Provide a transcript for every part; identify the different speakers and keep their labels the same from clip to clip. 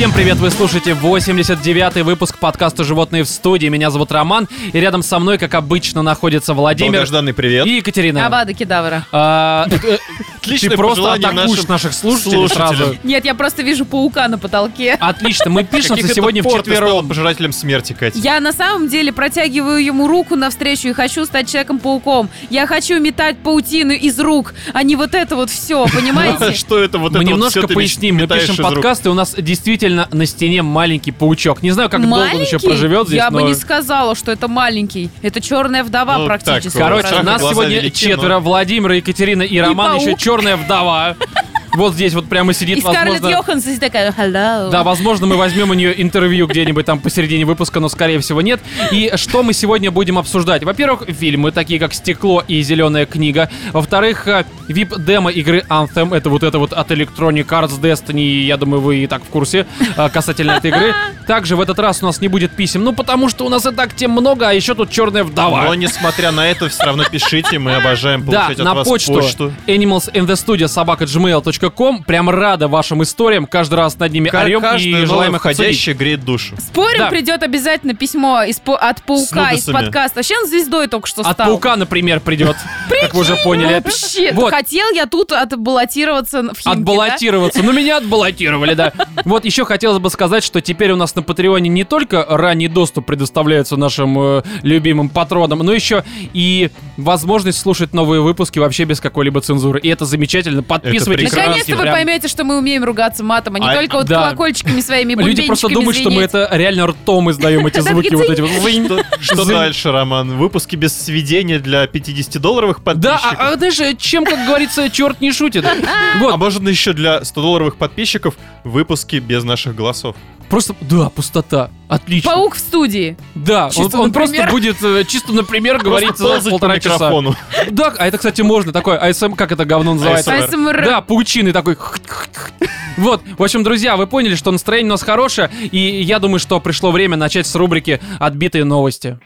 Speaker 1: Всем привет, вы слушаете 89-й выпуск подкаста «Животные в студии». Меня зовут Роман, и рядом со мной, как обычно, находится Владимир
Speaker 2: Долгожданный привет.
Speaker 1: и Екатерина.
Speaker 3: Абада кедавра.
Speaker 1: А, э, э,
Speaker 2: Отличное
Speaker 1: Ты просто
Speaker 2: пожелание
Speaker 1: атакуешь
Speaker 2: нашим
Speaker 1: наших слушателей сразу.
Speaker 3: Нет, я просто вижу паука на потолке.
Speaker 1: Отлично, мы пишемся сегодня
Speaker 2: стала
Speaker 1: вчетвером.
Speaker 2: пожирателем смерти, Катя?
Speaker 3: Я на самом деле протягиваю ему руку навстречу и хочу стать Человеком-пауком. Я хочу метать паутину из рук, а не вот это вот все, понимаете?
Speaker 2: Что это вот
Speaker 1: Мы
Speaker 2: это вот
Speaker 1: немножко поясним, мы пишем
Speaker 2: из рук?
Speaker 1: подкаст, и у нас действительно на стене маленький паучок. Не знаю, как долго он еще
Speaker 3: Маленький?
Speaker 1: проживет здесь,
Speaker 3: Я
Speaker 1: но...
Speaker 3: бы не сказала, что это маленький. Это черная вдова
Speaker 2: Ну,
Speaker 3: практически.
Speaker 2: так,
Speaker 1: Короче, нас сегодня
Speaker 2: велики,
Speaker 1: четверо.
Speaker 2: но-
Speaker 1: Владимир, Екатерина и Роман, еще
Speaker 3: паук.
Speaker 1: черная вдова. Вот здесь вот прямо сидит,
Speaker 3: И Скарлетт
Speaker 1: возможно...
Speaker 3: Йоханссон здесь такая, hello.
Speaker 1: Да, возможно, мы возьмем у нее интервью где-нибудь там посередине выпуска, но, скорее всего, нет. И что мы сегодня будем обсуждать? Во-первых, фильмы, такие как «Стекло» и «Зеленая книга». Во-вторых, э, VIP-демо игры Anthem. Это вот это вот от Electronic Arts Destiny. Я думаю, вы и так в курсе э, касательно этой игры. Также в этот раз у нас не будет писем. Ну, потому что у нас и так тем много, а еще тут «Черная вдова».
Speaker 2: Но, несмотря на это, все равно пишите, мы обожаем
Speaker 1: Да,
Speaker 2: получать от
Speaker 1: на
Speaker 2: вас
Speaker 1: почту,
Speaker 2: почту.
Speaker 1: Animals in the Studio собака gmail.com. Прям рада вашим историям. Каждый раз над ними
Speaker 2: Ка-
Speaker 1: орем и желаем их
Speaker 2: входящее греет душу.
Speaker 3: Спорим,
Speaker 1: Да.
Speaker 3: придет обязательно письмо из по- от паука из подкаста. Вообще он звездой только что
Speaker 1: От
Speaker 3: стал.
Speaker 1: паука, например, придет. Как вы уже поняли.
Speaker 3: Вообще,
Speaker 1: Вот.
Speaker 3: хотел я тут отбаллотироваться в Химки,
Speaker 1: Отбаллотироваться. Ну, меня отбаллотировали, да. Вот еще хотелось бы сказать, что теперь у нас на Патреоне не только ранний доступ предоставляется нашим э, любимым патронам, но еще и возможность слушать новые выпуски вообще без какой-либо цензуры. И это замечательно. Подписывайтесь.
Speaker 3: Наконец-то вы
Speaker 1: Прям-
Speaker 3: поймете, что мы умеем ругаться матом, а не
Speaker 2: А,
Speaker 3: только вот
Speaker 1: да.
Speaker 3: колокольчиками своими,
Speaker 1: Люди просто
Speaker 3: бубенчиками
Speaker 1: думают, что мы
Speaker 3: звенеть.
Speaker 1: это реально ртом издаем, эти звуки вот эти вот. Зынь.
Speaker 2: Что
Speaker 1: Зынь.
Speaker 2: дальше, Роман? Выпуски без сведения для 50-долларовых
Speaker 1: Да,
Speaker 2: подписчиков?
Speaker 1: а, а знаешь, чем, как говорится, черт не шутит. Вот,
Speaker 2: А можно еще для 100-долларовых подписчиков выпуски без наших голосов.
Speaker 1: Просто, да, пустота. Отлично.
Speaker 3: Паук в студии.
Speaker 1: Да, он,
Speaker 3: Чисто
Speaker 1: он просто
Speaker 3: например.
Speaker 1: будет э, чисто, например, говорить
Speaker 2: Просто
Speaker 1: за
Speaker 2: по
Speaker 1: полтора часа.
Speaker 2: микрофону.
Speaker 1: Да, а это, кстати, можно. Такой ASM, как это говно называется?
Speaker 2: ASMR.
Speaker 3: АСМР.
Speaker 1: Да, паучины такой. Вот, в общем, друзья, вы поняли, что настроение у нас хорошее, и я думаю, что пришло время начать с рубрики «Отбитые новости».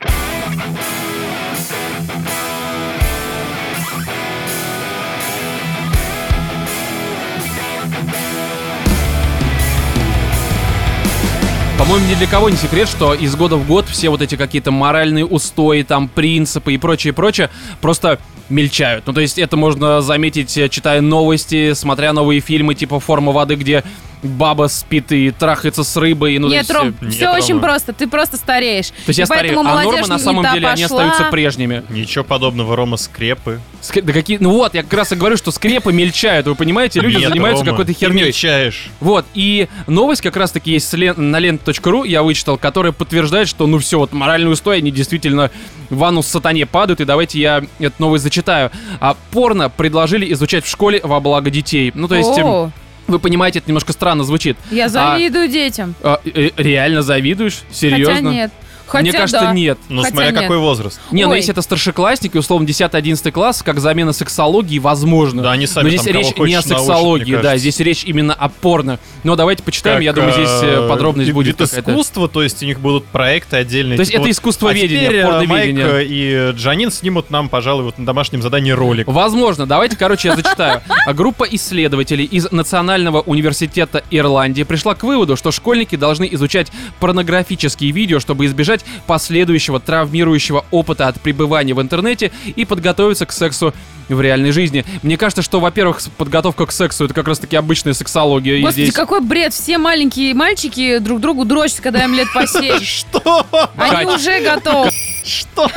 Speaker 1: По-моему, ни для кого не секрет, что из года в год все вот эти какие-то моральные устои, там, принципы и прочее, прочее, просто мельчают. Ну, то есть это можно заметить, э, читая новости, смотря новые фильмы, типа «Форма воды», где баба спит и трахается с рыбой. Ну,
Speaker 3: Нет,
Speaker 1: э,
Speaker 3: Ром,
Speaker 2: нет,
Speaker 3: все
Speaker 2: Рома.
Speaker 3: очень просто. Ты просто стареешь.
Speaker 1: То есть я
Speaker 3: И поэтому
Speaker 1: старею, а нормы на самом деле, они
Speaker 3: пошла.
Speaker 1: остаются прежними.
Speaker 2: Ничего подобного, Рома, скрепы.
Speaker 1: Ск- Да какие... Ну вот, я как раз и говорю, что скрепы мельчают, вы понимаете? Люди
Speaker 2: Нет,
Speaker 1: занимаются
Speaker 2: Рома,
Speaker 1: какой-то
Speaker 2: ты
Speaker 1: херней.
Speaker 2: мельчаешь.
Speaker 1: Вот, и новость как раз-таки есть на лент.ру, я вычитал, которая подтверждает, что, ну все, вот моральные устои, они действительно в ванну с сатане падают, и давайте я эту новость зачитаю. А порно предложили изучать в школе во благо детей. Ну, то есть, эм,
Speaker 3: О,
Speaker 1: вы понимаете, это немножко странно звучит.
Speaker 3: я завидую детям.
Speaker 1: А, э, реально завидуешь? Серьезно?
Speaker 3: Хотя нет. Хотя
Speaker 1: Мне кажется,
Speaker 3: да.
Speaker 1: нет.
Speaker 2: Ну,
Speaker 3: Хотя
Speaker 2: смотря
Speaker 3: нет.
Speaker 2: какой возраст.
Speaker 1: Не, ну
Speaker 3: Ой.
Speaker 1: если это старшеклассники, условно, 10-11 класс, как замена сексологии, возможно.
Speaker 2: Да, они сами
Speaker 1: Но здесь речь не о
Speaker 2: научат,
Speaker 1: сексологии,
Speaker 2: мне
Speaker 1: да, здесь речь именно о порно. Но давайте почитаем, я
Speaker 2: Как,
Speaker 1: думаю, здесь э,
Speaker 2: э,
Speaker 1: подробность будет
Speaker 2: вид
Speaker 1: какая-то.
Speaker 2: искусства, то есть у них будут проекты отдельные.
Speaker 1: То есть
Speaker 2: типа
Speaker 1: это искусствоведение,
Speaker 2: а э,
Speaker 1: порноведение.
Speaker 2: Майк и Джанин снимут нам, пожалуй, вот на домашнем задании ролик.
Speaker 1: Возможно. Давайте, короче, я зачитаю. Группа исследователей из Национального университета Ирландии пришла к выводу, что школьники должны изучать порнографические видео, чтобы избежать последующего травмирующего опыта от пребывания в интернете и подготовиться к сексу в реальной жизни. Мне кажется, что, во-первых, подготовка к сексу это как раз-таки обычная сексология. и
Speaker 3: Господи,
Speaker 1: здесь...
Speaker 3: какой бред. Все маленькие мальчики друг другу дрочат, когда им лет по 7.
Speaker 2: Что?
Speaker 3: Они уже готовы.
Speaker 2: Что?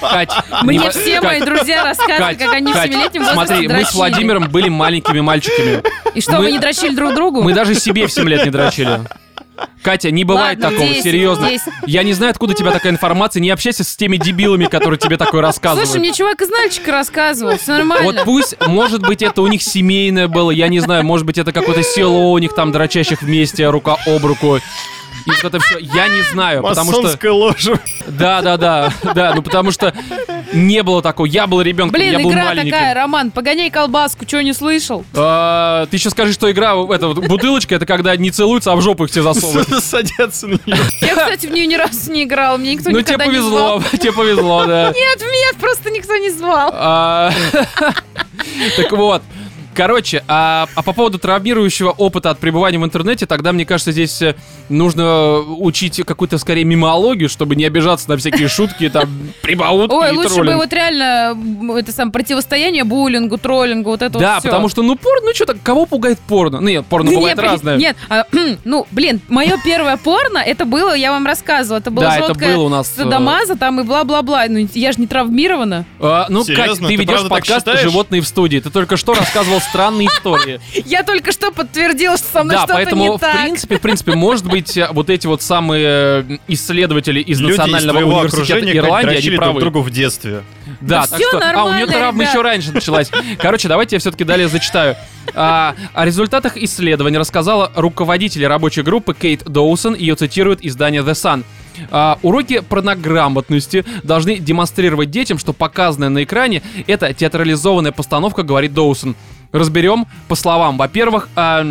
Speaker 1: Кать,
Speaker 3: Мне
Speaker 1: не-
Speaker 3: все
Speaker 1: Кать,
Speaker 3: мои друзья рассказывают,
Speaker 1: Кать,
Speaker 3: как они в
Speaker 1: Кать,
Speaker 3: 7-летнем возрасте
Speaker 1: Смотри, мы с
Speaker 3: дрочили.
Speaker 1: Владимиром были маленькими мальчиками.
Speaker 3: И что,
Speaker 1: мы-
Speaker 3: вы не дрочили друг другу?
Speaker 1: Мы даже себе в 7 лет не дрочили. Катя, не бывает
Speaker 3: Ладно,
Speaker 1: такого,
Speaker 3: 10,
Speaker 1: серьезно.
Speaker 3: 10.
Speaker 1: Я не знаю, откуда у тебя такая информация. Не общайся с теми дебилами, которые тебе такое рассказывают.
Speaker 3: Слушай, мне чувак из Нальчика рассказывал, все нормально.
Speaker 1: Вот пусть, может быть, это у них семейное было, я не знаю, может быть, это какое-то село у них там дрочащих вместе, рука об руку. И вот это все, я не знаю, потому что...
Speaker 2: Масонская ложа.
Speaker 1: Да, да, да, да, ну потому что не было такого. Я был ребенком, я
Speaker 3: Блин,
Speaker 1: был
Speaker 3: игра
Speaker 1: маленьким.
Speaker 3: такая, Роман, погоняй колбаску, что не слышал?
Speaker 1: А, ты еще скажи, что игра, это вот бутылочка, это когда не целуются, а в жопу их все засовывают.
Speaker 2: Садятся на нее.
Speaker 3: Я, кстати, в нее ни разу не играл, мне никто
Speaker 1: Ну тебе
Speaker 3: никогда не звал.
Speaker 1: повезло, тебе повезло, да.
Speaker 3: Нет, нет, просто никто не звал.
Speaker 1: А, Так вот. Короче, а, а по поводу травмирующего опыта от пребывания в интернете, тогда, мне кажется, здесь э, нужно учить какую-то, скорее, мимологию, чтобы не обижаться на всякие шутки, там, прибаутки
Speaker 3: Ой,
Speaker 1: и
Speaker 3: лучше бы вот реально это сам противостояние буллингу, троллингу, вот это
Speaker 1: Да,
Speaker 3: вот
Speaker 1: потому что, ну, порно, ну, что-то, кого пугает порно? Ну, нет, порно
Speaker 3: Не,
Speaker 1: бывает
Speaker 3: при-
Speaker 1: разное.
Speaker 3: Нет, а, ну, блин, мое первое порно, это было, я вам рассказывала, это было
Speaker 1: Да, это
Speaker 3: жесткое
Speaker 1: было у нас, э,
Speaker 3: садомаза там и бла-бла-бла. Ну, я же не травмирована.
Speaker 1: А, ну,
Speaker 2: Серьезно?
Speaker 1: Кать, ты
Speaker 2: Ты
Speaker 1: ведешь подкаст? «Животные в студии». Ты только что рассказывал странные истории.
Speaker 3: Я только что подтвердила, что со мной
Speaker 1: Да,
Speaker 3: что-то
Speaker 1: поэтому,
Speaker 3: не
Speaker 1: в
Speaker 3: так.
Speaker 1: принципе, в принципе, может быть, э, вот эти вот самые э, исследователи из Национального университета Ирландии, они
Speaker 2: дрочили друг
Speaker 1: правы.
Speaker 2: другу в детстве.
Speaker 1: Да,
Speaker 3: Да
Speaker 1: так что... А, у нее травма еще раньше началась. Короче, давайте я все-таки далее зачитаю. А, о результатах исследования рассказала руководитель рабочей группы Кейт Доусон. Ее цитирует издание The Sun. А, уроки порнограмотности должны демонстрировать детям, что показанное на экране — это театрализованная постановка, говорит Доусон. Разберем по словам. Во-первых, а,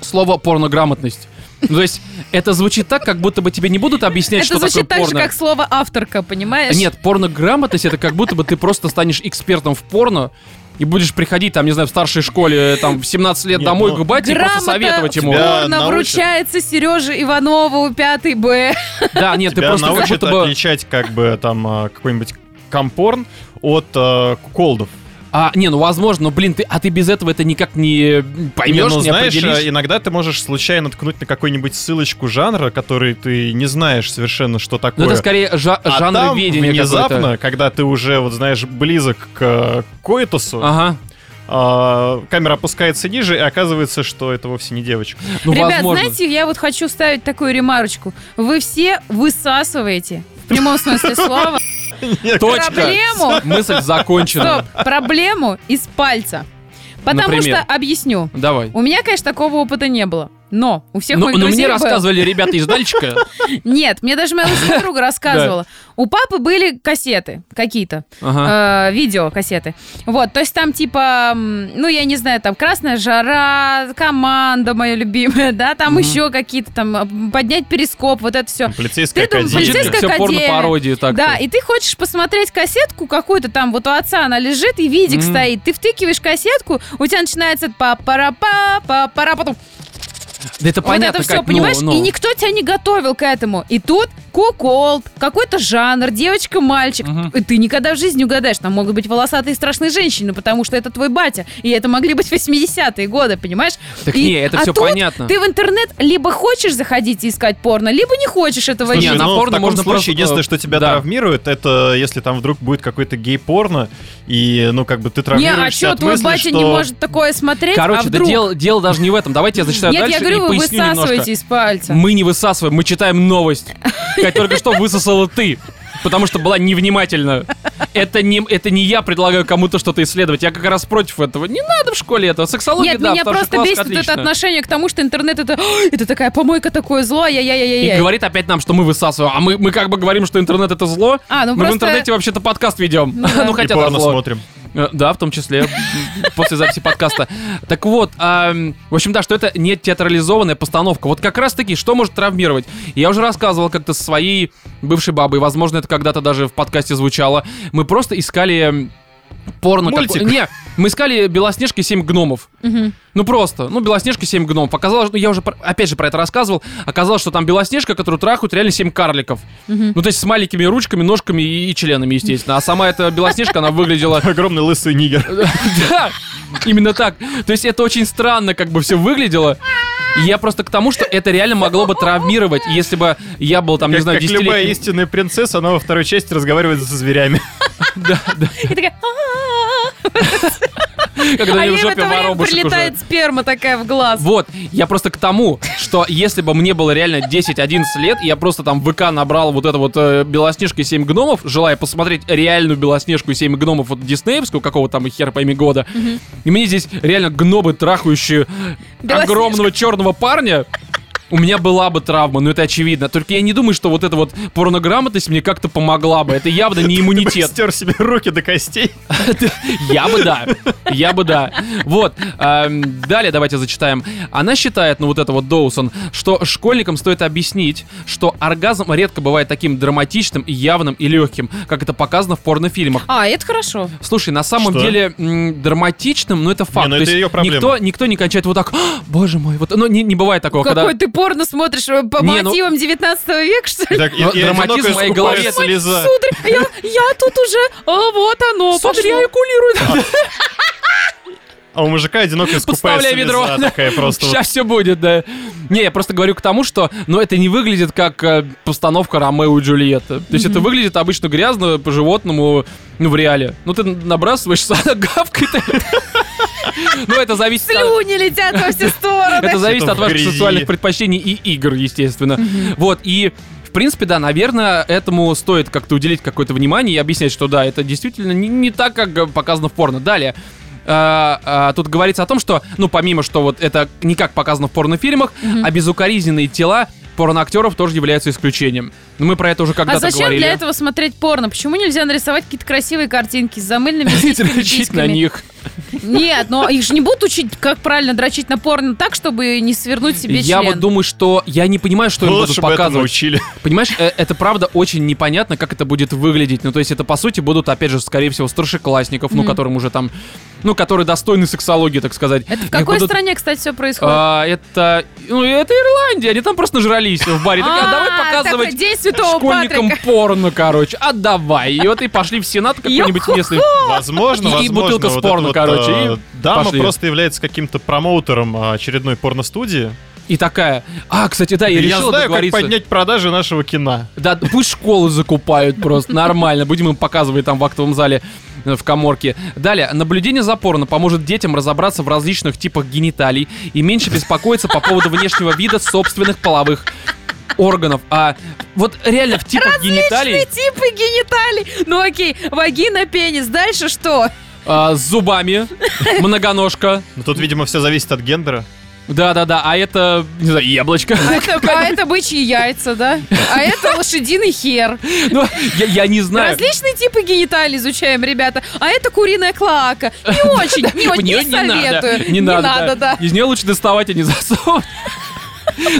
Speaker 1: слово порнограмотность. Ну, то есть, это звучит так, как будто бы тебе не будут объяснять,
Speaker 3: Это
Speaker 1: что
Speaker 3: звучит
Speaker 1: такое
Speaker 3: так же,
Speaker 1: порно.
Speaker 3: как слово авторка, понимаешь?
Speaker 1: Нет, порнограмотность это как будто бы ты просто станешь экспертом в порно и будешь приходить, там, не знаю, в старшей школе, там, в 17 лет
Speaker 2: Нет,
Speaker 1: домой
Speaker 2: ну,
Speaker 1: к бате и просто советовать ему.
Speaker 3: порно вручается Сереже Иванову 5 Б.
Speaker 1: Да, нет, ты
Speaker 2: Тебя
Speaker 1: просто как
Speaker 2: научат
Speaker 1: будто бы...
Speaker 2: отличать как бы там а, какой-нибудь компорн от а, куколдов.
Speaker 1: А, не, ну возможно, но, блин, ты, а ты без этого это никак не поймешь,
Speaker 2: Не, ну,
Speaker 1: не
Speaker 2: знаешь,
Speaker 1: определишь.
Speaker 2: а, иногда ты можешь случайно ткнуть на какую-нибудь ссылочку жанра, который ты не знаешь совершенно, что такое.
Speaker 1: Ну, это скорее жа-
Speaker 2: а
Speaker 1: жанр
Speaker 2: там
Speaker 1: видения
Speaker 2: внезапно, когда ты уже, вот знаешь, близок к э, коитусу,
Speaker 1: Ага,
Speaker 2: а, камера опускается ниже, и оказывается, что это вовсе не девочка.
Speaker 1: ну
Speaker 3: Ребят,
Speaker 1: возможно.
Speaker 3: знаете, я вот хочу вставить такую ремарочку. Вы все высасываете, в прямом смысле слова,
Speaker 1: Точка.
Speaker 3: проблему
Speaker 1: Мысль закончена.
Speaker 3: Стоп, проблему из пальца. Потому
Speaker 1: Например?
Speaker 3: что, объясню,
Speaker 1: Давай.
Speaker 3: у меня, конечно, такого опыта не было. Но у всех
Speaker 1: Ну,
Speaker 3: моих друзей
Speaker 1: мне
Speaker 3: был.
Speaker 1: рассказывали ребята из Дальчика.
Speaker 3: Нет, мне даже моя лучшая подруга рассказывала. У папы были кассеты какие-то, э, видеокассеты. Вот, то есть там типа, ну я не знаю, там «Красная жара», «Команда» моя любимая, да, там еще какие-то там, «Поднять перископ», вот это все.
Speaker 2: Полицейская академия.
Speaker 3: Полицейская академия.
Speaker 1: так.
Speaker 3: Да, и ты хочешь посмотреть кассетку какую-то там, вот у отца она лежит, и видик стоит. Ты втыкиваешь кассетку, у тебя начинается па-пара-па, па-пара, потом
Speaker 1: Да это
Speaker 3: вот
Speaker 1: понятно,
Speaker 3: это все,
Speaker 1: как, ну,
Speaker 3: понимаешь?
Speaker 1: ну.
Speaker 3: И никто тебя не готовил к этому. И тут куколд, какой-то жанр, девочка-мальчик.
Speaker 1: Мгм.
Speaker 3: И ты никогда в жизни не угадаешь. Там могут быть волосатые страшные женщины, потому что это твой батя. И это могли быть 80-е годы, понимаешь?
Speaker 1: Так
Speaker 3: И-
Speaker 1: не, это
Speaker 3: а
Speaker 1: все
Speaker 3: тут
Speaker 1: понятно.
Speaker 3: Ты в интернет либо хочешь заходить и искать порно, либо не хочешь этого
Speaker 1: Слушай, Не,
Speaker 3: видеть.
Speaker 1: на
Speaker 2: ну,
Speaker 1: порно
Speaker 2: в таком
Speaker 1: можно
Speaker 2: случае
Speaker 1: просто,
Speaker 2: единственное,
Speaker 1: э,
Speaker 2: что тебя
Speaker 1: да.
Speaker 2: травмирует, это если там вдруг будет какой-то гей-порно, и, ну, как бы ты
Speaker 3: Не,
Speaker 2: травмируешься
Speaker 3: а что,
Speaker 2: от
Speaker 3: твой
Speaker 2: мысли,
Speaker 3: батя
Speaker 2: что...
Speaker 3: не может такое смотреть?
Speaker 1: Короче,
Speaker 3: а
Speaker 1: да
Speaker 3: вдруг?
Speaker 1: дело, дело даже не в этом. Давайте я зачитаю
Speaker 3: Нет,
Speaker 1: дальше
Speaker 3: я говорю,
Speaker 1: и
Speaker 3: вы
Speaker 1: поясню немножко.
Speaker 3: высасываете из пальца.
Speaker 1: Мы не высасываем, мы читаем новость. Как только что высосала ты. Потому что была невнимательна. Это не, это не я предлагаю кому-то что-то исследовать. Я как раз против этого. Не надо в школе этого. Сексология,
Speaker 3: Нет,
Speaker 1: да,
Speaker 3: меня просто бесит вот это
Speaker 1: отлично.
Speaker 3: отношение к тому, что интернет это, «Ой, это такая помойка, такое зло,
Speaker 1: И
Speaker 3: я-я-я-я-я.
Speaker 1: говорит опять нам, что мы высасываем. А мы, мы как бы говорим, что интернет это зло.
Speaker 3: А, ну
Speaker 1: мы
Speaker 3: просто...
Speaker 1: в интернете вообще-то подкаст ведем.
Speaker 3: Ну да.
Speaker 1: Ну,
Speaker 2: И
Speaker 1: хотя зло.
Speaker 2: смотрим.
Speaker 1: Э, Да, в том числе после записи подкаста. Так вот, в общем, да, что это не театрализованная постановка. Вот как раз-таки, что может травмировать? Я уже рассказывал как-то со своей бывшей бабой, возможно, это когда-то даже в подкасте звучало. Мы просто искали порно... как-
Speaker 2: Мультик.
Speaker 1: Не, мы искали «Белоснежка и семь гномов».
Speaker 3: Мгм.
Speaker 1: Ну просто, ну Белоснежка 7 гномов. Оказалось, ну я уже про- опять же про это рассказывал. Оказалось, что там Белоснежка, которую трахают реально 7 карликов.
Speaker 3: Мгм.
Speaker 1: Ну то есть с маленькими ручками, ножками и, и членами, естественно. А сама эта Белоснежка, она выглядела
Speaker 2: Огромный лысый нигер.
Speaker 1: да, именно так. То есть это очень странно как бы все выглядело. Я просто к тому, что это реально могло бы травмировать, если бы я был там, не знаю,
Speaker 2: как любая истинная принцесса, она во второй части разговаривает со зверями.
Speaker 1: Да, да.
Speaker 3: И такая.
Speaker 1: Когда
Speaker 3: А ей
Speaker 1: в жопе воробушек уже.
Speaker 3: прилетает сперма такая в глаз.
Speaker 1: Вот, я просто к тому, что если бы мне было реально 10-11 лет, я просто там в ВК набрал вот это вот э, Белоснежка и 7 гномов, желая посмотреть реальную Белоснежку и 7 гномов вот диснеевскую, какого там хер пойми года, и мне здесь реально гномы, трахающие огромного черного парня, у меня была бы травма, ну это очевидно. Только я не думаю, что вот эта вот порнограмотность мне как-то помогла бы. Это явно не иммунитет.
Speaker 2: Стер себе руки до костей.
Speaker 1: Я бы да. Я бы да. Вот. эм, Далее давайте зачитаем. Она считает, ну вот это вот Доусон, что школьникам стоит объяснить, что оргазм редко бывает таким драматичным и явным и легким, как это показано в порнофильмах.
Speaker 3: А, это хорошо.
Speaker 1: Слушай, на самом
Speaker 2: Что?
Speaker 1: деле м, драматичным, ну это факт.
Speaker 2: ну
Speaker 1: То
Speaker 2: это её проблема.
Speaker 1: Никто, никто не кончает вот так, «А, боже мой, вот, ну не, не бывает такого, когда...
Speaker 3: Какой ты порно смотришь э, по
Speaker 1: Не, ну-
Speaker 3: мотивам 19 века, что ли?
Speaker 2: Так, и-
Speaker 1: Но
Speaker 2: и
Speaker 1: драматизм
Speaker 2: одинокая
Speaker 1: в моей голове-
Speaker 2: скупая слеза.
Speaker 3: Сударь, я, я тут уже, а вот оно,
Speaker 1: Смотри, я экулирую.
Speaker 2: А у мужика одинокая скупая
Speaker 1: Подставляй
Speaker 2: слеза
Speaker 1: ведро.
Speaker 2: такая просто. вот.
Speaker 1: Сейчас все будет, да. Не, я просто говорю к тому, что, ну, это не выглядит как э, постановка Ромео и Джульетта. То есть это выглядит обычно грязно, по-животному, ну, в реале. Ну, ты набрасываешься, она гавкает. Ну, это зависит.
Speaker 3: Слюни летят во все стороны.
Speaker 1: Это зависит от ваших сексуальных предпочтений и игр, естественно. Вот, и в принципе, да, наверное, этому стоит как-то уделить какое-то внимание и объяснять, что да, это действительно не, не так, как показано в порно. Далее. а, а, тут говорится о том, что, ну, помимо, что вот это не как показано в порнофильмах, а безукоризненные тела порноактеров тоже являются исключением. Ну, Мы про это уже
Speaker 3: А
Speaker 1: когда-то
Speaker 3: зачем
Speaker 1: говорили.
Speaker 3: для этого смотреть порно? Почему нельзя нарисовать какие-то красивые картинки с замыльными
Speaker 1: И дрочить на них.
Speaker 3: Нет, но их же не будут учить, как правильно дрочить на порно так, чтобы не свернуть себе
Speaker 1: Я
Speaker 3: член.
Speaker 1: вот думаю, что я не понимаю, что им будут показывать.
Speaker 2: учили.
Speaker 1: Понимаешь, э, это правда очень непонятно, как это будет выглядеть. Ну, то есть это, по сути, будут, опять же, скорее всего, старшеклассников, ну, которым уже там, ну, которые достойны сексологии, так сказать.
Speaker 3: Это в какой
Speaker 1: будут-
Speaker 3: стране, кстати, все происходит?
Speaker 1: А, это, ну, это Ирландия, они там просто нажрались в баре. Такие, а давай
Speaker 3: А,
Speaker 1: показывать
Speaker 3: День Святого
Speaker 1: школьникам порно, короче. А давай. И вот и пошли в Сенат какой-нибудь местный.
Speaker 2: Возможно,
Speaker 1: И- и
Speaker 2: возможно.
Speaker 1: бутылка с порно, короче,
Speaker 2: э,
Speaker 1: и
Speaker 2: Дама
Speaker 1: пошли.
Speaker 2: просто является каким-то промоутером а, очередной порностудии.
Speaker 1: И такая, а, кстати, да, я
Speaker 2: Я
Speaker 1: решил
Speaker 2: знаю, как поднять продажи нашего кино.
Speaker 1: Да, пусть школы закупают просто, нормально. Будем им показывать там в актовом зале э, в коморке. Далее, наблюдение за порно поможет детям разобраться в различных типах гениталий и меньше беспокоиться по поводу внешнего вида собственных половых органов. А вот реально в типах гениталий
Speaker 3: Различные типы гениталий. Ну окей, вагина, пенис. Дальше что?
Speaker 1: А, с зубами, многоножка.
Speaker 2: Но тут, видимо, все зависит от гендера.
Speaker 1: Да-да-да, а это, не знаю, яблочко.
Speaker 3: А это, а это бычьи яйца, да? А это лошадиный хер.
Speaker 1: Ну, я, я не знаю.
Speaker 3: Различные типы гениталий изучаем, ребята. А это куриная клоака. Не очень, не очень,
Speaker 1: Мне
Speaker 3: не советую.
Speaker 1: надо, не надо,
Speaker 3: да.
Speaker 1: Из нее лучше доставать, а не засовывать.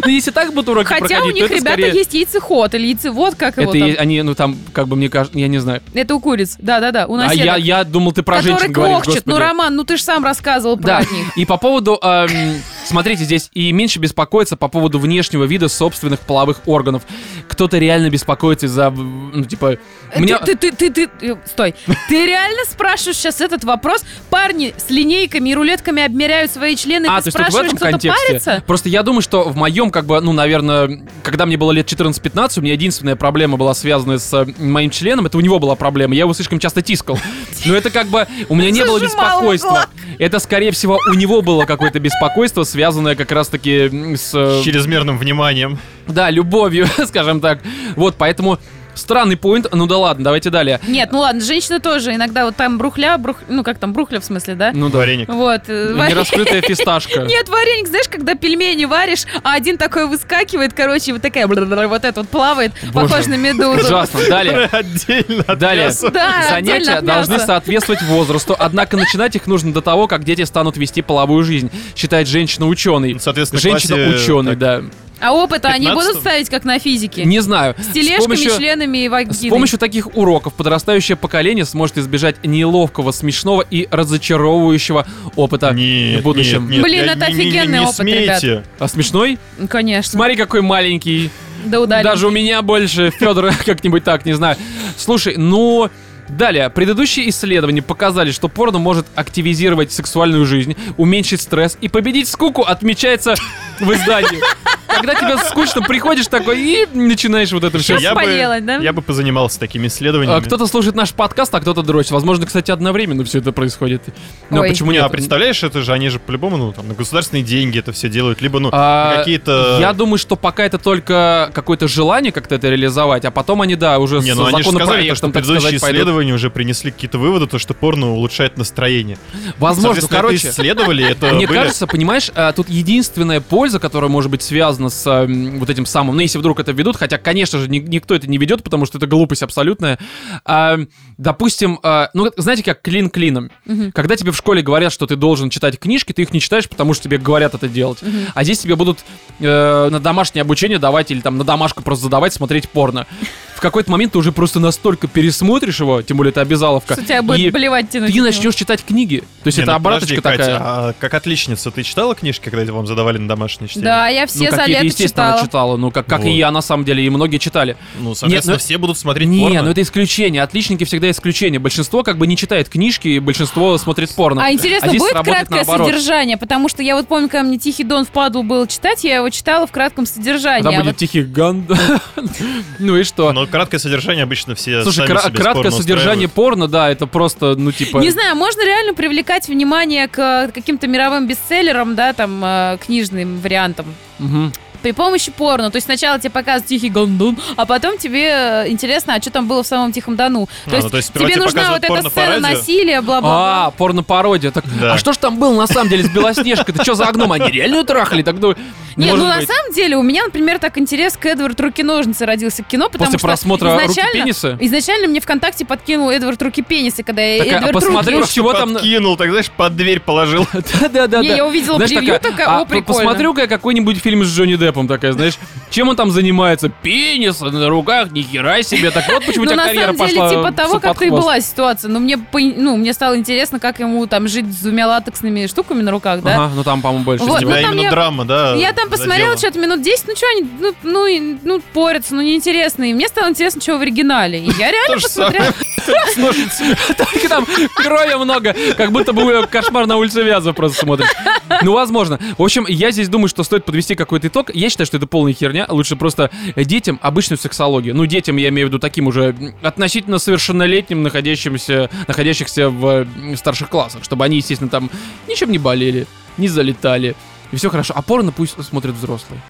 Speaker 1: Ну, если так будут уроки
Speaker 3: Хотя у них, ребята, есть яйцеход или яйцевод, как его
Speaker 1: Это они, ну там, как бы мне кажется, я не знаю.
Speaker 3: Это у куриц. Да-да-да, у
Speaker 1: А
Speaker 3: наседок.
Speaker 1: я, думал, ты про женщин говоришь.
Speaker 3: Ну. Роман, ну ты же сам рассказывал про них.
Speaker 1: и по поводу, эм, смотрите, здесь и меньше беспокоиться по поводу внешнего вида собственных половых органов. Кто-то реально беспокоится из-за, ну, типа, у меня...
Speaker 3: Ты, ты, ты, ты, ты- стой. Ты реально спрашиваешь сейчас этот вопрос? Парни с линейками и рулетками обмеряют свои члены,
Speaker 1: А,
Speaker 3: ты
Speaker 1: то тут в
Speaker 3: спрашиваешь,
Speaker 1: этом контексте.
Speaker 3: парится?
Speaker 1: Просто я думаю, что в моем, как бы, ну, наверное, когда мне было лет 14-15, у меня единственная проблема была связана с э, моим членом, это у него была проблема, я его слишком часто тискал. Но это как бы, у меня не было беспокойства. Это, скорее всего, у него было какое-то беспокойство, связанное как раз-таки с... э,
Speaker 2: С чрезмерным вниманием.
Speaker 1: Да, любовью, скажем так. Вот, поэтому странный поинт. Ну да ладно, давайте далее.
Speaker 3: Нет, ну ладно, женщины тоже иногда вот там брухля, брух... ну как там, брухля в смысле, да?
Speaker 1: Ну да.
Speaker 2: Вареник.
Speaker 3: Вот. э,
Speaker 1: Не раскрытая фисташка.
Speaker 3: Нет, вареник, знаешь, когда пельмени варишь, а один такой выскакивает, короче, вот такая вот это вот плавает, похож на медузу.
Speaker 1: Ужасно. Далее.
Speaker 2: Отдельно от
Speaker 1: Далее. Занятия должны соответствовать возрасту, однако начинать их нужно до того, как дети станут вести половую жизнь, считает женщина-ученый.
Speaker 2: Ну, Соответственно,
Speaker 1: Женщина-ученый, да.
Speaker 3: А опыта они
Speaker 2: 15-м?
Speaker 3: будут ставить как на физике?
Speaker 1: Не знаю.
Speaker 3: С тележками,
Speaker 1: помощью-
Speaker 3: членами и
Speaker 1: С
Speaker 3: вагиной.
Speaker 1: помощью таких уроков подрастающее поколение сможет избежать неловкого, смешного и разочаровывающего опыта
Speaker 2: Нет,
Speaker 1: в будущем.
Speaker 2: нет, нет,
Speaker 3: Блин,
Speaker 2: я-
Speaker 3: это
Speaker 2: не- не-
Speaker 3: офигенный
Speaker 2: не
Speaker 3: опыт,
Speaker 2: смейте.
Speaker 1: А смешной?
Speaker 3: Конечно.
Speaker 1: Смотри, какой маленький.
Speaker 3: Да ударим.
Speaker 1: Даже у меня больше. Федор как-нибудь так, не знаю. Слушай, ну... Далее, предыдущие исследования показали, что порно может активизировать сексуальную жизнь, уменьшить стресс и победить скуку, отмечается в издании. Когда тебе скучно, приходишь такой и начинаешь вот это все.
Speaker 2: Я бы,
Speaker 3: да?
Speaker 2: я бы позанимался такими исследованиями.
Speaker 1: А, Кто-то слушает наш подкаст, а кто-то дрочит. Возможно, кстати, одновременно все это происходит. Но
Speaker 3: Ой.
Speaker 1: почему
Speaker 2: Не,
Speaker 1: нет?
Speaker 2: а представляешь, это же они же по-любому ну, там, на государственные деньги это все делают, либо ну
Speaker 1: А,
Speaker 2: какие-то.
Speaker 1: Я думаю, что пока это только какое-то желание как-то это реализовать, а потом они, да, уже
Speaker 2: не,
Speaker 1: с
Speaker 2: ну они же сказали, то, что предыдущие
Speaker 1: сказать, пойдут.
Speaker 2: исследования уже принесли какие-то выводы, то что порно улучшает настроение.
Speaker 1: Возможно, короче.
Speaker 2: это исследовали, это
Speaker 1: Мне
Speaker 2: были-
Speaker 1: кажется, понимаешь, а, тут единственная польза, которая может быть связана связано с м, вот этим самым, ну, если вдруг это ведут, хотя, конечно же, ни- никто это не ведет, потому что это глупость абсолютная. А, допустим, а, ну, знаете, как клин клином. Когда тебе в школе говорят, что ты должен читать книжки, ты их не читаешь, потому что тебе говорят это делать. А здесь тебе будут э, на домашнее обучение давать или там на домашку просто задавать смотреть порно. В какой-то момент ты уже просто настолько пересмотришь его, тем более это обязаловка,
Speaker 3: Что тебя будет
Speaker 1: и
Speaker 3: блевать тянуть.
Speaker 1: ты начнешь читать книги. То есть
Speaker 2: Не,
Speaker 1: это
Speaker 2: ну
Speaker 1: обраточка
Speaker 2: подожди, Катя,
Speaker 1: такая.
Speaker 2: а как отличница, ты читала книжки, когда вам задавали на домашнее чтение?
Speaker 3: Да, я все
Speaker 1: ну,
Speaker 3: за лето
Speaker 1: естественно,
Speaker 3: читала.
Speaker 1: читала. Ну, как, как
Speaker 2: Вот.
Speaker 1: и я, на самом деле, и многие читали.
Speaker 2: Ну, соответственно,
Speaker 1: Нет, ну-
Speaker 2: все будут смотреть
Speaker 1: Не,
Speaker 2: порно.
Speaker 1: ну это исключение. Отличники всегда исключение. Большинство как бы не читает книжки, и большинство смотрит порно.
Speaker 3: А интересно,
Speaker 1: здесь
Speaker 3: будет краткое
Speaker 1: наоборот.
Speaker 3: содержание? Потому что я вот помню, когда мне Тихий Дон впаду было читать, я его читала в кратком содержании.
Speaker 1: Там
Speaker 3: а
Speaker 1: будет
Speaker 3: вот-
Speaker 1: тихий ган. Ну и что?
Speaker 2: Но краткое содержание обычно все
Speaker 1: Слушай,
Speaker 2: сами
Speaker 1: кра-
Speaker 2: себе
Speaker 1: краткое
Speaker 2: порно
Speaker 1: содержание
Speaker 2: устраивают.
Speaker 1: порно, да, это просто, ну, типа...
Speaker 3: Не знаю, можно реально привлекать внимание к э, каким-то мировым бестселлерам, да, там, э, книжным вариантам.
Speaker 1: Мгм.
Speaker 3: При помощи порно. То есть сначала тебе показывают Тихий Гондон, а потом тебе э, интересно, а что там было в самом Тихом Дону.
Speaker 2: А,
Speaker 3: То есть
Speaker 2: ну, то есть
Speaker 3: тебе нужна вот эта сцена насилия, бла-бла-бла.
Speaker 1: А, порно-пародия. Так,
Speaker 2: Да.
Speaker 1: А что ж там было на самом деле с Белоснежкой? Ты что за огном? Они реально трахали? Так, ну, не
Speaker 3: ну на самом деле у меня, например, так интерес к Эдвард Руки-ножницы родился к кино, потому
Speaker 1: После
Speaker 3: что
Speaker 1: просмотра руки
Speaker 3: изначально,
Speaker 1: пениса?
Speaker 3: изначально мне ВКонтакте подкинул Эдвард Руки Пенисы, когда я
Speaker 1: Так, а
Speaker 3: Эдвард
Speaker 1: посмотри,
Speaker 3: Руки...
Speaker 1: чего там
Speaker 2: Подкинул, так знаешь, под дверь положил.
Speaker 1: Да-да-да.
Speaker 3: Не, я увидела превью, такая, о, прикольно.
Speaker 1: Посмотрю-ка я какой-нибудь фильм с Джонни Деппом, такая, знаешь, чем он там занимается? Пенис на руках, ни хера себе. Так вот почему у
Speaker 3: Ну,
Speaker 1: тебя
Speaker 3: на
Speaker 1: карьера
Speaker 3: самом деле,
Speaker 1: пошла
Speaker 3: типа того, как и была ситуация. Но мне, по- ну, мне стало интересно, как ему там жить с двумя латексными штуками на руках, да?
Speaker 1: Ага, ну там, по-моему, больше.
Speaker 3: Вот, ну,
Speaker 2: именно
Speaker 3: я-
Speaker 2: драма, да?
Speaker 3: Я там посмотрела что-то минут 10, ну что они, ну, ну, ну, порятся, ну, неинтересно. И мне стало интересно, что в оригинале. И я реально посмотрела.
Speaker 2: с ножницами.
Speaker 1: Только там крови много, как будто бы кошмар на улице Вяза просто смотришь. Ну, возможно. В общем, я здесь думаю, что стоит подвести какой-то итог. Я считаю, что это полная херня. Лучше просто детям обычную сексологию. Ну, детям, я имею в виду таким уже относительно совершеннолетним, находящимся, находящихся в старших классах, чтобы они, естественно, там ничем не болели, не залетали. И все хорошо. А порно пусть смотрят взрослые.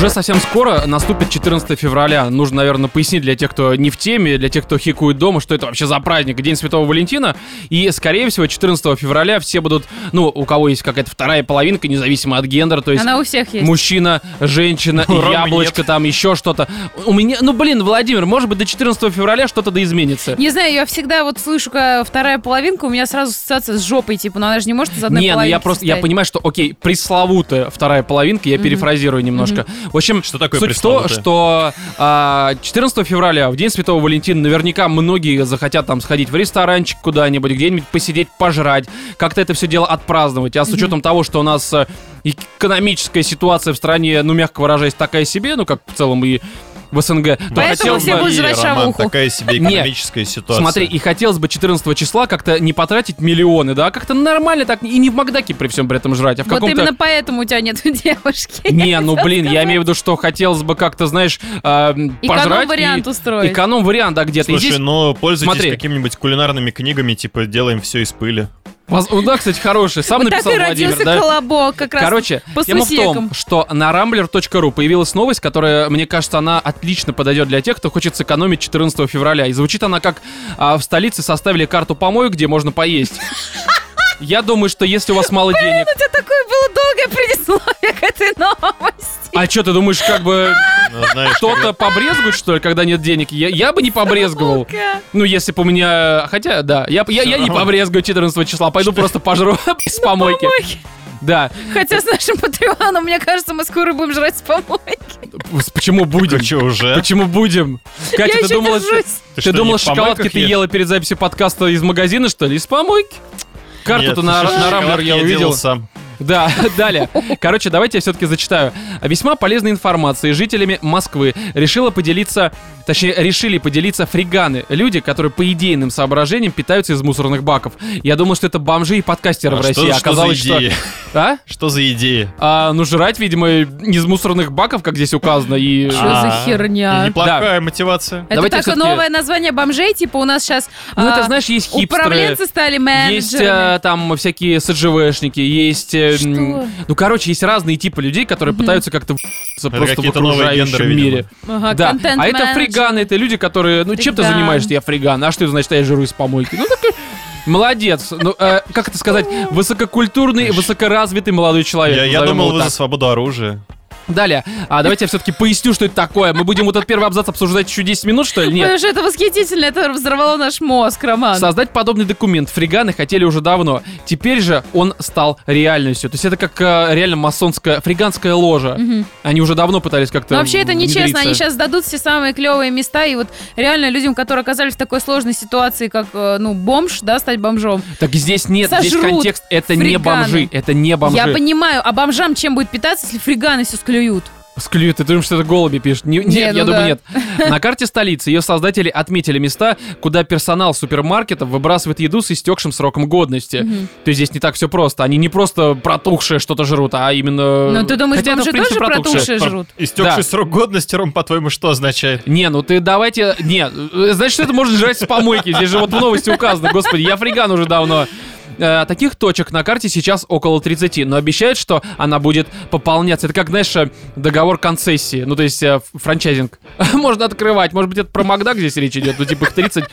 Speaker 1: Уже совсем скоро наступит 14 февраля. Нужно, наверное, пояснить для тех, кто не в теме, для тех, кто хикует дома, что это вообще за праздник, День Святого Валентина. И, скорее всего, 14 февраля все будут, ну, у кого есть какая-то вторая половинка, независимо от гендера, то есть
Speaker 3: Она у всех есть.
Speaker 1: мужчина, женщина,
Speaker 2: У Ромы
Speaker 1: яблочко, там еще что-то. У меня, ну, блин, Владимир, может быть, до 14 февраля что-то да изменится.
Speaker 3: Не знаю, я всегда вот слышу, когда вторая половинка, у меня сразу ассоциация с жопой, типа, но она же не может из одной
Speaker 1: Не, ну
Speaker 3: половинки
Speaker 1: я просто, я
Speaker 3: состоять.
Speaker 1: понимаю, что, окей, пресловутая вторая половинка, я перефразирую немножко. В общем,
Speaker 2: Что такое
Speaker 1: суть в том, что а, 14 февраля, в День Святого Валентина, наверняка многие захотят там сходить в ресторанчик куда-нибудь, где-нибудь посидеть, пожрать, как-то это все дело отпраздновать. А с учетом того, что у нас э, экономическая ситуация в стране, ну, мягко выражаясь, такая себе, ну, как в целом и в СНГ, то
Speaker 3: Поэтому все
Speaker 1: бы-
Speaker 3: будут жрать
Speaker 2: Роман,
Speaker 3: шавуху.
Speaker 2: такая себе экономическая ситуация.
Speaker 1: Смотри, и хотелось бы 14 числа как-то не потратить миллионы, да, как-то нормально так, и не в Макдаке при всем при этом жрать, а в
Speaker 3: Вот
Speaker 1: каком-то...
Speaker 3: именно поэтому у тебя нет девушки.
Speaker 1: Не, ну блин, я имею в виду, что хотелось бы как-то, знаешь, а, пожрать.
Speaker 3: Эконом-вариант
Speaker 1: и-
Speaker 3: устроить.
Speaker 1: Эконом-вариант, да, где-то.
Speaker 2: Слушай,
Speaker 1: здесь-
Speaker 2: но пользуйтесь какими-нибудь кулинарными книгами, типа «Делаем все из пыли».
Speaker 1: Ну да, кстати, хороший. Сам
Speaker 3: Вот так
Speaker 1: написал
Speaker 3: и
Speaker 1: Владимир,
Speaker 3: родился
Speaker 1: да?
Speaker 3: колобок, как раз
Speaker 1: Короче,
Speaker 3: по
Speaker 1: тема в том,
Speaker 3: сусекам.
Speaker 1: что на rambler.ru появилась новость, которая, мне кажется, она отлично подойдет для тех, кто хочет сэкономить 14 февраля. И звучит она как а, в столице составили карту помоек, где можно поесть. Я думаю, что если у вас мало денег...
Speaker 3: У тебя такое было долгое предисловие к этой новости.
Speaker 1: А что, ты думаешь, как бы
Speaker 2: Ну,
Speaker 1: кто-то побрезгует, что ли, когда нет денег? Я, я бы не побрезговал. Ну, если бы у меня... Хотя, да, я, я, я не побрезгую 14 числа, пойду просто пожру с помойки. Да.
Speaker 3: Хотя с нашим патреоном, мне кажется, мы скоро будем жрать с помойки.
Speaker 1: Почему будем?
Speaker 2: Ты что, уже?
Speaker 1: Почему будем? Катя,
Speaker 3: Я
Speaker 1: ты думала,
Speaker 3: держусь.
Speaker 1: ты,
Speaker 2: что,
Speaker 1: думала шоколадки ты ела перед записью подкаста из магазина, что ли? Из помойки? Карту-то на, на Рамблер я
Speaker 2: делал
Speaker 1: увидел.
Speaker 2: сам.
Speaker 1: Да, далее. Короче, давайте я все-таки зачитаю. Весьма полезной информацией жителями Москвы решила поделиться, точнее, решили поделиться фриганы. Люди, которые по идейным соображениям питаются из мусорных баков. Я думал, что это бомжи и подкастеры
Speaker 2: А
Speaker 1: в
Speaker 2: что-
Speaker 1: России.
Speaker 2: что за
Speaker 1: Оказалось, что... А?
Speaker 2: Что за идея?
Speaker 1: А, ну, жрать, видимо, из мусорных баков, как здесь указано, и...
Speaker 3: Что за
Speaker 2: А,
Speaker 3: херня?
Speaker 2: и Неплохая мотивация.
Speaker 3: Это
Speaker 1: Давайте
Speaker 3: такое
Speaker 1: всё-таки-
Speaker 3: новое название бомжей, типа у нас сейчас
Speaker 1: Ну, это, знаешь, есть хипстеры.
Speaker 3: управленцы стали
Speaker 1: Есть
Speaker 3: менеджерами.
Speaker 1: э, там всякие СЖВшники, есть
Speaker 3: Что?
Speaker 1: Ну, короче, есть разные типы людей, которые пытаются как-то в***ться просто в окружающем
Speaker 2: гендеры,
Speaker 1: мире.
Speaker 3: Ага,
Speaker 1: Да, а это фриганы, это люди, которые, ну, чем ты занимаешься, я фриган, а что это значит, я жру из помойки? Ну, так Молодец. Ну, э, как это сказать? Высококультурный, высокоразвитый молодой человек.
Speaker 2: Я, я думал, вы за свободу оружия.
Speaker 1: Далее, а давайте я все-таки поясню, что это такое. Мы будем вот этот первый абзац обсуждать еще 10 минут, что ли? Нет.
Speaker 3: Потому что это восхитительно, это взорвало наш мозг, Роман.
Speaker 1: Создать подобный документ фриганы хотели уже давно. Теперь же он стал реальностью. То есть это как э, реально масонская, фриганская ложа. Они уже давно пытались как-то
Speaker 3: Но вообще это нечестно, они сейчас дадут все самые клевые места, и вот реально людям, которые оказались в такой сложной ситуации, как, э, ну, бомж, да, стать бомжом.
Speaker 1: Так здесь нет, здесь контекст. Это не
Speaker 3: фриганы.
Speaker 1: бомжи, это не бомжи.
Speaker 3: Я понимаю, а бомжам чем будет питаться, если фриганы все склюют?
Speaker 1: Склюют, ты думаешь, что это голуби пишут? Не-
Speaker 3: Не,
Speaker 1: нет,
Speaker 3: ну
Speaker 1: я
Speaker 3: да.
Speaker 1: думаю, нет. На карте столицы ее создатели отметили места, куда персонал супермаркетов выбрасывает еду с истекшим сроком годности. То есть здесь не так все просто. Они не просто протухшее что-то жрут, а именно...
Speaker 3: Ну, ты думаешь,
Speaker 1: Хотя это,
Speaker 3: бомжи
Speaker 1: принципе,
Speaker 3: тоже
Speaker 1: протухшее.
Speaker 3: протухшие жрут?
Speaker 2: Истекший
Speaker 1: Да.
Speaker 2: срок годности, Ром, по-твоему, что означает?
Speaker 1: Не, ну ты давайте... Не, значит, что это можно жрать с помойки. Здесь же вот в новости указано. Господи, я фриган уже давно. Э, Таких точек на карте сейчас около 30, но обещают, что она будет пополняться. Это как, знаешь, э, договор концессии, ну то есть э, франчайзинг. Можно открывать, может быть, это про Макдак здесь речь идет, ну типа их 30,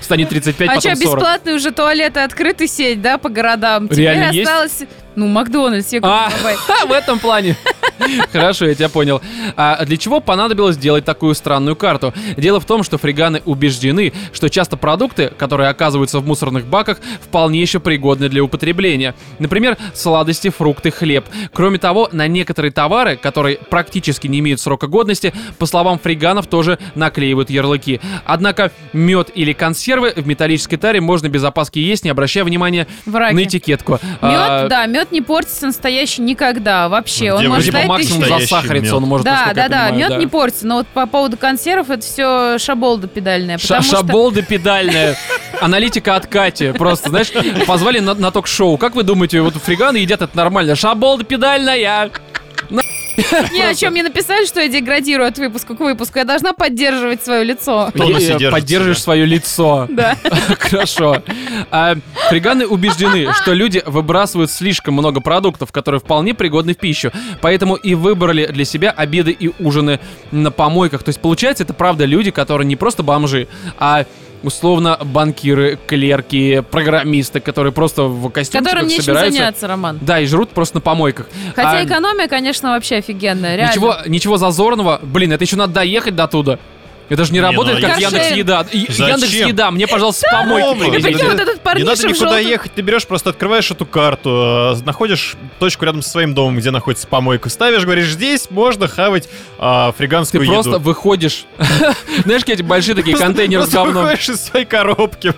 Speaker 1: станет 35,
Speaker 3: А
Speaker 1: потом
Speaker 3: что,
Speaker 1: 40.
Speaker 3: бесплатные уже туалеты открыты сеть, да, по городам? Теперь
Speaker 1: Реально есть?
Speaker 3: осталось... Ну, Макдональдс, я
Speaker 1: А,
Speaker 3: говорю,
Speaker 1: в этом плане. Хорошо, я тебя понял. А для чего понадобилось делать такую странную карту? Дело в том, что фриганы убеждены, что часто продукты, которые оказываются в мусорных баках, вполне еще пригодны для употребления. Например, сладости, фрукты, хлеб. Кроме того, на некоторые товары, которые практически не имеют срока годности, по словам фриганов, тоже наклеивают ярлыки. Однако мед или консервы в металлической таре можно без опаски есть, не обращая внимания
Speaker 3: в раке.
Speaker 1: на этикетку.
Speaker 3: Мед,
Speaker 1: А,
Speaker 3: да, мед не портится настоящий никогда вообще. Он может
Speaker 1: Типа максимум засахарится,
Speaker 2: мед.
Speaker 1: он может,
Speaker 3: Да, да, да,
Speaker 1: понимаю,
Speaker 3: мед
Speaker 1: да.
Speaker 3: не портится, но вот по поводу консервов это все шаболда педальная.
Speaker 1: Ша-
Speaker 3: потому что-
Speaker 1: Шаболда педальная. Аналитика от Кати. Просто, знаешь, позвали на, на ток-шоу. Как вы думаете, вот фриганы едят это нормально? Шаболда педальная.
Speaker 3: Не, о чем мне написали, что я деградирую от выпуска к выпуску. Я должна поддерживать свое лицо.
Speaker 1: Э,
Speaker 2: себя.
Speaker 1: свое лицо.
Speaker 3: Да.
Speaker 1: Хорошо. А, фриганы убеждены, что люди выбрасывают слишком много продуктов, которые вполне пригодны в пищу. Поэтому и выбрали для себя обеды и ужины на помойках. То есть, получается, это правда люди, которые не просто бомжи, а условно банкиры, клерки, программисты, которые просто в костюмчиках
Speaker 3: Которым нечем
Speaker 1: собираются.
Speaker 3: заняться, Роман.
Speaker 1: Да, и жрут просто на помойках.
Speaker 3: Хотя
Speaker 1: А,
Speaker 3: экономия, конечно, вообще офигенная, реально.
Speaker 1: Ничего, ничего зазорного. Блин, это еще надо доехать до туда. Это же не
Speaker 2: Не,
Speaker 1: работает,
Speaker 2: ну,
Speaker 1: как. Яндекс Еда.
Speaker 2: Зачем?
Speaker 1: Яндекс Еда, мне, пожалуйста.
Speaker 3: Прикинь, вот этот
Speaker 2: Не надо никуда
Speaker 3: желтом-
Speaker 2: ехать, ты берешь, просто открываешь эту карту, э, находишь точку рядом со своим домом, где находится помойка, ставишь, говоришь, здесь можно хавать а,
Speaker 1: Ты
Speaker 2: фриганскую
Speaker 1: просто
Speaker 2: еду.
Speaker 1: выходишь. Знаешь, какие эти большие такие
Speaker 2: Просто-
Speaker 1: контейнеры с
Speaker 2: просто
Speaker 1: говном.
Speaker 2: выходишь из своей коробки.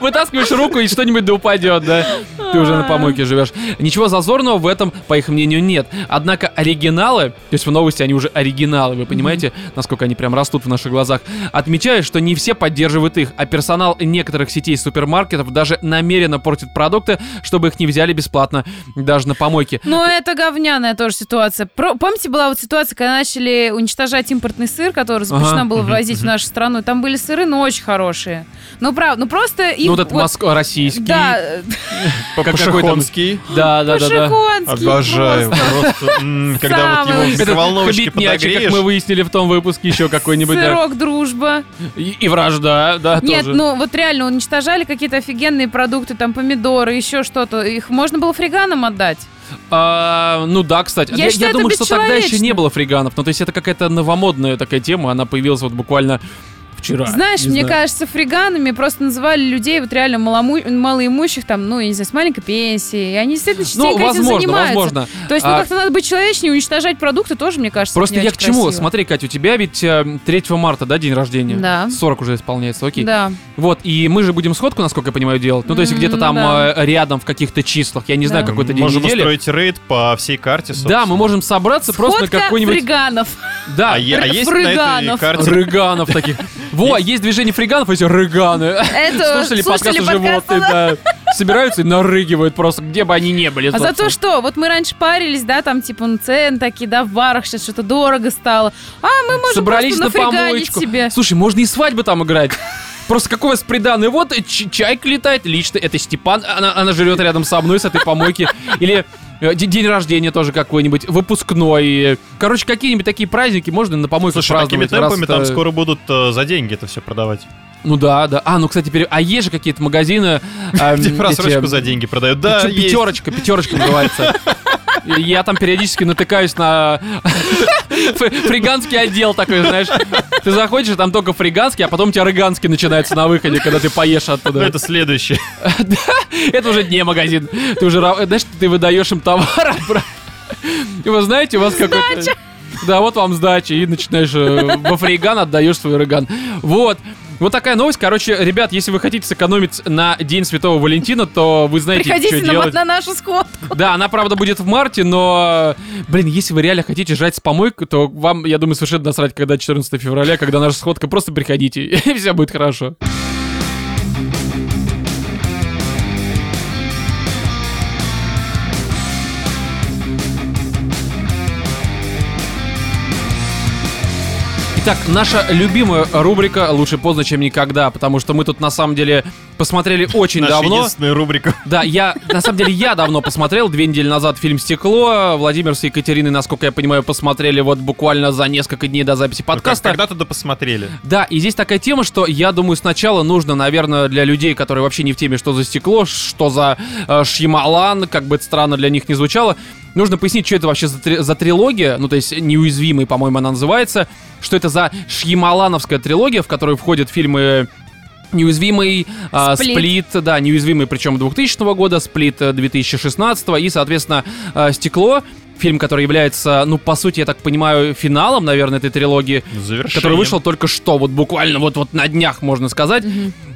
Speaker 1: Вытаскиваешь руку, и что-нибудь да упадет, да? Ты уже на помойке живешь. Ничего зазорного в этом, по их мнению, нет. Однако оригиналы, то есть в новости они уже оригиналы, вы понимаете, насколько они прям растут в наших глазах, отмечают, что не все поддерживают их, а персонал некоторых сетей супермаркетов даже намеренно портит продукты, чтобы их не взяли бесплатно даже на помойке.
Speaker 3: Ну, это говняная тоже ситуация. Про- помните, была вот ситуация, когда начали уничтожать импортный сыр, который запрещено
Speaker 1: Ага.
Speaker 3: было ввозить в нашу страну. Там были сыры, но очень хорошие. Ну, правда, ну просто их...
Speaker 1: Ну, вот этот
Speaker 3: вот-
Speaker 1: Москва российский.
Speaker 3: Да,
Speaker 1: как какой-то-
Speaker 2: Пашихонский.
Speaker 1: Да, да, да.
Speaker 3: Пашихонский
Speaker 2: Обожаю.
Speaker 3: просто.
Speaker 2: Просто, когда вот его в микроволновочке
Speaker 1: Мячи, как
Speaker 2: подогреешь.
Speaker 1: мы выяснили в том выпуске, еще какой-нибудь.
Speaker 3: Сырок, дружба.
Speaker 1: И, вражда, да,
Speaker 3: Нет,
Speaker 1: тоже.
Speaker 3: ну вот реально уничтожали какие-то офигенные продукты, там помидоры, еще что-то. Их можно было фриганам отдать.
Speaker 1: А, ну да, кстати.
Speaker 3: Я считаю, это
Speaker 1: думаю, что тогда еще не было фриганов. Ну, то есть это какая-то новомодная такая тема, она появилась вот буквально вчера.
Speaker 3: Знаешь,
Speaker 1: не
Speaker 3: мне
Speaker 1: знаю.
Speaker 3: кажется, фриганами просто называли людей вот реально малому- малоимущих, там, ну, я не знаю, с маленькой пенсией. И они действительно
Speaker 1: Ну,
Speaker 3: частенько этим
Speaker 1: возможно,
Speaker 3: занимаются.
Speaker 1: возможно.
Speaker 3: То есть, ну,
Speaker 1: А,
Speaker 3: как-то надо быть человечнее, уничтожать продукты тоже, мне кажется,
Speaker 1: Просто
Speaker 3: не
Speaker 1: я к чему?
Speaker 3: красиво.
Speaker 1: Смотри, Катя, у тебя ведь э, 3 марта, да, день рождения?
Speaker 3: Да.
Speaker 1: 40 уже исполняется, окей.
Speaker 3: Да.
Speaker 1: Вот, и мы же будем сходку, насколько я понимаю, делать. Ну, то есть где-то там
Speaker 3: да.
Speaker 1: э, рядом в каких-то числах. Я не знаю,
Speaker 3: Да.
Speaker 1: какой-то день
Speaker 2: Можем
Speaker 1: недели.
Speaker 2: устроить рейд по всей карте,
Speaker 1: Да, мы можем собраться просто на
Speaker 3: Сходка
Speaker 1: какой-нибудь...
Speaker 3: фриганов.
Speaker 1: Да,
Speaker 2: А, а есть на этой
Speaker 3: Фриганов.
Speaker 2: карте
Speaker 1: Рыганов таких. Во, есть движение фриганов, эти рыганы. Слушали подкасты животные, да. Собираются и нарыгивают просто, где бы они ни были.
Speaker 3: А
Speaker 1: собственно.
Speaker 3: зато что? Вот мы раньше парились, да, там типа ну, цены такие, да, в барах сейчас что-то дорого стало. А мы можем
Speaker 1: Собрались на помоечку.
Speaker 3: себе.
Speaker 1: Слушай, можно и свадьбы там играть. Просто какой у вас приданный? Вот чайка летает, лично это Степан, она, она жрет рядом со мной с этой помойки. Или день рождения тоже какой-нибудь, выпускной. Короче, какие-нибудь такие праздники можно на помойку
Speaker 2: Слушай, такими
Speaker 1: праздновать. раз
Speaker 2: темпами там скоро будут э, за деньги это все продавать.
Speaker 1: Ну да, да. А, ну, кстати, пере- а есть же какие-то магазины... эм,
Speaker 2: Где
Speaker 1: эти,
Speaker 2: просрочку за деньги продают. Да,
Speaker 1: пятерочка, пятерочка называется. Я там периодически натыкаюсь на фри- фриганский отдел такой, знаешь. Ты заходишь, там только фриганский, а потом у тебя рыганский начинается на выходе, когда ты поешь оттуда.
Speaker 2: это следующее.
Speaker 1: Это уже не магазин. Ты уже, знаешь, ты выдаешь им товар. брат. И вы знаете, у вас какой-то... Да, вот вам сдача, и начинаешь э, во фриган отдаешь свой рыган. Вот. Вот такая новость. Короче, ребят, если вы хотите сэкономить на День Святого Валентина, то вы знаете,
Speaker 3: Приходите
Speaker 1: что
Speaker 3: на,
Speaker 1: делать.
Speaker 3: на нашу сходку.
Speaker 1: Да, она, правда, будет в марте, но, блин, если вы реально хотите жрать с помойкой, то вам, я думаю, совершенно насрать, когда 14 февраля, когда наша сходка, просто приходите, и все будет хорошо. Итак, наша любимая рубрика «Лучше поздно, чем никогда», потому что мы тут, на самом деле, посмотрели очень
Speaker 2: Наша
Speaker 1: давно.
Speaker 2: единственная рубрика.
Speaker 1: Да, я, на самом деле, я давно посмотрел, две недели назад фильм «Стекло». Владимир с Екатериной, насколько я понимаю, посмотрели вот буквально за несколько дней до записи подкаста.
Speaker 2: Когда-то да посмотрели.
Speaker 1: Да, и здесь такая тема, что я думаю, сначала нужно, наверное, для людей, которые вообще не в теме, что за стекло, что за э, Шьямалан, как бы это странно для них не звучало, нужно пояснить, что это вообще за, три- за трилогия, ну, то есть неуязвимый, по-моему, она называется, что это за Шьямалановская трилогия, в которую входят фильмы Неуязвимый, а,
Speaker 3: Сплит.
Speaker 1: Сплит, да, неуязвимый, причем 2000 года, Сплит э, 2016 и, соответственно, э, Стекло, фильм, который является, ну, по сути, я так понимаю, финалом, наверное, этой трилогии,
Speaker 2: Завершение.
Speaker 1: который вышел только что, вот буквально вот, вот на днях, можно сказать.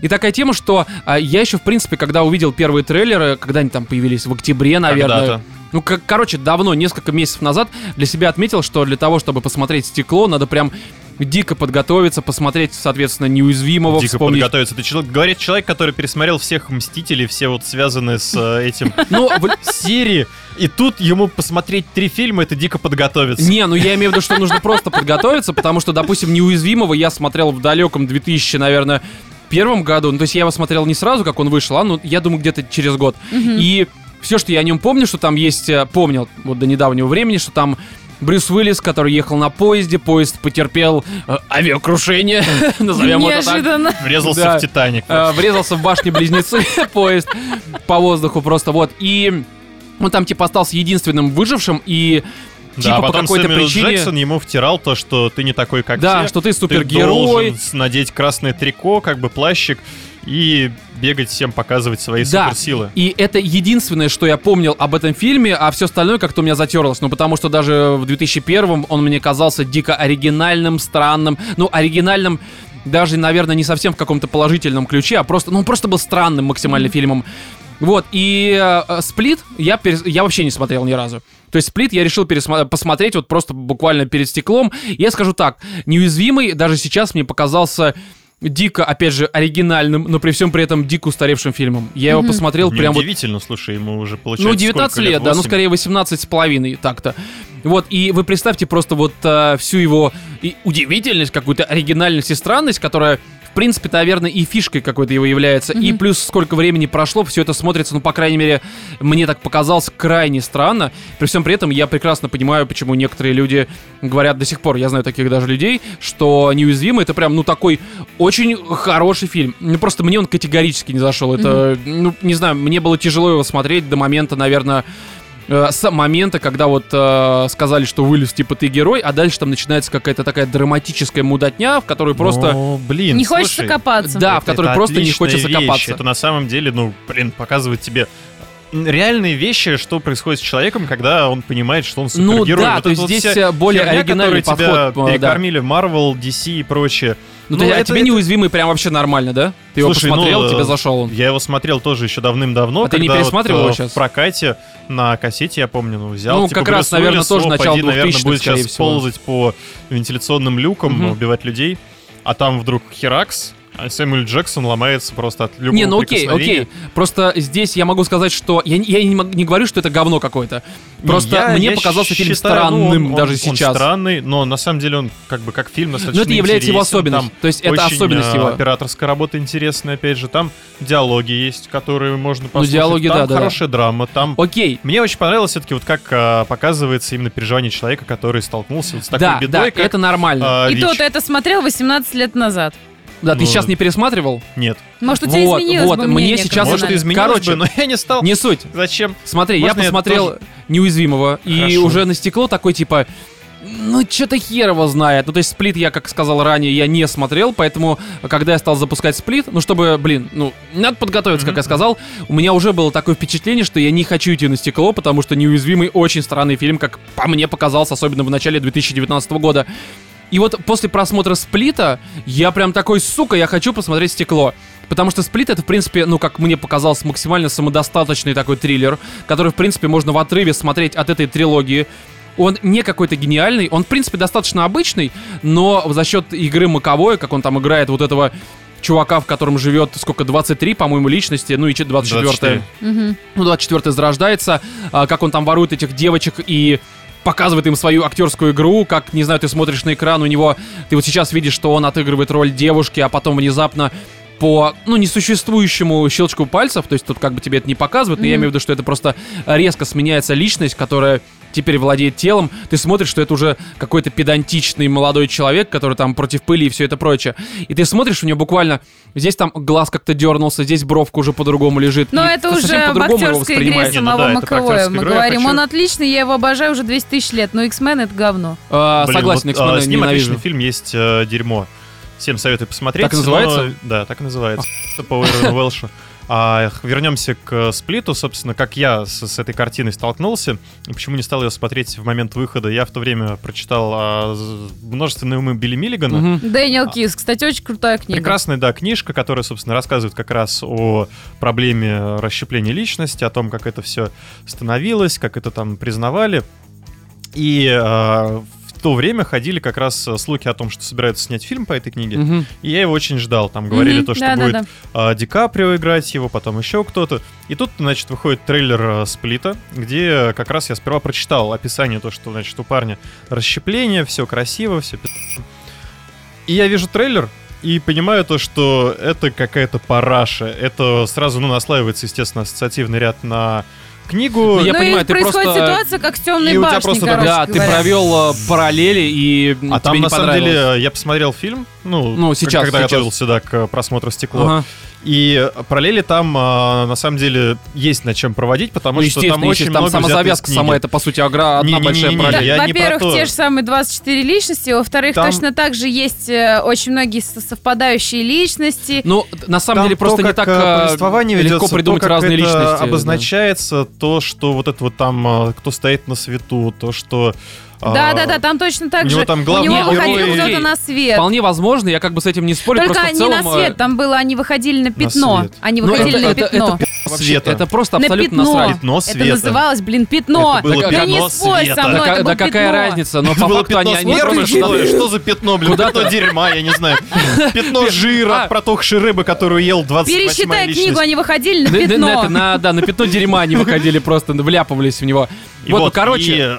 Speaker 1: И такая тема, что а, я еще, в принципе, когда увидел первые трейлеры, когда они там появились, в октябре, наверное.
Speaker 2: Когда-то.
Speaker 1: Ну, как, короче, давно, несколько месяцев назад, для себя отметил, что для того, чтобы посмотреть стекло, надо прям дико подготовиться, посмотреть, соответственно, неуязвимого,
Speaker 2: Дико
Speaker 1: вспомнить.
Speaker 2: подготовиться. Ты чел- говорит человек, который пересмотрел всех Мстителей, все вот связанные с э, этим
Speaker 1: Ну, в-
Speaker 2: серии, и тут ему посмотреть три фильма, это дико подготовиться.
Speaker 1: Не, ну я имею в виду, что нужно просто подготовиться, потому что, допустим, неуязвимого я смотрел в далеком 2000, наверное, первом году. Ну, то есть я его смотрел не сразу, как он вышел, а, ну, я думаю, где-то через год. И все, что я о нем помню, что там есть, э, помнил вот до недавнего времени, что там Брюс Уиллис, который ехал на поезде, поезд потерпел э, авиакрушение, назовем это так.
Speaker 3: Неожиданно.
Speaker 2: Врезался
Speaker 1: Да.
Speaker 2: в Титаник.
Speaker 1: Э, врезался в башни-близнецы поезд по воздуху просто вот. И он там типа остался единственным выжившим и
Speaker 2: Да,
Speaker 1: типа
Speaker 2: а
Speaker 1: по
Speaker 2: потом
Speaker 1: какой-то
Speaker 2: Сэмюэл
Speaker 1: причине...
Speaker 2: Джексон ему втирал то, что ты не такой, как
Speaker 1: Да,
Speaker 2: все.
Speaker 1: что ты
Speaker 2: Ты
Speaker 1: супергерой.
Speaker 2: должен надеть красное трико, как бы плащик, и бегать всем, показывать свои
Speaker 1: Да.
Speaker 2: суперсилы.
Speaker 1: И это единственное, что я помнил об этом фильме, а все остальное как-то у меня затерлось. Ну, потому что даже в 2001 он мне казался дико оригинальным, странным. Ну, оригинальным даже, наверное, не совсем в каком-то положительном ключе, а просто, ну, он просто был странным максимально фильмом. Вот, и э, «Сплит» я, перес- я вообще не смотрел ни разу. То есть «Сплит» я решил пересма- посмотреть вот просто буквально перед стеклом. Я скажу так, «Неуязвимый» даже сейчас мне показался дико, опять же, оригинальным, но при всем при этом дико устаревшим фильмом. Я его посмотрел прям вот
Speaker 2: Неудивительно, слушай, ему уже получается
Speaker 1: ну, 19
Speaker 2: сколько
Speaker 1: лет, да, ну,
Speaker 2: 8?
Speaker 1: скорее 18 с половиной, так-то. Вот, и вы представьте просто вот э, всю его и удивительность, какую-то оригинальность и странность, которая, принципе, наверное, и фишкой какой-то его является. И плюс сколько времени прошло, все это смотрится, ну, по крайней мере, мне так показалось крайне странно. При всем при этом я прекрасно понимаю, почему некоторые люди говорят до сих пор, я знаю таких даже людей, что неуязвимый это прям, ну, такой очень хороший фильм. Ну, просто мне он категорически не зашел. Это, ну, не знаю, мне было тяжело его смотреть до момента, наверное, э, с момента, когда вот э, сказали, что вылез, типа, ты герой, а дальше там начинается какая-то такая драматическая мудотня, в которую просто...
Speaker 2: Ну, блин,
Speaker 3: Не хочется
Speaker 2: слушай,
Speaker 3: копаться.
Speaker 1: Да, в
Speaker 2: это-
Speaker 1: которой
Speaker 2: это
Speaker 1: просто не хочется
Speaker 2: вещь.
Speaker 1: копаться.
Speaker 2: Это на самом деле, ну, блин, показывает тебе реальные вещи, что происходит с человеком, когда он понимает, что он
Speaker 1: Ну
Speaker 2: супергерой.
Speaker 1: да,
Speaker 2: Вот
Speaker 1: то есть
Speaker 2: вот
Speaker 1: здесь, э, более
Speaker 2: херня,
Speaker 1: оригинальный
Speaker 2: которая тебя
Speaker 1: подход, э, да.
Speaker 2: перекормили Marvel, DC и прочее.
Speaker 1: Ну,
Speaker 2: Ну,
Speaker 1: ты- а
Speaker 2: это-
Speaker 1: тебе
Speaker 2: это-
Speaker 1: неуязвимый прям вообще нормально, да? Ты его
Speaker 2: Слушай,
Speaker 1: посмотрел,
Speaker 2: ну,
Speaker 1: тебе зашел он.
Speaker 2: Я его смотрел тоже еще давным-давно.
Speaker 1: А ты не пересматривал
Speaker 2: вот,
Speaker 1: его щас?
Speaker 2: В прокате на кассете, я помню, ну, взял.
Speaker 1: Ну,
Speaker 2: типа,
Speaker 1: как раз, наверное,
Speaker 2: Уиллис,
Speaker 1: тоже начало
Speaker 2: пойди, наверное,
Speaker 1: 2000-х,
Speaker 2: будет сейчас
Speaker 1: всего.
Speaker 2: ползать по вентиляционным люкам,
Speaker 1: Мгм.
Speaker 2: убивать людей. А там вдруг Херакс, А Сэмюэль Джексон ломается просто от любого
Speaker 1: Не, ну окей, окей. Просто здесь я могу сказать, что я, я не, не говорю, что это говно какое-то. Просто
Speaker 2: Я-
Speaker 1: мне
Speaker 2: я
Speaker 1: показался фильм
Speaker 2: считаю, ну,
Speaker 1: странным
Speaker 2: он- он-
Speaker 1: даже
Speaker 2: он
Speaker 1: сейчас.
Speaker 2: странный, но на самом деле он как бы как фильм достаточно
Speaker 1: Но это является его особенностью.
Speaker 2: Там
Speaker 1: То есть это особенность
Speaker 2: э,
Speaker 1: его.
Speaker 2: Операторская работа интересная, опять же. Там диалоги есть, которые можно послушать.
Speaker 1: Ну, диалоги,
Speaker 2: там
Speaker 1: да, да, да.
Speaker 2: хорошая драма. Там
Speaker 1: Окей.
Speaker 2: мне очень понравилось все-таки вот как э, показывается именно переживание человека, который столкнулся вот с такой
Speaker 1: Да,
Speaker 2: бедой,
Speaker 1: да,
Speaker 2: как
Speaker 1: это нормально.
Speaker 2: э,
Speaker 3: И
Speaker 2: ВИЧ.
Speaker 3: то ты это смотрел 18 лет назад.
Speaker 1: Да, ты
Speaker 2: ну,
Speaker 1: сейчас не пересматривал?
Speaker 2: Нет.
Speaker 3: Может, у тебя
Speaker 1: Вот,
Speaker 3: изменилось
Speaker 1: вот,
Speaker 3: бы
Speaker 1: мне сейчас?
Speaker 2: Может, изменилось
Speaker 1: Короче,
Speaker 2: бы, но я не стал.
Speaker 1: Не суть.
Speaker 2: Зачем?
Speaker 1: Смотри,
Speaker 2: Можно
Speaker 1: я
Speaker 2: я
Speaker 1: посмотрел
Speaker 2: тоже?
Speaker 1: неуязвимого, и
Speaker 2: Хорошо.
Speaker 1: уже на стекло такой типа. Ну, что-то хер его знает. Ну, то есть сплит я, как сказал ранее, я не смотрел, поэтому, когда я стал запускать сплит, ну, чтобы, блин, ну, надо подготовиться, как
Speaker 2: Мгм.
Speaker 1: я сказал, у меня уже было такое впечатление, что я не хочу идти на стекло, потому что «Неуязвимый» очень странный фильм, как по мне показался, особенно в начале 2019 года. И вот после просмотра «Сплита» я прям такой, сука, я хочу посмотреть «Стекло». Потому что «Сплит» — это, в принципе, ну, как мне показалось, максимально самодостаточный такой триллер, который, в принципе, можно в отрыве смотреть от этой трилогии. Он не какой-то гениальный, он, в принципе, достаточно обычный, но за счет игры Маковой, как он там играет вот этого чувака, в котором живет, сколько, 23, по-моему, личности, ну и 24
Speaker 2: 24.
Speaker 3: Мгм.
Speaker 1: ну, 24 зарождается, а, как он там ворует этих девочек и показывает им свою актерскую игру, как, не знаю, ты смотришь на экран, у него, ты вот сейчас видишь, что он отыгрывает роль девушки, а потом внезапно по, ну, несуществующему щелчку пальцев, то есть тут как бы тебе это не показывают, но я
Speaker 3: Мгм.
Speaker 1: имею в виду, что это просто резко сменяется личность, которая теперь владеет телом, ты смотришь, что это уже какой-то педантичный молодой человек, который там против пыли и все это прочее. И ты смотришь, у него буквально здесь там глаз как-то дернулся, здесь бровка уже по-другому лежит.
Speaker 3: Но
Speaker 1: и
Speaker 3: это уже в
Speaker 1: по-другому его
Speaker 3: актерской игре.
Speaker 2: Не, ну
Speaker 3: самого
Speaker 2: да,
Speaker 3: Мы
Speaker 2: игру я
Speaker 3: говорим,
Speaker 2: хочу-
Speaker 3: он отличный, я его обожаю уже 200 тысяч лет, но X-Men это говно.
Speaker 1: А,
Speaker 2: Блин,
Speaker 1: согласен,
Speaker 2: вот,
Speaker 1: X-Men
Speaker 2: а, с ним
Speaker 1: ненавижу.
Speaker 2: отличный фильм есть э, «Дерьмо». Всем советую посмотреть.
Speaker 1: Так и называется?
Speaker 2: но- Да, так и называется. Уэйрону Уэлшу. А вернемся к сплиту, собственно, как я с, с этой картиной столкнулся, и почему не стал ее смотреть в момент выхода. Я в то время прочитал а, множественные умы Билли Миллигана.
Speaker 1: Мгм.
Speaker 3: Дэниел Кис, кстати, очень крутая книга.
Speaker 2: Прекрасная, да, книжка, которая, собственно, рассказывает как раз о проблеме расщепления личности, о том, как это все становилось, как это там признавали. И а, в то время ходили как раз э, слухи о том, что собираются снять фильм по этой книге.
Speaker 1: Мгм.
Speaker 2: И я его очень ждал. Там говорили
Speaker 3: Мгм,
Speaker 2: то, что
Speaker 3: да, да,
Speaker 2: будет
Speaker 3: да.
Speaker 2: а, Ди Каприо играть его, потом еще кто-то. И тут, значит, выходит трейлер а, Сплита, где как раз я сперва прочитал описание, то, что, значит, у парня расщепление, все красиво, все И я вижу трейлер, и понимаю то, что это какая-то параша. Это сразу, ну, наслаивается, естественно, ассоциативный ряд на книгу.
Speaker 1: Ну, я
Speaker 3: ну
Speaker 1: понимаю,
Speaker 3: и
Speaker 1: ты
Speaker 3: происходит
Speaker 1: просто-
Speaker 3: ситуация, как с темной
Speaker 2: И у тебя
Speaker 3: башней,
Speaker 2: просто
Speaker 3: короче
Speaker 1: Да, ты
Speaker 3: говоря.
Speaker 1: провел э, параллели и
Speaker 2: А
Speaker 1: тебе
Speaker 2: там,
Speaker 1: не
Speaker 2: на самом деле, я посмотрел фильм, ну,
Speaker 1: Ну, сейчас,
Speaker 2: когда
Speaker 1: сейчас.
Speaker 2: готовился, да, к просмотру «Стекло».
Speaker 1: Ага.
Speaker 2: И параллели там, а, на самом деле, есть над чем проводить, потому
Speaker 1: Ну,
Speaker 2: что там очень
Speaker 1: там
Speaker 2: много
Speaker 1: сама завязка сама, это, по сути, игра одна
Speaker 2: Не-не-не-не,
Speaker 1: большая
Speaker 2: не,
Speaker 1: параллель.
Speaker 2: я не про
Speaker 3: Во-первых,
Speaker 2: то.
Speaker 3: те же самые 24 личности, во-вторых,
Speaker 2: Там-
Speaker 3: точно так же есть э, очень многие со- совпадающие личности.
Speaker 1: Ну, на самом
Speaker 2: Там
Speaker 1: деле, просто
Speaker 2: то,
Speaker 1: не так
Speaker 2: э,
Speaker 1: э,
Speaker 2: повествование
Speaker 1: легко
Speaker 2: ведется,
Speaker 1: придумать
Speaker 2: то, как
Speaker 1: разные
Speaker 2: это
Speaker 1: личности. да.
Speaker 2: обозначается то, что вот это вот там, кто стоит на свету, то, что... а,
Speaker 3: Да-да-да, там точно так
Speaker 2: у
Speaker 3: же.
Speaker 2: него там
Speaker 3: У
Speaker 2: главный
Speaker 3: него
Speaker 1: герой-
Speaker 3: выходил кто-то на свет.
Speaker 1: Вполне возможно, я как бы с этим не спорю,
Speaker 3: Только
Speaker 1: просто в
Speaker 3: не
Speaker 1: целом...
Speaker 3: на
Speaker 1: э,
Speaker 3: свет, там было, они выходили на пятно.
Speaker 2: свет.
Speaker 3: Они
Speaker 1: ну,
Speaker 3: выходили
Speaker 1: это-
Speaker 3: на
Speaker 1: это-
Speaker 3: пятно.
Speaker 1: это вообще-
Speaker 2: Света.
Speaker 1: Это просто
Speaker 3: на
Speaker 1: абсолютно
Speaker 3: пятно.
Speaker 1: насрать.
Speaker 2: Пятно
Speaker 3: Это
Speaker 2: света.
Speaker 3: называлось, блин, пятно.
Speaker 2: Это было
Speaker 3: Да
Speaker 2: пятно
Speaker 3: не спорь
Speaker 2: света.
Speaker 3: со мной,
Speaker 1: Да,
Speaker 3: это
Speaker 1: да
Speaker 3: было
Speaker 1: какая
Speaker 3: пятно.
Speaker 1: разница, но
Speaker 2: Это
Speaker 1: по факту они... просто-
Speaker 2: что за пятно, блин?
Speaker 1: Куда-то-
Speaker 2: Пятно дерьма, я не знаю. Пятно жира
Speaker 1: А.
Speaker 2: от протухшей рыбы, которую ел 28
Speaker 3: Пересчитай книгу, они выходили на
Speaker 1: Да, да, на,
Speaker 3: пятно.
Speaker 1: это, на, да, на пятно дерьма они выходили просто, вляпывались в него.
Speaker 2: И
Speaker 1: вот, короче,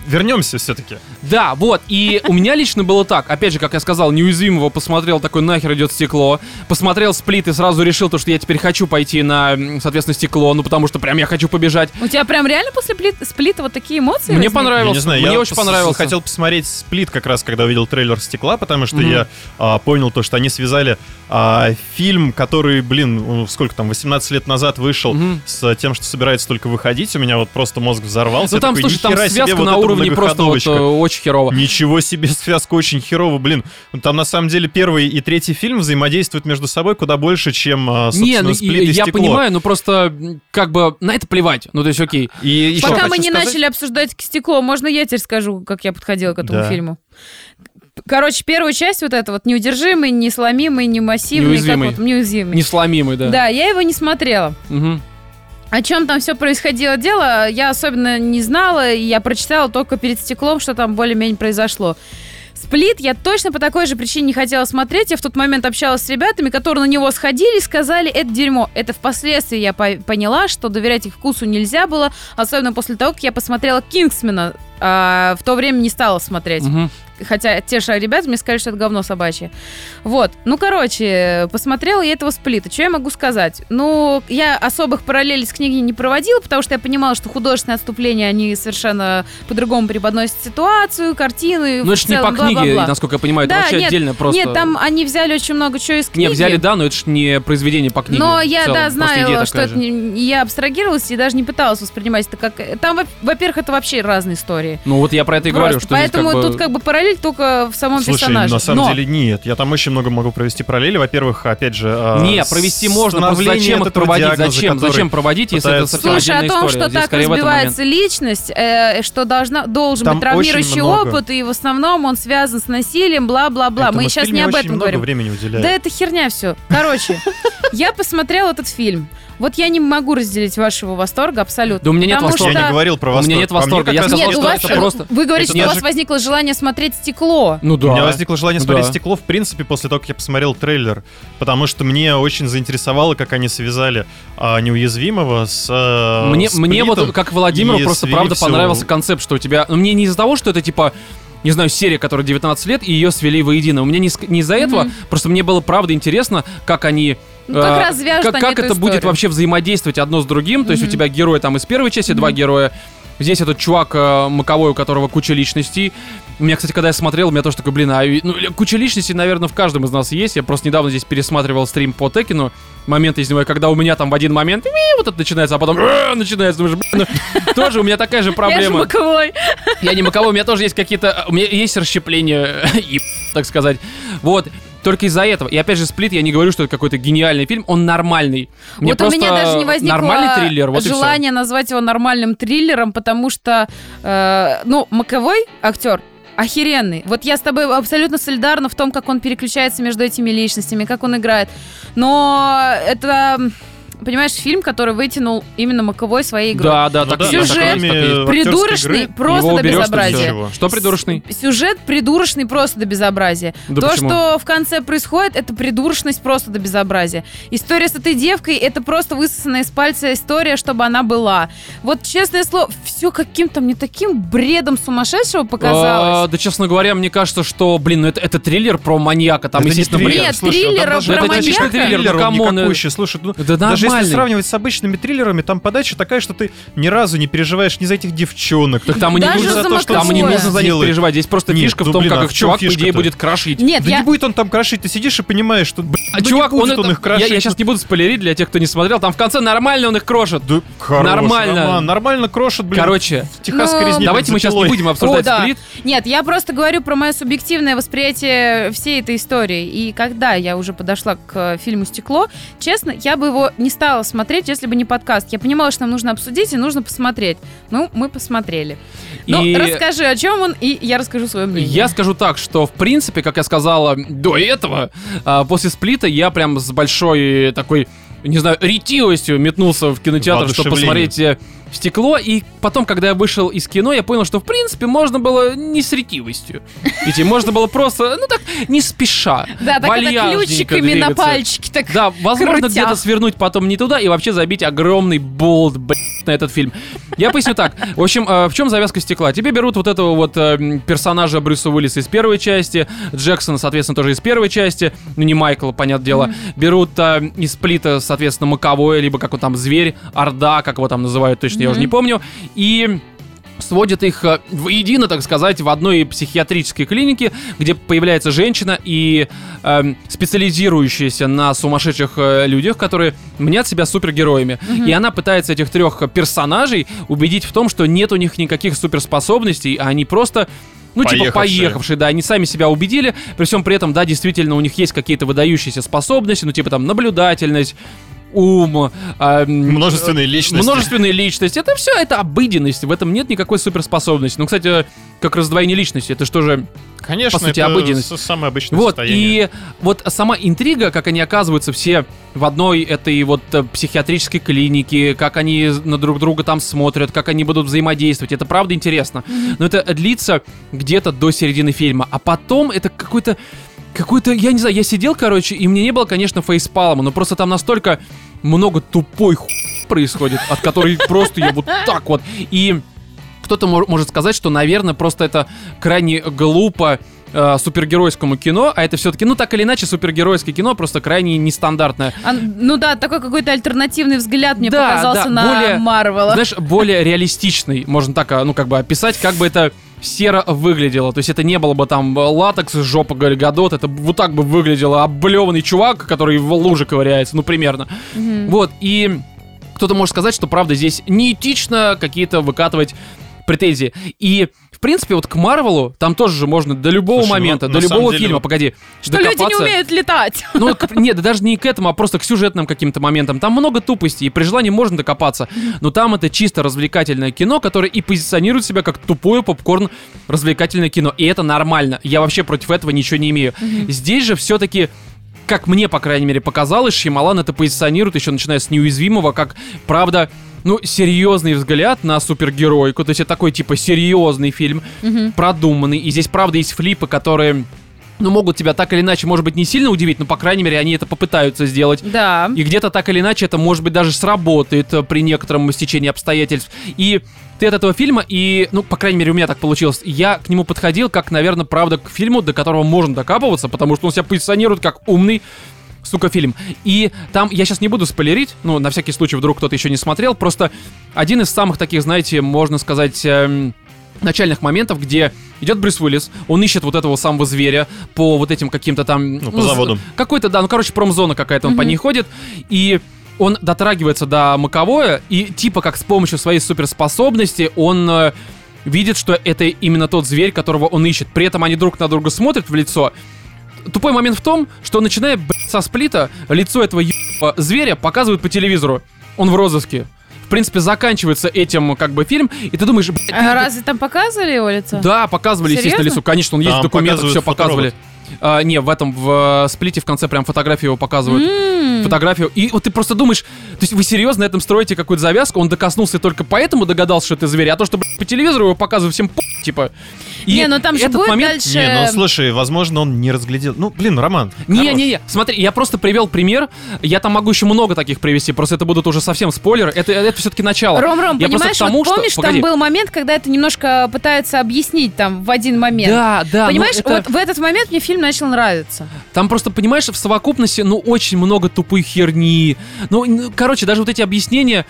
Speaker 2: вернемся все-таки.
Speaker 1: Да, вот, и у меня лично было так, опять же, как я сказал, неуязвимого посмотрел, такой нахер идет стекло, посмотрел сплит и сразу решил то, что я теперь хочу пойти на, соответственно, стекло, ну потому что прям я хочу побежать.
Speaker 3: У тебя прям реально после плит- сплита вот такие эмоции?
Speaker 1: Мне
Speaker 3: возникли?
Speaker 1: понравилось,
Speaker 2: Я не знаю,
Speaker 1: мне
Speaker 2: я
Speaker 1: очень понравился.
Speaker 2: хотел посмотреть сплит как раз, когда увидел трейлер стекла, потому что
Speaker 1: Мгм.
Speaker 2: я а, понял то, что они связали а, фильм, который, блин, сколько там, 18 лет назад вышел,
Speaker 1: Мгм.
Speaker 2: с тем, что собирается только выходить. У меня вот просто мозг взорвался.
Speaker 1: Ну там,
Speaker 2: такой,
Speaker 1: слушай, там
Speaker 2: «Нихера себе,
Speaker 1: связка
Speaker 2: вот
Speaker 1: на
Speaker 2: это
Speaker 1: уровне просто вот,
Speaker 2: многоходовочка».
Speaker 1: э, очень херово.
Speaker 2: Ничего себе, связка очень херова, блин. Там на самом деле первый и третий фильм взаимодействуют между собой куда больше, чем, а, собственно,
Speaker 1: Не, ну, и-
Speaker 2: сплит и
Speaker 1: я
Speaker 2: стекло.
Speaker 1: понимаю, но просто м, как бы на это плевать. Ну, то есть, окей.
Speaker 2: И
Speaker 3: Пока мы не
Speaker 2: сказать-
Speaker 3: начали обсуждать стекло, можно я теперь скажу, как я подходила к этому
Speaker 2: Да.
Speaker 3: фильму? Короче, первую часть вот эта вот неудержимый, несломимый, не массивный,
Speaker 1: Неуязвимый.
Speaker 3: как вот неуязвимый.
Speaker 1: Несломимый, да.
Speaker 3: Да, я его не смотрела.
Speaker 1: Мгм.
Speaker 3: О чем там все происходило дело, я особенно не знала, и я прочитала только перед стеклом, что там более-менее произошло. Сплит я точно по такой же причине не хотела смотреть. Я в тот момент общалась с ребятами, которые на него сходили и сказали, это дерьмо. Это впоследствии я по- поняла, что доверять их вкусу нельзя было, особенно после того, как я посмотрела Кингсмена. А, в то время не стала смотреть.
Speaker 1: Мгм.
Speaker 3: Хотя те же ребята мне сказали, что это говно собачье. Вот. Ну, короче, посмотрела я этого сплита. Что я могу сказать? Ну, я особых параллелей с книгой не проводила, потому что я понимала, что художественные отступления, они совершенно по-другому преподносят ситуацию, картину. и
Speaker 1: Ну, это ж не по
Speaker 3: целом
Speaker 1: книге,
Speaker 3: бла-бла-бла.
Speaker 1: насколько я понимаю, это
Speaker 3: Да,
Speaker 1: вообще
Speaker 3: нет,
Speaker 1: отдельно просто...
Speaker 3: Нет, там они взяли очень много чего из книги.
Speaker 1: Не, взяли, да, но это ж не произведение по книге.
Speaker 3: Но я,
Speaker 1: целом,
Speaker 3: да, знаю, что это
Speaker 1: же.
Speaker 3: не- я абстрагировалась и даже не пыталась воспринимать это как... Там, во- во-первых, это вообще разные истории.
Speaker 1: Ну вот я про это и говорю,
Speaker 3: Просто.
Speaker 1: что здесь
Speaker 3: Поэтому
Speaker 1: как бы...
Speaker 3: тут как бы параллель только в самом
Speaker 2: Слушай,
Speaker 3: персонаже.
Speaker 2: на самом
Speaker 3: Но-
Speaker 2: деле нет. Я там очень много могу провести параллели. Во-первых, опять же... а,
Speaker 1: Не, провести можно, просто зачем их
Speaker 2: этого
Speaker 1: проводить?
Speaker 2: диагноза,
Speaker 1: Зачем? Зачем проводить, если это совсем
Speaker 3: Слушай, о том,
Speaker 1: история?
Speaker 3: что
Speaker 1: Здесь
Speaker 3: так разбивается личность, э, что должна, должен
Speaker 2: Там
Speaker 3: быть травмирующий опыт, и в основном он связан с насилием, бла-бла-бла. Мы сейчас не об этом говорим. Да это херня все. Короче, я посмотрела этот фильм. Вот я не могу разделить вашего восторга абсолютно.
Speaker 1: Да у меня нет
Speaker 3: потому
Speaker 1: восторга.
Speaker 2: Я
Speaker 3: что-
Speaker 2: не говорил про
Speaker 1: У меня
Speaker 2: восторг.
Speaker 1: нет восторга. Я сказал,
Speaker 3: Нет,
Speaker 1: что
Speaker 3: у вас,
Speaker 1: это просто-
Speaker 3: вы говорите,
Speaker 2: это
Speaker 3: что у вас возникло желание смотреть стекло.
Speaker 1: Ну да.
Speaker 2: У меня возникло желание
Speaker 1: Ну
Speaker 2: смотреть
Speaker 1: да.
Speaker 2: стекло, в принципе, после того, как я посмотрел трейлер, потому что мне очень заинтересовало, как они связали а, неуязвимого с а,
Speaker 1: Мне, мне вот, как Владимиру, просто правда
Speaker 2: всё.
Speaker 1: понравился концепт, что у тебя... Ну, мне не из-за того, что это, типа, не знаю, серия, которая 19 лет, и ее свели воедино. У меня не, не из-за этого,
Speaker 3: Мгм.
Speaker 1: просто мне было правда интересно, как они...
Speaker 3: Ну, как
Speaker 1: э,
Speaker 3: раз вяжут
Speaker 1: как,
Speaker 3: они
Speaker 1: как
Speaker 3: эту
Speaker 1: это будет
Speaker 3: историю.
Speaker 1: вообще взаимодействовать одно с другим. То есть у тебя герои там из первой части, два героя. Здесь этот чувак э, маковой, у которого куча личностей. У меня, кстати, когда я смотрел, у меня тоже такой, блин, а ну, куча личностей, наверное, в каждом из нас есть. Я просто недавно здесь пересматривал стрим по Текину. Моменты из него, когда у меня там в один момент вот это начинается, а потом «Э», начинается. Думаешь, блин, ну, тоже у меня такая же
Speaker 3: Я же
Speaker 1: проблема.
Speaker 3: боковой.
Speaker 1: Я не маковой, у меня тоже есть какие-то... У меня есть расщепления, и, так сказать. Вот. Только из-за этого. И опять же, Сплит, я не говорю, что это какой-то гениальный фильм, он нормальный. Мне
Speaker 3: вот у меня даже не возникло
Speaker 1: нормальный триллер, вот
Speaker 3: желания назвать его нормальным триллером, потому что, э, ну, Маковой актер охеренный. Вот я с тобой абсолютно солидарна в том, как он переключается между этими личностями, как он играет. Но это, понимаешь, фильм, который вытянул именно Маковой своей игрой.
Speaker 1: Да, да,
Speaker 2: Ну
Speaker 1: так
Speaker 2: да,
Speaker 3: Сюжет
Speaker 1: так
Speaker 3: Придурочный
Speaker 2: игры
Speaker 3: просто до безобразия.
Speaker 1: Что придурочный?
Speaker 3: Сюжет придурочный просто до безобразия.
Speaker 1: Да
Speaker 3: То,
Speaker 1: почему?
Speaker 3: что в конце происходит, это придурочность просто до безобразия. История с этой девкой, это просто высосанная из пальца история, чтобы она была. Вот, честное слово, все каким-то мне таким бредом сумасшедшего
Speaker 1: А,
Speaker 3: показалось.
Speaker 1: да, честно говоря, мне кажется, что, блин, ну это, это триллер про маньяка, там,
Speaker 2: Это не
Speaker 1: естественно,
Speaker 2: триллер.
Speaker 1: бред.
Speaker 3: Нет,
Speaker 2: Слушай, ну там
Speaker 3: триллера
Speaker 2: даже
Speaker 3: про
Speaker 1: Это
Speaker 3: маньяка.
Speaker 1: чисто триллер, ну,
Speaker 2: триллер, он
Speaker 1: come on,
Speaker 2: никакущий. Слушай, ну,
Speaker 1: Да
Speaker 2: даже если
Speaker 1: нормальный.
Speaker 2: сравнивать с обычными триллерами, там подача такая, что ты ни разу не переживаешь ни за этих девчонок.
Speaker 1: Так там и не
Speaker 3: Даже
Speaker 1: нужно
Speaker 3: за
Speaker 1: то, что там не нужно за них переживать. Здесь просто
Speaker 2: Нет,
Speaker 1: фишка
Speaker 2: ну,
Speaker 1: в том,
Speaker 2: блин,
Speaker 1: как
Speaker 2: а
Speaker 1: их
Speaker 2: в чем
Speaker 1: чувак, по идее, будет крошить.
Speaker 3: Нет,
Speaker 2: да
Speaker 3: я...
Speaker 2: не будет он там крошить, ты сидишь и понимаешь, что блин,
Speaker 1: А
Speaker 2: ну,
Speaker 1: чувак,
Speaker 2: не будет
Speaker 1: он,
Speaker 2: он,
Speaker 1: это-
Speaker 2: их крошить.
Speaker 1: я, сейчас не буду спойлерить для тех, кто не смотрел. Там в конце нормально он их крошит.
Speaker 2: Да, хорош,
Speaker 1: Нормально.
Speaker 2: нормально, нормально крошит, блин.
Speaker 1: Короче,
Speaker 2: в техасской
Speaker 3: Ну,
Speaker 2: резне
Speaker 1: давайте мы сейчас не будем обсуждать сплит.
Speaker 3: Нет, я просто говорю про мое субъективное восприятие всей этой истории. И когда я уже подошла к э, фильму «Стекло», честно, я бы его не стала смотреть, если бы не подкаст. Я понимала, что нам нужно обсудить и нужно посмотреть. Ну, мы посмотрели. Ну,
Speaker 1: И-
Speaker 3: расскажи, о чем он, и я расскажу свое мнение.
Speaker 1: Я скажу так, что в принципе, как я сказала до этого, а, после сплита я прям с большой такой, не знаю, ретивостью метнулся в кинотеатр, чтобы посмотреть э, стекло. И потом, когда я вышел из кино, я понял, что в принципе можно было не с ретивостью. Идти, можно было просто, ну так, не спеша.
Speaker 3: Да, так это ключиками на пальчики. Так
Speaker 1: Да, возможно, где-то свернуть потом не туда и вообще забить огромный болт, на этот фильм. Я поясню так. В общем, э, в чем завязка стекла? Тебе берут вот этого вот э, персонажа Брюса Уиллиса из первой части, Джексона, соответственно, тоже из первой части, ну не Майкл, понятное дело. Берут э, из Сплита, соответственно, Маковой, либо как он там, Зверь, Орда, как его там называют, точно я уже не помню. И сводят их э, воедино, так сказать, в одной психиатрической клинике, где появляется женщина и эм, специализирующаяся на сумасшедших э, людях, которые мнят себя супергероями. И она пытается этих трех персонажей убедить в том, что нет у них никаких суперспособностей, а они просто ну, типа
Speaker 2: Поехавшие.
Speaker 1: поехавшие, да, они сами себя убедили, при всем при этом, да, действительно, у них есть какие-то выдающиеся способности, ну, типа там наблюдательность, ум, м,
Speaker 2: Множественные личности.
Speaker 1: множественные личности. Это все, это обыденность. В этом нет никакой суперспособности. Ну, кстати, как раздвоение личности, это что же
Speaker 2: Конечно,
Speaker 1: по сути,
Speaker 2: это
Speaker 1: обыденность.
Speaker 2: самое обычное
Speaker 1: Вот,
Speaker 2: состояние.
Speaker 1: и вот сама интрига, как они оказываются все в одной этой вот э, психиатрической клинике, как они на друг друга там смотрят, как они будут взаимодействовать, это правда интересно. Но это длится где-то до середины фильма, а потом это какой-то какой-то, я не знаю, я сидел, короче, и мне не было, конечно, фейспалма, но просто там настолько много тупой ху происходит, от которой просто я вот так вот. И кто-то мо- может сказать, что, наверное, просто это крайне глупо э, супергеройскому кино, а это все-таки, ну так или иначе, супергеройское кино просто крайне нестандартное.
Speaker 3: А, ну да, такой какой-то альтернативный взгляд мне
Speaker 1: Да,
Speaker 3: показался
Speaker 1: да,
Speaker 3: на
Speaker 1: более-
Speaker 3: Марвела.
Speaker 1: Знаешь, более реалистичный, можно так, а, ну как бы описать, как бы это серо выглядело. То есть это не было бы там латекс, жопа Гальгадот, это вот так бы выглядело облеванный чувак, который в луже ковыряется, ну примерно.
Speaker 3: Мгм.
Speaker 1: Вот, и кто-то может сказать, что, правда, здесь неэтично какие-то выкатывать претензии. И, принципе, вот к Марвелу там тоже же можно до любого
Speaker 2: Слушай, ну,
Speaker 1: момента,
Speaker 2: на
Speaker 1: до любого
Speaker 2: деле,
Speaker 1: фильма,
Speaker 2: вот-
Speaker 1: погоди,
Speaker 3: Что люди не
Speaker 1: докопаться.
Speaker 3: умеют летать.
Speaker 1: Ну, к- нет, да даже не к этому, а просто к сюжетным каким-то моментам. Там много тупости, и при желании можно докопаться. Но там это чисто развлекательное кино, которое и позиционирует себя как тупое попкорн развлекательное кино. И это нормально. Я вообще против этого ничего не имею. Здесь же все-таки как мне, по крайней мере, показалось, Шьямалан это позиционирует, еще начиная с неуязвимого, как, правда, ну, серьезный взгляд на супергеройку. То есть это такой, типа, серьезный фильм,
Speaker 3: Мгм.
Speaker 1: продуманный. И здесь, правда, есть флипы, которые, ну, могут тебя так или иначе, может быть, не сильно удивить, но, по крайней мере, они это попытаются сделать.
Speaker 3: Да.
Speaker 1: И где-то так или иначе это, может быть, даже сработает э, при некотором стечении обстоятельств. И ты от этого фильма, и, ну, по крайней мере, у меня так получилось, я к нему подходил как, наверное, правда, к фильму, до которого можно докапываться, потому что он себя позиционирует как умный, сука, фильм. И там, я сейчас не буду спойлерить, ну, на всякий случай, вдруг кто-то еще не смотрел, просто один из самых таких, знаете, можно сказать... эм, начальных моментов, где идет Брюс Уиллис, он ищет вот этого самого зверя по вот этим каким-то там...
Speaker 2: Ну, по
Speaker 1: з-
Speaker 2: заводу.
Speaker 1: Какой-то, да, ну, короче, промзона какая-то, он по
Speaker 3: Мгм.
Speaker 1: ней ходит, и он дотрагивается до маковое, и типа как с помощью своей суперспособности он э, видит, что это именно тот зверь, которого он ищет. При этом они друг на друга смотрят в лицо. Тупой момент в том, что начиная блядь, со сплита, лицо этого ебаного зверя показывают по телевизору. Он в розыске. В принципе, заканчивается этим как бы фильм, и ты думаешь, блядь,
Speaker 3: А разве там показывали его лицо?
Speaker 1: да, показывали, естественно,
Speaker 3: Серьезно?
Speaker 1: лицо. Конечно, он есть
Speaker 2: Там
Speaker 1: в документах, все показывали. А, не, в этом, в э, сплите в конце прям фотографию его показывают.
Speaker 3: М.
Speaker 1: Фотографию. И вот ты просто думаешь, то есть вы серьезно на этом строите какую-то завязку? Он докоснулся и только поэтому догадался, что это зверь, а то, что блядь, по телевизору его показывают всем по, типа. И
Speaker 3: Не, ну там же
Speaker 1: этот
Speaker 3: будет
Speaker 1: момент...
Speaker 3: дальше...
Speaker 2: Не, ну слушай, возможно, он не разглядел. Ну, блин, Роман.
Speaker 1: Не-не-не, смотри, я просто привел пример. Я там могу еще много таких привести, просто это будут уже совсем спойлеры. Это, это все-таки начало.
Speaker 3: Ром, Ром,
Speaker 1: Я
Speaker 3: понимаешь,
Speaker 1: тому,
Speaker 3: вот
Speaker 1: что-
Speaker 3: помнишь,
Speaker 1: погоди.
Speaker 3: там был момент, когда это немножко пытаются объяснить там в один момент.
Speaker 1: Да, да. ну
Speaker 3: Понимаешь,
Speaker 1: это-
Speaker 3: вот в этот момент мне фильм начал нравиться.
Speaker 1: Там просто, понимаешь, в совокупности, ну, очень много тупой херни. Ну, короче, даже вот эти объяснения,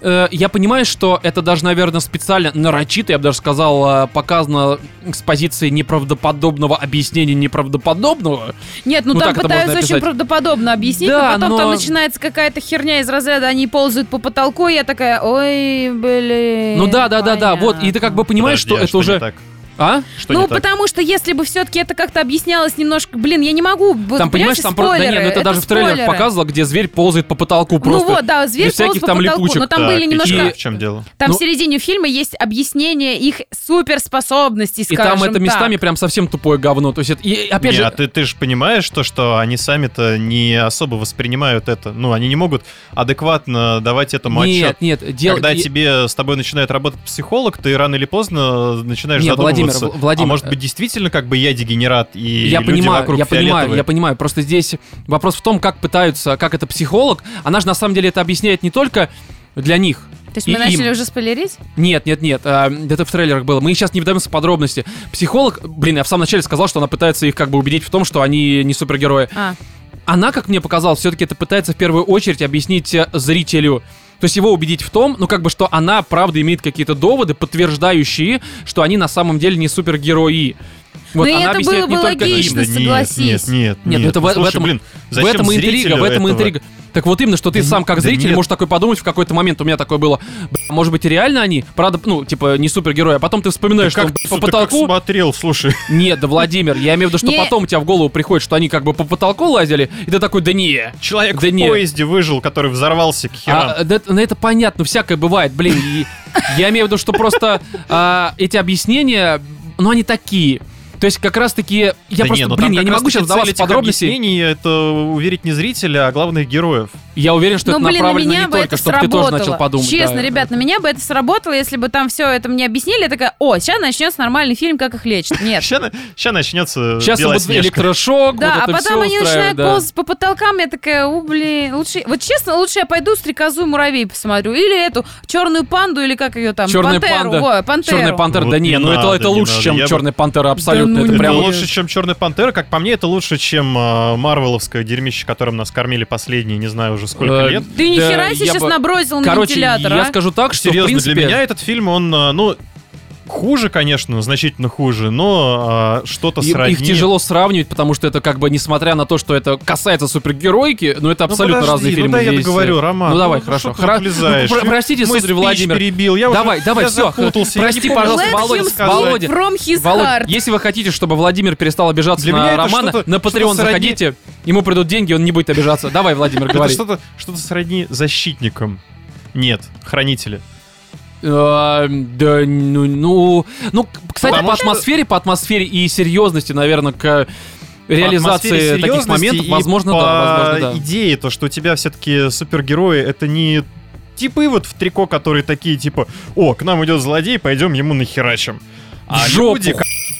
Speaker 1: э, я понимаю, что это даже, наверное, специально нарочито, я бы даже сказал, э, показано с позиции неправдоподобного объяснения неправдоподобного.
Speaker 3: Нет, ну,
Speaker 1: Ну,
Speaker 3: там пытаются очень правдоподобно объяснить,
Speaker 1: Да,
Speaker 3: но потом
Speaker 1: но-
Speaker 3: там начинается какая-то херня из разряда, они ползают по потолку, и я такая, ой, блин.
Speaker 1: Ну да, да, да, да, вот, и ты как бы понимаешь,
Speaker 2: Подожди,
Speaker 1: что
Speaker 2: а
Speaker 1: это уже...
Speaker 2: так?
Speaker 1: А?
Speaker 2: Что
Speaker 3: ну,
Speaker 2: не так?
Speaker 3: потому что если бы все-таки это как-то объяснялось немножко, блин, я не могу. вот,
Speaker 1: Там, понимаешь, там просто... Да
Speaker 3: спойлеры,
Speaker 1: нет, ну это даже в трейлерах
Speaker 3: спойлеры.
Speaker 1: показывало, где зверь ползает по потолку просто.
Speaker 3: Ну вот, да, зверь ползает по
Speaker 1: там
Speaker 3: потолку,
Speaker 1: липучек.
Speaker 3: но там
Speaker 2: Так,
Speaker 3: были
Speaker 2: и
Speaker 3: немножко...
Speaker 2: чё, в чем дело?
Speaker 3: Там
Speaker 1: Ну-
Speaker 3: в середине фильма есть объяснение их суперспособностей,
Speaker 1: И
Speaker 3: скажем
Speaker 1: там это местами
Speaker 3: так.
Speaker 1: прям совсем тупое говно. То есть, это- и опять
Speaker 2: не,
Speaker 1: же...
Speaker 2: а ты, ты же понимаешь то, что они сами-то не особо воспринимают это. Ну, они не могут адекватно давать этому отчет.
Speaker 1: Нет, нет, дело...
Speaker 2: Когда
Speaker 1: и-
Speaker 2: тебе с тобой начинает работать психолог, ты рано или поздно начинаешь
Speaker 1: Не, Владимир,
Speaker 2: задумываться.
Speaker 1: В- Владимир,
Speaker 2: а может быть, действительно, как бы я дегенерат, и
Speaker 1: Я
Speaker 2: люди
Speaker 1: понимаю,
Speaker 2: вокруг
Speaker 1: я понимаю, я понимаю. Просто здесь вопрос в том, как пытаются, как это психолог. Она же на самом деле это объясняет не только для них.
Speaker 3: То есть
Speaker 1: и
Speaker 3: мы начали
Speaker 1: им.
Speaker 3: уже спойлерить?
Speaker 1: Нет, нет, нет, а, это в трейлерах было. Мы сейчас не вдаемся в подробности. Психолог, блин, я в самом начале сказал, что она пытается их как бы убедить в том, что они не супергерои.
Speaker 3: А,
Speaker 1: Она, как мне показалось, все-таки это пытается в первую очередь объяснить э, зрителю. То есть его убедить в том, ну как бы, что она правда имеет какие-то доводы, подтверждающие, что они на самом деле не супергерои. Вот
Speaker 3: Ну,
Speaker 1: она
Speaker 3: это
Speaker 1: объясняет
Speaker 3: было
Speaker 1: не
Speaker 3: бы
Speaker 1: только им.
Speaker 3: логично.
Speaker 2: Да нет,
Speaker 3: согласись.
Speaker 2: Нет, нет,
Speaker 1: Нет, ну это в-
Speaker 2: Ну,
Speaker 1: в
Speaker 2: слушай,
Speaker 1: этом-
Speaker 2: блин,
Speaker 1: В этом и интрига, в этом
Speaker 2: этого?
Speaker 1: интрига. Так вот именно, что ты
Speaker 2: Да
Speaker 1: сам как
Speaker 2: да
Speaker 1: зритель
Speaker 2: нет.
Speaker 1: можешь такой подумать в какой-то момент. У меня такое было, «Бля, может быть, и реально они? Правда, ну, типа, не супергерои. А потом ты
Speaker 2: Ты
Speaker 1: вспоминаешь, что
Speaker 2: как,
Speaker 1: по
Speaker 2: ты как
Speaker 1: потолку...
Speaker 2: смотрел, слушай.
Speaker 1: Нет, да, Владимир, я имею в виду, что
Speaker 3: Не.
Speaker 1: потом у тебя в голову приходит, что они как бы по потолку лазили, и ты такой, да не.
Speaker 2: Человек
Speaker 1: Да
Speaker 2: в
Speaker 1: нет.
Speaker 2: поезде выжил, который взорвался к херам.
Speaker 1: А, да, ну, это понятно, всякое бывает, блин. и я имею в виду, что просто а, эти объяснения, ну, они такие. То есть как раз-таки, я
Speaker 2: Да
Speaker 1: просто,
Speaker 2: не, ну
Speaker 1: блин, я не могу сейчас вдаваться в подробности.
Speaker 2: это уверить не зрителя, а главных героев.
Speaker 1: Я уверен, что
Speaker 3: ну,
Speaker 1: это
Speaker 3: блин, на
Speaker 1: направлено
Speaker 3: меня
Speaker 1: не
Speaker 3: бы
Speaker 1: только,
Speaker 3: это
Speaker 1: чтобы ты тоже начал подумать.
Speaker 3: Честно,
Speaker 1: да.
Speaker 3: ребят, на меня бы это сработало, если бы там все это мне объяснили. Я такая, о, сейчас начнется нормальный фильм, как их лечат. Нет.
Speaker 2: Сейчас, начнется
Speaker 1: Сейчас будет электрошок,
Speaker 3: Да, а
Speaker 1: это
Speaker 3: потом они начинают ползать по потолкам, я такая, у, блин, лучше... Вот честно, лучше я пойду стрекозу и муравей посмотрю. Или эту черную панду, или как ее там,
Speaker 1: Черная
Speaker 3: пантеру.
Speaker 1: панда. Черная пантера,
Speaker 2: Вот
Speaker 1: да
Speaker 2: не
Speaker 1: не, ну это, это лучше, чем Черная пантера, абсолютно.
Speaker 3: Ну
Speaker 1: это прям
Speaker 3: нет.
Speaker 2: лучше, чем Черная пантера. Как по мне, это лучше, чем э, Марвеловское дерьмище, которым нас кормили последние, не знаю уже сколько
Speaker 1: Э,
Speaker 2: лет.
Speaker 3: Ты ни хера сейчас набросил на
Speaker 1: Короче,
Speaker 3: вентилятор,
Speaker 1: я
Speaker 3: а?
Speaker 1: скажу так, что
Speaker 2: Серьезно,
Speaker 1: в принципе...
Speaker 2: для меня этот фильм, он, э, ну, хуже, конечно, значительно хуже, но э, что-то сродни.
Speaker 1: Их тяжело сравнивать, потому что это как бы, несмотря на то, что это касается супергеройки, но это
Speaker 2: Ну,
Speaker 1: абсолютно
Speaker 2: подожди,
Speaker 1: разные
Speaker 2: ну
Speaker 1: фильмы.
Speaker 2: да, я договорю, Роман.
Speaker 1: Ну давай,
Speaker 2: ну,
Speaker 1: хорошо. Хра-? Ну, про- простите,
Speaker 2: Мой
Speaker 1: сударь Владимир.
Speaker 2: перебил. Я
Speaker 1: Давай,
Speaker 2: уже,
Speaker 1: давай,
Speaker 2: я
Speaker 1: всё,
Speaker 2: запутался,
Speaker 1: прости, пожалуйста, Володя. Володя.
Speaker 3: From his
Speaker 1: Володь,
Speaker 3: heart.
Speaker 1: если вы хотите, чтобы Владимир перестал обижаться
Speaker 2: Для
Speaker 1: на
Speaker 2: это
Speaker 1: Романа, на Patreon
Speaker 2: сродни-
Speaker 1: заходите, ему придут деньги, он не будет обижаться. Давай, Владимир,
Speaker 2: Это
Speaker 1: говори.
Speaker 2: что-то, что-то сродни защитникам. Нет, хранители.
Speaker 1: Да, ну, ну, ну, кстати,
Speaker 2: Потому
Speaker 1: по
Speaker 2: что-
Speaker 1: атмосфере, по атмосфере и серьезности, наверное, к реализации таких моментов, возможно, да, возможно, да.
Speaker 2: идее, то, что у тебя все-таки супергерои, это не типы вот в трико, которые такие, типа, о, к нам идет злодей, пойдем ему нахерачим. А
Speaker 1: жопу.
Speaker 2: люди,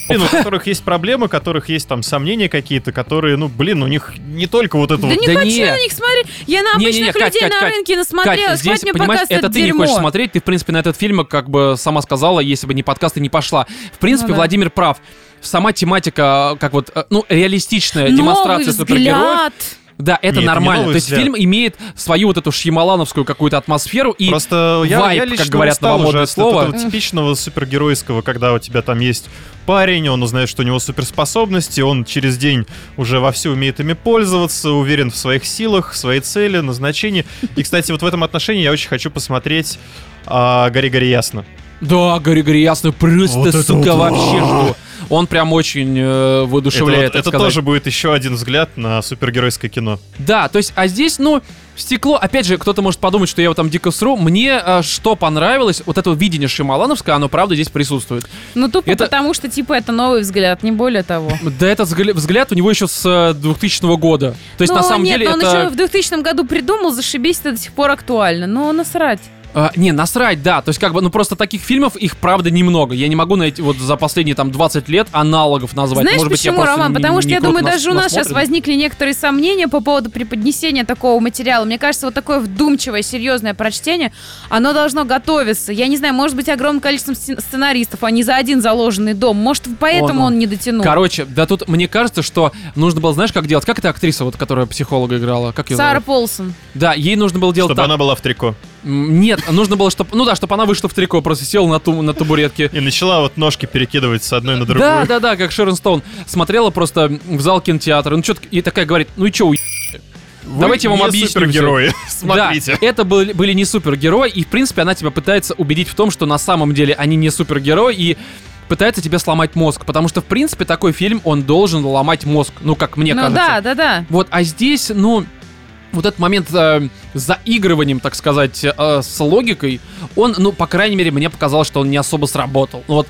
Speaker 2: блин, у которых есть проблемы, у которых есть там сомнения какие-то, которые, ну, блин, у них не только вот это
Speaker 3: Да
Speaker 2: вот...
Speaker 3: не
Speaker 1: Да
Speaker 3: хочу
Speaker 1: не.
Speaker 3: на них смотреть. Я на обычных
Speaker 1: Кать,
Speaker 3: людей
Speaker 1: Кать,
Speaker 3: на
Speaker 1: Кать,
Speaker 3: рынке
Speaker 1: Кать,
Speaker 3: насмотрелась.
Speaker 1: здесь,
Speaker 3: Хватит мне
Speaker 1: понимаешь,
Speaker 3: показывать
Speaker 1: это ты не
Speaker 3: дерьмо.
Speaker 1: хочешь смотреть, ты, в принципе, на этот фильм, как бы сама сказала, если бы не подкаст, и не пошла. В принципе,
Speaker 3: Ну да.
Speaker 1: Владимир прав. Сама тематика, как вот, э, ну, реалистичная
Speaker 3: Новый
Speaker 1: демонстрация супергероев. Да, это
Speaker 2: Нет, не
Speaker 1: нормально. То есть
Speaker 2: взгляд.
Speaker 1: фильм имеет свою вот эту шьямалановскую какую-то атмосферу и
Speaker 2: Просто я,
Speaker 1: вайб,
Speaker 2: я
Speaker 1: как
Speaker 2: лично
Speaker 1: говорят
Speaker 2: устал уже
Speaker 1: новомодное
Speaker 2: от
Speaker 1: слово.
Speaker 2: этого типичного супергеройского, когда у тебя там есть парень, он узнает, что у него суперспособности, он через день уже вовсю умеет ими пользоваться, уверен в своих силах, в своей цели, назначении. И, кстати, вот в этом отношении я очень хочу посмотреть а, «Гори-гори ясно».
Speaker 1: Да, Гори Гори Ясно, просто,
Speaker 2: Вот
Speaker 1: сука,
Speaker 2: вот,
Speaker 1: вообще
Speaker 2: а.
Speaker 1: жду. Он прям очень э,
Speaker 2: Это,
Speaker 1: воодушевляет,
Speaker 2: вот-
Speaker 1: так
Speaker 2: это тоже будет еще один взгляд на супергеройское кино.
Speaker 1: Да, то есть, а здесь, ну, стекло, опять же, кто-то может подумать, что я вот там дико сру. Мне э, что понравилось, вот это видение Шималановское, оно правда здесь присутствует.
Speaker 3: Ну, тупо
Speaker 1: Это-
Speaker 3: потому, что, типа, это новый взгляд, не более того.
Speaker 1: Да, этот взгля- взгляд у него еще с э, 2000 года. То есть,
Speaker 3: ну,
Speaker 1: на самом
Speaker 3: нет,
Speaker 1: деле,
Speaker 3: он
Speaker 1: это...
Speaker 3: еще в 2000 году придумал, зашибись, это до сих пор актуально. Ну, насрать.
Speaker 1: А, не, насрать, да. То есть, как бы, ну просто таких фильмов, их правда немного. Я не могу найти вот за последние там 20 лет аналогов назвать.
Speaker 3: Знаешь
Speaker 1: Может быть, я
Speaker 3: почему,
Speaker 1: просто
Speaker 3: Роман?
Speaker 1: не-
Speaker 3: Потому что
Speaker 1: не
Speaker 3: я думаю,
Speaker 1: нас-
Speaker 3: даже у нас сейчас
Speaker 1: насмотрен.
Speaker 3: возникли некоторые сомнения по поводу преподнесения такого материала. Мне кажется, вот такое вдумчивое, серьезное прочтение, оно должно готовиться. Я не знаю, может быть, огромным количеством сцен- сценаристов, а не за один заложенный дом. Может, поэтому
Speaker 1: О,
Speaker 3: он не дотянул.
Speaker 1: Короче, да тут мне кажется, что нужно было, знаешь, как делать? Как эта актриса, вот, которая психолога играла? Как ее
Speaker 3: Сара
Speaker 1: зовут?
Speaker 3: Полсон.
Speaker 1: Да, ей нужно было делать
Speaker 2: Чтобы
Speaker 1: так.
Speaker 2: она была в трико.
Speaker 1: Нет, нужно было, чтобы, ну да, чтобы она вышла в трико, просто села на, ту, на табуретке.
Speaker 2: И начала вот ножки перекидывать с одной на другую.
Speaker 1: Да, да, да, как Шерон Стоун. Смотрела просто в зал кинотеатра. Ну, что и такая говорит, ну и что,
Speaker 2: Вы
Speaker 1: Давайте вам
Speaker 2: не
Speaker 1: объясню
Speaker 2: супергерои. Смотрите.
Speaker 1: Да, это были, были не супергерои, и, в принципе, она тебя пытается убедить в том, что на самом деле они не супергерои, и пытается тебе сломать мозг. Потому что, в принципе, такой фильм, он должен ломать мозг. Ну, как мне
Speaker 3: ну
Speaker 1: кажется.
Speaker 3: да, да, да.
Speaker 1: Вот, а здесь, ну, вот этот момент э, заигрыванием, так сказать, э, с логикой, он, ну, по крайней мере, мне показалось, что он не особо сработал. Ну, Вот,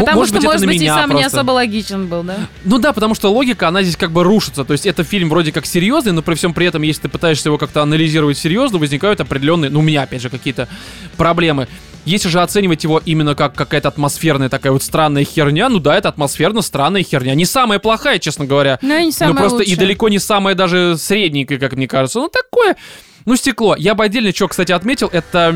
Speaker 3: Потому
Speaker 1: может
Speaker 3: что,
Speaker 1: быть,
Speaker 3: может быть, и сам не
Speaker 1: просто.
Speaker 3: особо логичен был, да?
Speaker 1: Ну да, потому что логика, она здесь как бы рушится. То есть это фильм вроде как серьезный, но при всем при этом, если ты пытаешься его как-то анализировать серьезно, возникают определенные, ну у меня опять же какие-то проблемы. Если же оценивать его именно как какая-то атмосферная такая вот странная херня, ну да, это атмосферно странная херня. Не самая плохая, честно говоря.
Speaker 3: Ну, и не самое
Speaker 1: ну просто и
Speaker 3: лучшее.
Speaker 1: далеко не самая даже средненькая, как мне кажется. Ну такое, ну стекло. Я бы отдельно что, кстати, отметил, это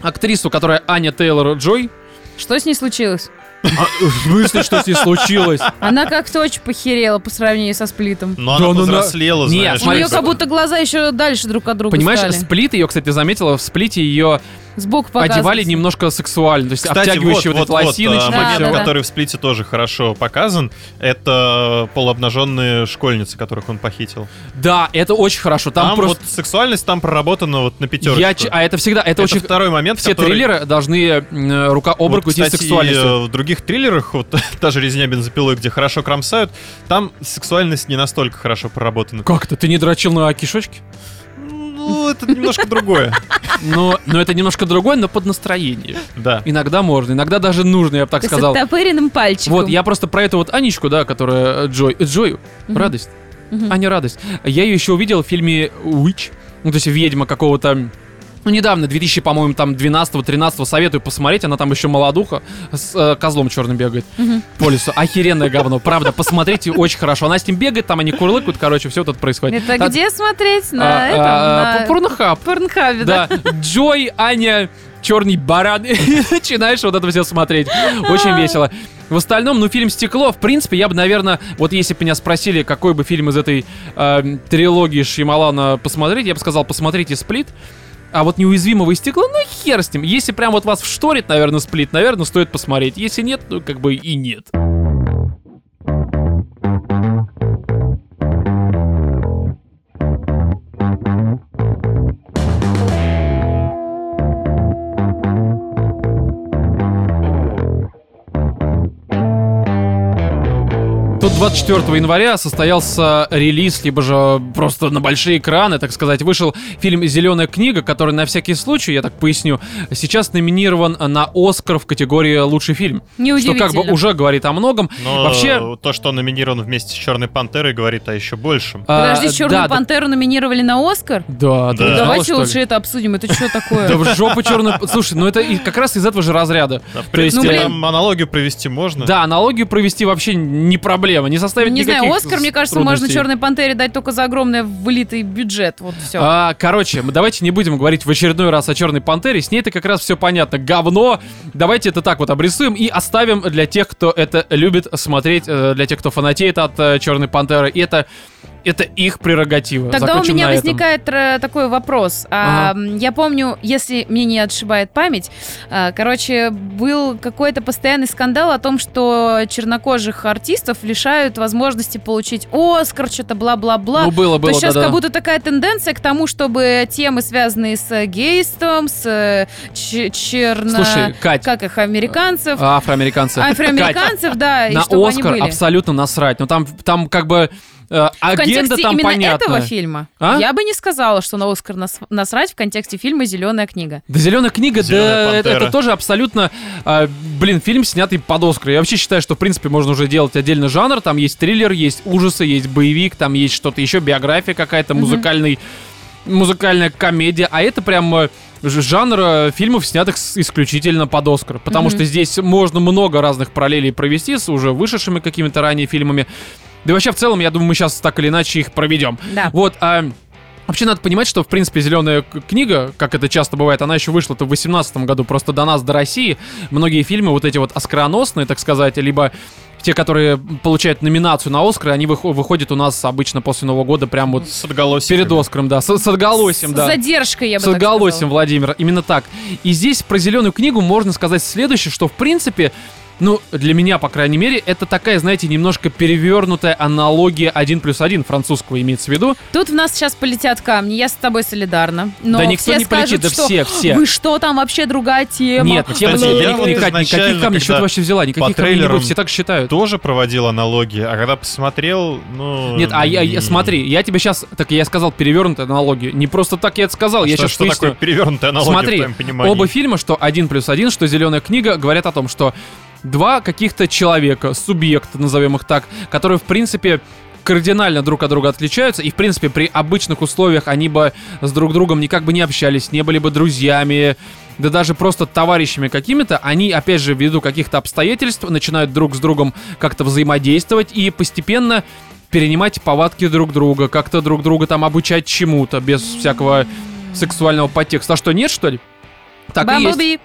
Speaker 1: актрису, которая Аня Тейлор Джой.
Speaker 3: Что с ней случилось?
Speaker 1: В смысле, что с ней случилось?
Speaker 3: Она как-то очень похерела по сравнению со сплитом.
Speaker 2: Но
Speaker 1: Да
Speaker 2: она
Speaker 1: ну на-
Speaker 2: повзрослела,
Speaker 1: Не,
Speaker 2: знаешь.
Speaker 3: У
Speaker 1: смотри,
Speaker 3: нее
Speaker 2: как
Speaker 3: как будто глаза еще дальше друг от друга
Speaker 1: Понимаешь,
Speaker 3: стали.
Speaker 1: сплит ее, кстати, заметила, в сплите ее
Speaker 3: Сбоку
Speaker 1: одевали
Speaker 3: показывается.
Speaker 1: немножко сексуально, то есть
Speaker 2: Кстати,
Speaker 1: обтягивающие вот,
Speaker 2: вот,
Speaker 1: эти
Speaker 2: вот,
Speaker 1: лосиночки.
Speaker 2: а,
Speaker 3: Да,
Speaker 2: момент,
Speaker 3: да, да.
Speaker 2: который в сплите тоже хорошо показан, это полуобнаженные школьницы, которых он похитил.
Speaker 1: Да, это очень хорошо. Там,
Speaker 2: Там,
Speaker 1: просто...
Speaker 2: вот сексуальность там проработана вот на пятерочку.
Speaker 1: Я, ч- а это всегда, это,
Speaker 2: это
Speaker 1: очень...
Speaker 2: второй момент,
Speaker 1: Все
Speaker 2: который...
Speaker 1: триллеры должны э, рука об
Speaker 2: Вот,
Speaker 1: руку идти с
Speaker 2: кстати,
Speaker 1: сексуальностью.
Speaker 2: э, в других триллерах, вот та же «Резня бензопилой», где хорошо кромсают, там сексуальность не настолько хорошо проработана.
Speaker 1: Как это? Ты не дрочил на кишочки?
Speaker 2: Ну, это немножко другое.
Speaker 1: Но, но это немножко другое, но под настроение.
Speaker 2: Да.
Speaker 1: Иногда можно, иногда даже нужно, я бы так
Speaker 3: То есть
Speaker 1: сказал.
Speaker 3: оттопыренным пальчиком.
Speaker 1: Вот, я просто про эту вот Анечку, да, которая э, Джой, э, Джой,
Speaker 3: Мгм.
Speaker 1: радость,
Speaker 3: Мгм.
Speaker 1: Аня радость. Я ее еще увидел в фильме Witch, ну, то есть ведьма какого-то ну, недавно, 2000, по-моему, там 12-13 советую посмотреть, она там еще молодуха с э, козлом черным бегает
Speaker 3: Мгм.
Speaker 1: по лесу. Охеренное говно, правда, посмотрите, очень хорошо. Она с ним бегает, там они курлыкают, короче, все тут происходит.
Speaker 3: Это
Speaker 1: А-
Speaker 3: где смотреть?
Speaker 1: а,
Speaker 3: На
Speaker 1: а,
Speaker 3: этом?
Speaker 1: а,
Speaker 3: на
Speaker 1: Порнохаб.
Speaker 3: Порнхабе, да?
Speaker 1: Да, Джой, Аня, черный баран. И начинаешь вот это все смотреть. Очень весело. В остальном, ну, фильм «Стекло», в принципе, я бы, наверное, вот если бы меня спросили, какой бы фильм из этой э, трилогии Шьямалана посмотреть, я бы сказал, посмотрите «Сплит». А вот неуязвимого и стекла, ну хер с ним. Если прям вот вас вшторит, наверное, сплит, наверное, стоит посмотреть. Если нет, ну как бы и нет. Тут 24 января состоялся релиз, либо же просто на большие экраны, так сказать, вышел фильм «Зеленая книга», который на всякий случай, я так поясню, сейчас номинирован на Оскар в категории «Лучший фильм». Что как бы уже говорит о многом.
Speaker 2: Но
Speaker 1: Вообще-
Speaker 2: то, что он номинирован вместе с Черной Пантерой, говорит о еще большем.
Speaker 1: А,
Speaker 3: Подожди, «Черную
Speaker 1: да, да,
Speaker 3: пантеру» номинировали на Оскар?
Speaker 1: Да,
Speaker 2: Да.
Speaker 1: ты знала,
Speaker 3: Давайте
Speaker 1: ли?
Speaker 3: лучше это обсудим. Это что такое?
Speaker 1: Да в жопу черную... Слушай, ну это как раз из этого же разряда.
Speaker 2: Да, в
Speaker 1: То есть,
Speaker 2: принципе,
Speaker 3: Ну,
Speaker 2: там аналогию провести можно.
Speaker 1: Да, аналогию провести вообще не проблема, не составит
Speaker 3: Не знаю,
Speaker 1: никаких
Speaker 3: Оскар, мне кажется, можно «Черной пантере» дать только за огромный влитый бюджет. Вот все.
Speaker 1: А, короче, мы давайте не будем говорить в очередной раз о Черной Пантере. С ней это как раз все понятно. Говно. Давайте это так вот обрисуем и оставим для тех, кто это любит смотреть, э, для тех, кто фанатеет от э, Черной Пантеры. И это, это их прерогатива.
Speaker 3: Тогда
Speaker 1: Закончим
Speaker 3: у меня
Speaker 1: этом.
Speaker 3: возникает э, такой вопрос. А, м, Я помню, если мне не отшибает память, а, короче, был какой-то постоянный скандал о том, что чернокожих артистов лишают возможности получить Оскар, что-то бла-бла-бла.
Speaker 1: Ну, было,
Speaker 3: То
Speaker 1: было,
Speaker 3: есть сейчас
Speaker 1: да-да.
Speaker 3: как будто такая тенденция к тому, чтобы темы, связанные с э, гейством, с э, черно...
Speaker 1: Слушай, Кать,
Speaker 3: Как их, американцев?
Speaker 1: афроамериканцы. Кать,
Speaker 3: Афроамериканцев, да, и
Speaker 1: на Оскар абсолютно насрать. Но там, там как бы э,
Speaker 3: В
Speaker 1: агенда
Speaker 3: контексте
Speaker 1: там
Speaker 3: именно
Speaker 1: понятная.
Speaker 3: этого фильма
Speaker 1: А?
Speaker 3: я бы не сказала, что на Оскар нас- насрать в контексте фильма «Зеленая книга».
Speaker 1: Да зеленая книга,
Speaker 2: «Зелёная
Speaker 1: да, это,
Speaker 2: пантера».
Speaker 1: это тоже абсолютно, а, блин, фильм снятый под Оскар. Я вообще считаю, что в принципе можно уже делать отдельный жанр. Там есть триллер, есть ужасы, есть боевик, там есть что-то еще, биография какая-то, музыкальный, музыкальная комедия. А это прям э, жанр э, фильмов, снятых исключительно под Оскар. Потому
Speaker 3: Мгм.
Speaker 1: что здесь можно много разных параллелей провести с уже вышедшими какими-то ранее фильмами. Да и вообще в целом, я думаю, мы сейчас так или иначе их проведем.
Speaker 3: Да.
Speaker 1: Вот, а Вообще надо понимать, что, в принципе, зеленая книга, как это часто бывает, она еще вышла-то в 2018 году, просто до нас, до России. Многие фильмы, вот эти вот оскароносные, так сказать, либо те, которые получают номинацию на Оскар, они выхо- выходят у нас обычно после Нового года, прям вот
Speaker 2: С отголосиками.
Speaker 1: перед Оскаром, да, с, с отголосием,
Speaker 3: С
Speaker 1: да.
Speaker 3: задержкой, я бы
Speaker 1: С отголосием. Владимир, именно так. И здесь про зеленую книгу можно сказать следующее, что в принципе, ну, для меня, по крайней мере, это такая, знаете, немножко перевернутая аналогия 1 плюс 1 французского имеется в виду.
Speaker 3: Тут в нас сейчас полетят камни, я с тобой солидарна. Но
Speaker 1: Да никто
Speaker 3: все
Speaker 1: не полетит,
Speaker 3: скажут,
Speaker 1: да
Speaker 3: что
Speaker 1: все, все.
Speaker 3: Вы что, там вообще другая тема?
Speaker 1: Нет, тема
Speaker 2: Кстати,
Speaker 1: не-
Speaker 2: я
Speaker 1: ни-
Speaker 2: вот
Speaker 1: ни- никаких камней, что ты вообще взяла? Никаких камней не было, все так считают.
Speaker 2: Тоже проводил аналогии, а когда посмотрел, ну...
Speaker 1: Нет, а я, я- смотри, я тебе сейчас, так я сказал перевернутая аналогия. Не просто так я это сказал, я
Speaker 2: что,
Speaker 1: сейчас
Speaker 2: что такое перевернутая аналогия
Speaker 1: Смотри,
Speaker 2: в твоем понимании?
Speaker 1: Оба фильма, что один плюс один, что Зеленая книга, говорят о том, что два каких-то человека, субъекта, назовем их так, которые, в принципе, кардинально друг от друга отличаются, и, в принципе, при обычных условиях они бы с друг другом никак бы не общались, не были бы друзьями, да даже просто товарищами какими-то, они, опять же, ввиду каких-то обстоятельств, начинают друг с другом как-то взаимодействовать и постепенно перенимать повадки друг друга, как-то друг друга там обучать чему-то без всякого сексуального подтекста. А что, нет, что ли? Так и есть.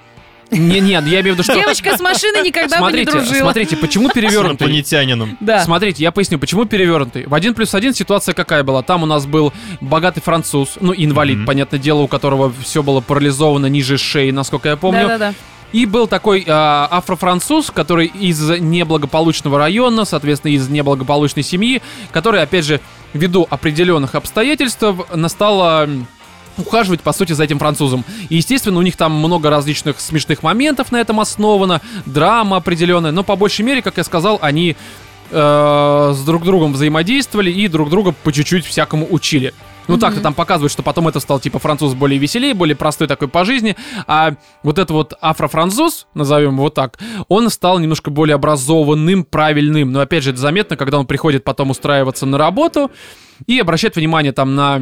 Speaker 1: Не, нет, я имею в виду, что...
Speaker 3: Девочка с машины никогда бы не
Speaker 1: Смотрите,
Speaker 3: дружила.
Speaker 1: смотрите, почему
Speaker 2: С
Speaker 1: перевернутый?
Speaker 2: инопланетянином.
Speaker 3: Да.
Speaker 1: Смотрите, я поясню, почему перевернутый. В 1 плюс 1 ситуация какая была? Там у нас был богатый француз, ну, инвалид,
Speaker 2: Мгм.
Speaker 1: понятное дело, у которого все было парализовано ниже шеи, насколько я помню.
Speaker 3: Да-да-да.
Speaker 1: И был такой э, афрофранцуз, который из неблагополучного района, соответственно, из неблагополучной семьи, который, опять же, ввиду определенных обстоятельств, настала м, ухаживать, по сути, за этим французом. И, естественно, у них там много различных смешных моментов на этом основано, драма определенная, но по большей мере, как я сказал, они э, с друг другом взаимодействовали и друг друга по чуть-чуть всякому учили. Ну так-то
Speaker 3: Мгм.
Speaker 1: там показывают, что потом это стал типа француз более веселее, более простой такой по жизни, а вот этот вот афрофранцуз, назовем его так, он стал немножко более образованным, правильным. Но опять же, это заметно, когда он приходит потом устраиваться на работу и обращает внимание там на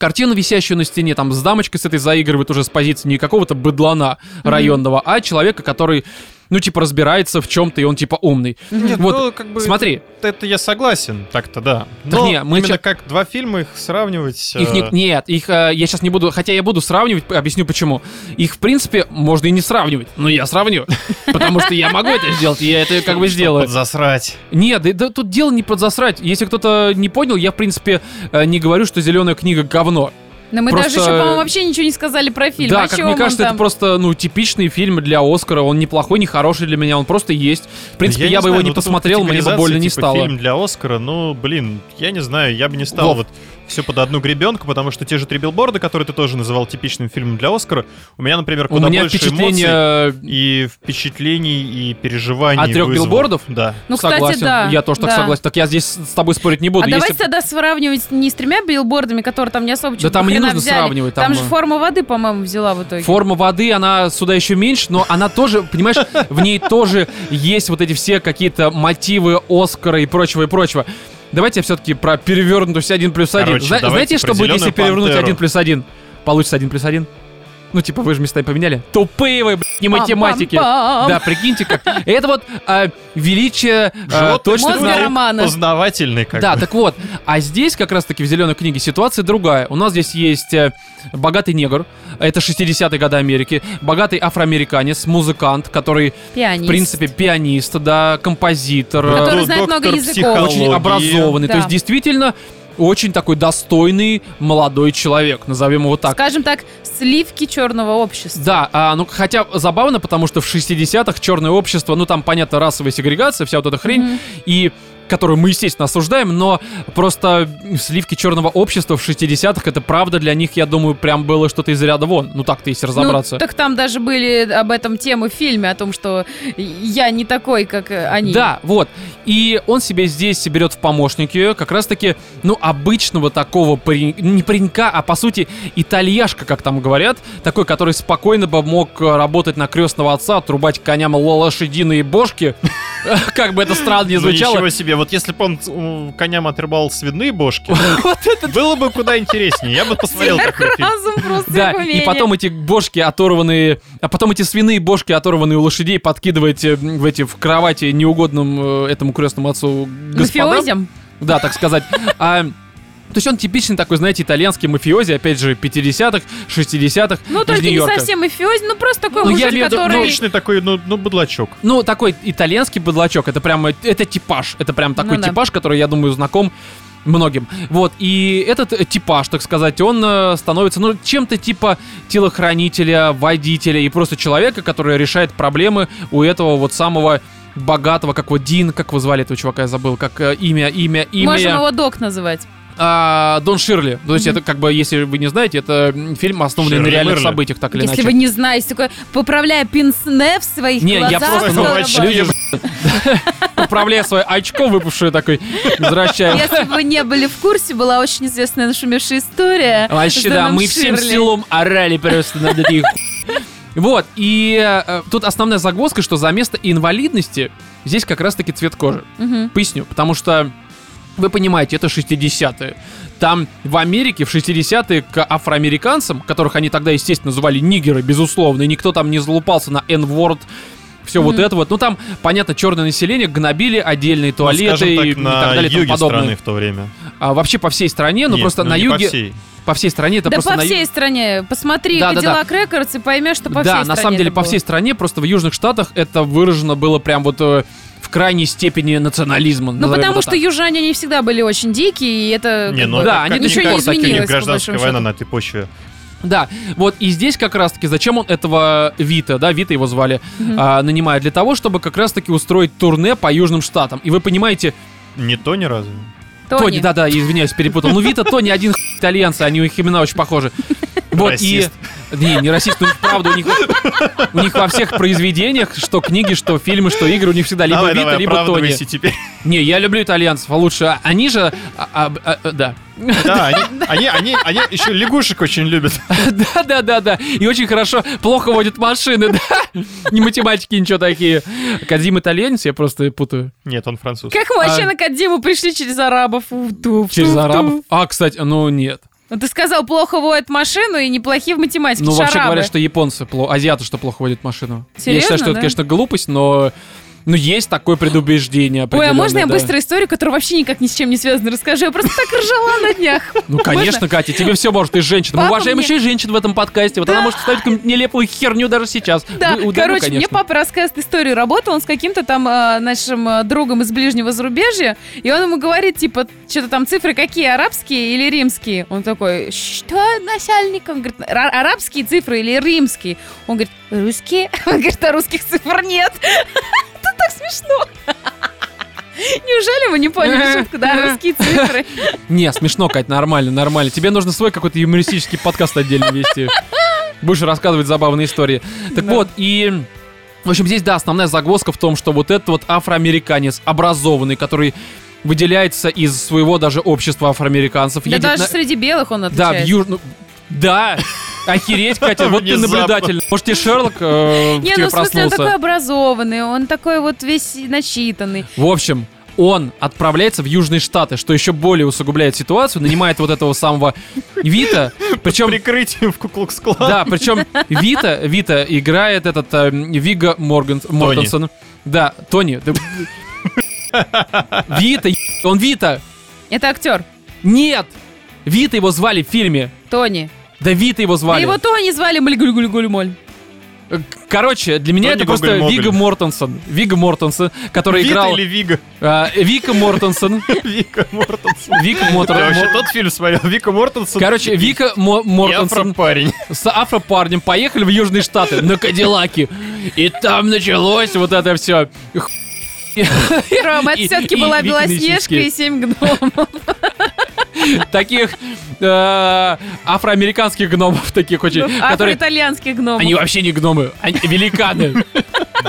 Speaker 1: картину, висящую на стене, там с дамочкой с этой заигрывает уже с позиции не какого-то быдлана районного, а человека, который, ну, типа, разбирается в чем-то, и он, типа, умный.
Speaker 2: Нет,
Speaker 1: Вот,
Speaker 2: ну, как бы
Speaker 1: Смотри,
Speaker 2: Это, это я согласен, так-то да.
Speaker 1: Так
Speaker 2: Но
Speaker 1: не, мы
Speaker 2: именно
Speaker 1: чё-
Speaker 2: как два фильма их сравнивать.
Speaker 1: Их не-
Speaker 2: э,
Speaker 1: нет, их э, я сейчас не буду, хотя я буду сравнивать, объясню почему. Их, в принципе, можно и не сравнивать, но я сравню, потому что я могу это сделать, и я это как бы сделаю.
Speaker 2: подзасрать.
Speaker 1: Нет, да, да тут дело не подзасрать. Если кто-то не понял, я, в принципе, э, не говорю, что зеленая книга говно.
Speaker 3: Но мы
Speaker 1: Просто-
Speaker 3: даже еще, по-моему, вообще ничего не сказали про фильм.
Speaker 1: да,
Speaker 3: О
Speaker 1: как мне кажется, это
Speaker 3: там?
Speaker 1: просто, ну, типичный фильм для Оскара. Он неплохой, не хороший для меня, он просто есть. В принципе, я,
Speaker 2: не
Speaker 1: бы
Speaker 2: знаю,
Speaker 1: его
Speaker 2: ну,
Speaker 1: не
Speaker 2: вот
Speaker 1: посмотрел, мне бы больно не
Speaker 2: типа,
Speaker 1: стало.
Speaker 2: фильм для Оскара, ну, блин, я не знаю, я бы не стал
Speaker 1: Вов.
Speaker 2: вот все под одну гребенку, потому что те же три билборда, которые ты тоже называл типичным фильмом для Оскара, у меня, например,
Speaker 1: У
Speaker 2: куда
Speaker 1: меня
Speaker 2: больше эмоций
Speaker 1: впечатление...
Speaker 2: и впечатлений, и переживаний
Speaker 1: От трёх
Speaker 2: вызвало.
Speaker 1: билбордов?
Speaker 2: Да.
Speaker 3: Ну, кстати,
Speaker 1: согласен.
Speaker 3: да.
Speaker 1: Я тоже так
Speaker 3: да.
Speaker 1: согласен. Так я здесь с тобой спорить не буду.
Speaker 3: А
Speaker 1: Если
Speaker 3: давайте тогда сравнивать не с тремя билбордами, которые там не особо
Speaker 1: Да там не нужно
Speaker 3: взяли.
Speaker 1: сравнивать, там,
Speaker 3: Там же
Speaker 1: э,
Speaker 3: форма воды, по-моему, взяла в итоге.
Speaker 1: Форма воды, она сюда еще меньше, но она тоже, понимаешь, в ней тоже есть вот эти все какие-то мотивы Оскара и прочего, и прочего. Давайте все-таки про перевернутость 1 плюс 1.
Speaker 2: Короче, давайте
Speaker 1: знаете, что будет, если
Speaker 2: «Зелёную
Speaker 1: перевернуть
Speaker 2: пантеру».
Speaker 1: 1 плюс 1? Получится 1 плюс 1? Ну, типа, вы же местами поменяли. Тупые вы, блядь, не математики. Да, прикиньте как. Это вот а, величие а, наук.
Speaker 3: романа.
Speaker 2: Познавательный как
Speaker 1: Да,
Speaker 2: бы.
Speaker 1: так вот, а здесь как раз-таки в зеленой книге ситуация другая. У нас здесь есть э, богатый негр, это 60-е годы Америки, богатый афроамериканец, музыкант, который,
Speaker 3: Пианист.
Speaker 1: в принципе, пианист, да, композитор,
Speaker 3: Который знает много языков.
Speaker 1: очень образованный. То
Speaker 3: Да.
Speaker 1: есть, действительно, очень такой достойный молодой человек, назовем его так.
Speaker 3: Скажем так, сливки черного общества.
Speaker 1: Да, а, ну хотя забавно, потому что в 60-х черное общество, ну там, понятно, расовая сегрегация, вся вот эта хрень,
Speaker 3: Мгм.
Speaker 1: и которую мы, естественно, осуждаем, но просто сливки черного общества в 60-х, это правда для них, я думаю, прям было что-то из ряда вон. Ну так-то, если разобраться.
Speaker 3: Ну, так там даже были об этом темы в фильме, о том, что я не такой, как они.
Speaker 1: Да, вот. И он себе здесь берет в помощники как раз-таки, ну, обычного такого парень... не паренька, а по сути итальяшка, как там говорят, такой, который спокойно бы мог работать на крестного отца, отрубать коням лошадиные бошки. Как бы это странно не
Speaker 2: Ну,
Speaker 1: звучало.
Speaker 2: ничего себе, вот если бы он м, коням отрубал свиные бошки, было бы куда интереснее. Я бы посмотрел такой фильм.
Speaker 1: Да, и потом эти бошки оторванные, а потом эти свиные бошки, оторванные у лошадей, подкидываете в эти в кровати неугодным э, этому крестному отцу господам. Да, так сказать. А, то есть он типичный такой, знаете, итальянский мафиози, опять же, 50-х, 60-х
Speaker 3: Ну,
Speaker 1: из
Speaker 3: только не совсем мафиози, ну просто такой
Speaker 1: Ну, я
Speaker 3: мужик,
Speaker 1: имею в виду,
Speaker 3: который...
Speaker 1: ну,
Speaker 2: Обычный такой, ну, ну, быдлачок.
Speaker 1: Ну, такой итальянский быдлачок, это прямо, это типаж, это прям такой
Speaker 3: Ну да.
Speaker 1: типаж, который, я думаю, знаком многим. Вот, и этот э, типаж, так сказать, он э, становится, ну, чем-то типа телохранителя, водителя и просто человека, который решает проблемы у этого вот самого богатого, как вот Дин, как вы звали этого чувака, я забыл, как э, имя, имя, имя.
Speaker 3: Можем его док называть.
Speaker 1: А, Дон Ширли. То есть это как бы, если вы не знаете, это фильм, основанный на
Speaker 2: Ширли
Speaker 1: реальных
Speaker 2: Мырли.
Speaker 1: событиях, так или
Speaker 3: Если
Speaker 1: иначе.
Speaker 3: вы не знаете, такое, поправляя пинсне в своих
Speaker 1: Не, я
Speaker 3: глазах.
Speaker 1: просто, ну,
Speaker 3: здорово.
Speaker 2: очки.
Speaker 1: люди, поправляя свое очко, выпавшее такой, возвращаю.
Speaker 3: Если бы вы не были в курсе, была очень известная нашумевшая история.
Speaker 1: Вообще, да, мы всем селом орали просто над этих... Вот, и э, тут основная загвоздка, что за место инвалидности здесь как раз-таки цвет кожи.
Speaker 3: Мгм.
Speaker 1: Поясню, потому что вы понимаете, это 60-е. Там в Америке в 60-е к афроамериканцам, которых они тогда, естественно, называли нигеры, безусловно, и никто там не залупался на N-word, все вот
Speaker 3: Мгм.
Speaker 1: это вот. Ну там, понятно, черное население гнобили отдельные
Speaker 2: Ну,
Speaker 1: туалеты
Speaker 2: скажем так,
Speaker 1: и, и
Speaker 2: на
Speaker 1: так далее и тому
Speaker 2: юге
Speaker 1: подобное.
Speaker 2: страны в то время.
Speaker 1: А, вообще по всей стране, но
Speaker 2: Нет,
Speaker 1: просто
Speaker 2: ну,
Speaker 1: на
Speaker 2: не по
Speaker 1: юге...
Speaker 2: всей.
Speaker 1: по всей стране. Это
Speaker 3: да
Speaker 1: просто
Speaker 3: по
Speaker 1: на
Speaker 3: всей стране. Посмотри
Speaker 1: Да, да, да.
Speaker 3: Cadillac Records и поймешь, что по
Speaker 1: да,
Speaker 3: всей
Speaker 1: на
Speaker 3: стране
Speaker 1: самом деле по всей стране, просто в Южных Штатах это выражено было прям вот э, в крайней степени национализма.
Speaker 3: Ну, потому что южане, они всегда были очень дикие, и это...
Speaker 2: Не, ну
Speaker 3: бы,
Speaker 1: да,
Speaker 2: это
Speaker 1: они
Speaker 2: у них
Speaker 3: по
Speaker 2: гражданская война
Speaker 3: счету.
Speaker 2: на этой почве.
Speaker 1: Да, вот и здесь как раз-таки зачем он этого Вита, да, Вита его звали, а, нанимает для того, чтобы как раз-таки устроить турне по Южным Штатам. И вы понимаете,
Speaker 2: Не то ни разу.
Speaker 1: Тони, да-да, извиняюсь, перепутал. Ну, Вита, Тони, один х- итальянцы, они, у них имена очень похожи. Вот,
Speaker 2: Расист.
Speaker 1: и... Не, не расист, ну, правда, у них, у них во всех произведениях, что книги, что фильмы, что игры, у них всегда либо
Speaker 2: давай,
Speaker 1: Вита,
Speaker 2: давай,
Speaker 1: либо Тони.
Speaker 2: теперь.
Speaker 1: Не, я люблю итальянцев, а лучше а, они же... а, а, а, да.
Speaker 2: Да, они, они, они, они еще лягушек очень любят.
Speaker 1: Да, да, да, да. И очень хорошо, плохо водят машины, да. Не математики, ничего такие. Кадим итальянец, я просто путаю.
Speaker 2: Нет, он француз.
Speaker 3: Как вообще
Speaker 1: А-
Speaker 3: на Кадиму пришли через арабов?
Speaker 1: Через арабов. А, кстати, ну нет.
Speaker 3: Ну, ты сказал, плохо водят машину и неплохие в математике.
Speaker 1: Ну, вообще говорят, что японцы, азиаты, что плохо водят машину. я
Speaker 3: Серьезно,
Speaker 1: считаю, что это, конечно, глупость, но... Ну, есть такое предубеждение
Speaker 3: Ой, а можно я
Speaker 1: да.
Speaker 3: быстро историю, которая вообще никак ни с чем не связана, расскажу? Я просто так ржала на днях.
Speaker 1: Ну, конечно, Катя, тебе все может, ты женщина. Мы уважаем еще и женщин в этом подкасте. Вот она может вставить какую-нибудь нелепую херню даже сейчас.
Speaker 3: Да, короче, мне папа рассказывает историю. Работал он с каким-то там э, нашим э, другом из ближнего зарубежья, и он ему говорит, типа, что-то там цифры какие, арабские или римские? Он такой, что, начальник? Он говорит, «Ра- арабские цифры или римские? Он говорит, русские. Он говорит, а русских цифр нет. Так смешно. Неужели вы не поняли шутку? Да, русские цифры.
Speaker 1: Не, смешно, Кать, нормально, нормально. Тебе нужно свой какой-то юмористический подкаст отдельно вести. Будешь рассказывать забавные истории. Так вот, и... В общем, здесь, да, основная загвоздка в том, что вот этот вот афроамериканец, образованный, который выделяется из своего даже общества афроамериканцев.
Speaker 3: Да даже
Speaker 1: на-
Speaker 3: среди белых он
Speaker 1: Да, в
Speaker 3: отличается.
Speaker 1: Южную... Да! Охереть, Катя, вот ты наблюдатель. Может, тебе Шерлок э,
Speaker 3: Не, ну в смысле, он такой образованный, он такой вот весь начитанный.
Speaker 1: В общем, он отправляется в Южные Штаты, что еще более усугубляет ситуацию, нанимает вот этого самого Вита, причем...
Speaker 2: Прикрытием в Куклукс-клан.
Speaker 1: Да, причем Вита, Вита играет этот э, Вига Морган, Мортенсон. Да, Тони. да- Вита, он Вита.
Speaker 3: Это актер.
Speaker 1: Нет! Вита его звали в фильме.
Speaker 3: Тони.
Speaker 1: Да Вита его
Speaker 3: Да
Speaker 1: звали.
Speaker 3: его Тони звали Мальгуль-гуль-гуль-моль.
Speaker 1: Э, Короче, для меня
Speaker 2: Тони
Speaker 1: это просто. Вига Мортенсон. Вига Мортенсон, который
Speaker 2: Вита
Speaker 1: играл...
Speaker 2: или Вига?
Speaker 1: э, Вика Мортенсон.
Speaker 2: Вика Мортенсон.
Speaker 1: Вика
Speaker 2: Я
Speaker 1: Мортенсон.
Speaker 2: вообще тот фильм смотрел. Вика Мортенсон.
Speaker 1: Короче, Вика Мортенсон
Speaker 2: парень.
Speaker 1: с афропарнем поехали в Южные Штаты на Кадиллаке. И там началось вот это все.
Speaker 3: Ром, это все-таки была Белоснежка и семь гномов.
Speaker 1: Таких э, афроамериканских гномов, таких очень,
Speaker 3: Ну,
Speaker 1: которые...
Speaker 3: Афроитальянских гномов.
Speaker 1: Они вообще не гномы, они великаны.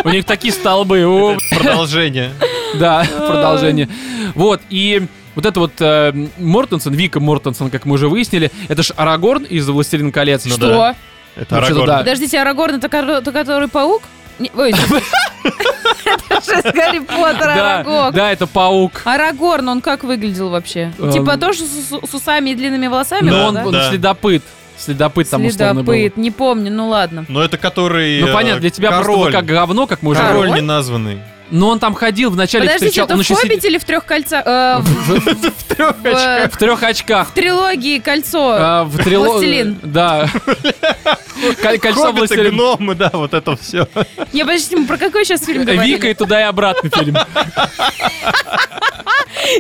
Speaker 1: У них такие столбы.
Speaker 2: Продолжение.
Speaker 1: Да, продолжение. Вот, и вот это вот э, Мортенсон, Вика Мортенсон, как мы уже выяснили, это ж Арагорн из «Властелин колец».
Speaker 2: Ну
Speaker 3: Что?
Speaker 2: да. Это Арагорн.
Speaker 1: да.
Speaker 3: Подождите, Арагорн это который паук? Не- Ой, это же с Гарри Поттера
Speaker 1: Да,
Speaker 3: Арагог.
Speaker 1: да, это паук.
Speaker 3: Арагорн, он как выглядел вообще?
Speaker 1: Эм.
Speaker 3: Типа тоже с с усами и длинными волосами?
Speaker 2: Да,
Speaker 1: он, следопыт. Следопыт там условно был.
Speaker 3: Следопыт, не помню, ну ладно.
Speaker 2: Но это который...
Speaker 1: Ну
Speaker 2: э,
Speaker 1: понятно, для тебя просто
Speaker 2: король.
Speaker 1: как говно, как мы уже.
Speaker 3: Король
Speaker 2: неназванный.
Speaker 1: Но он там ходил вначале
Speaker 3: Подождите,
Speaker 1: встречал.
Speaker 3: это
Speaker 1: он
Speaker 3: в
Speaker 1: еще
Speaker 3: «Хоббите»
Speaker 1: сидит-
Speaker 3: или в трех кольцах? Э, в, в- в-
Speaker 1: в трех очках.
Speaker 3: в трилогии «Кольцо».
Speaker 1: А, в трило-
Speaker 3: «Властелин».
Speaker 1: Да. Коль- Кольцо
Speaker 2: Хоббиты,
Speaker 1: властелин.
Speaker 2: гномы, да, вот это все.
Speaker 3: Не, подождите, мы про какой сейчас фильм говорили?
Speaker 1: Вика и туда и обратно фильм.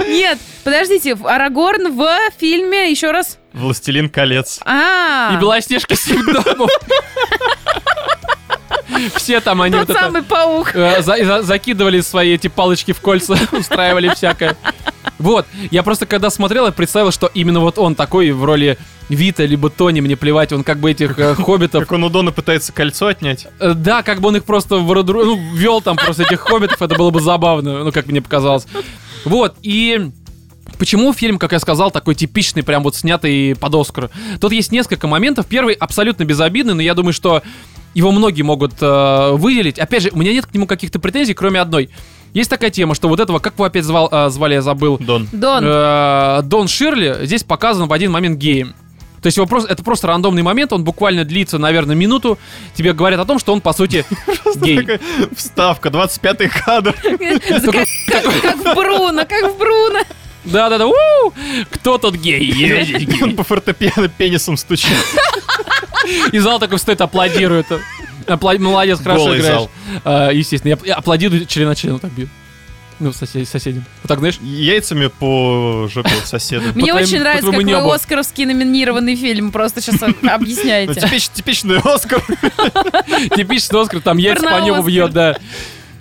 Speaker 3: Нет, подождите, Арагорн в фильме, еще раз.
Speaker 2: Властелин колец.
Speaker 3: А,
Speaker 1: И Белоснежка с семь гномов. Все там они
Speaker 3: тот
Speaker 1: вот это...
Speaker 3: самый паук.
Speaker 1: э, за- за- закидывали свои эти палочки в кольца, устраивали всякое. Вот, я просто когда смотрел, я представил, что именно вот он такой в роли Вита, либо Тони, мне плевать, он как бы этих э, хоббитов...
Speaker 2: Как он у Дона пытается кольцо отнять.
Speaker 1: э, Да, как бы он их просто в роду- ну, вел там просто этих хоббитов, это было бы забавно, ну, как мне показалось. Вот, и... Почему фильм, как я сказал, такой типичный, прям вот снятый под Оскар? Тут есть несколько моментов. Первый абсолютно безобидный, но я думаю, что его многие могут э, выделить. Опять же, у меня нет к нему каких-то претензий, кроме одной. Есть такая тема, что вот этого, как его опять звал, э, звали, я забыл,
Speaker 2: Дон.
Speaker 3: Дон.
Speaker 1: Э, Дон Ширли здесь показан в один момент геем. То есть его просто, это просто рандомный момент, он буквально длится, наверное, минуту. Тебе говорят о том, что он, по сути, гей.
Speaker 2: Такая Вставка, 25-й кадр.
Speaker 3: Как в Бруно, как в Бруно.
Speaker 1: Да-да-да, кто тут гей?
Speaker 2: Он по фортепиано пенисом стучит.
Speaker 1: И зал такой стоит, аплодирует. Молодец, хорошо
Speaker 2: Голый
Speaker 1: играешь.
Speaker 2: зал.
Speaker 1: А, Естественно, я аплодирую члена члена так бью. Ну, сосед, соседям. Вот так, знаешь?
Speaker 2: Яйцами по жопе соседа.
Speaker 3: Мне очень нравится, как вы. Оскаровский номинированный фильм просто сейчас объясняете.
Speaker 2: типич- Типичный Оскар.
Speaker 1: Типичный Оскар, там яйца по небу бьет, да.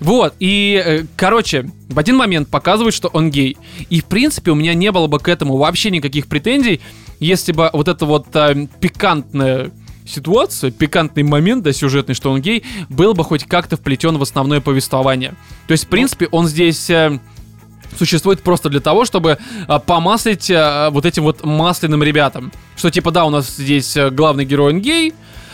Speaker 1: Вот, и, э, короче, в один момент показывают, что он гей. И, в принципе, у меня не было бы к этому вообще никаких претензий, если бы вот эта вот э, пикантная ситуация, пикантный момент, да, сюжетный, что он гей, был бы хоть как-то вплетен в основное повествование. То есть, в принципе, он здесь... э, существует просто для того, чтобы а, помаслить а, вот этим вот масляным ребятам. Что типа, да, у нас здесь главный герой он гей,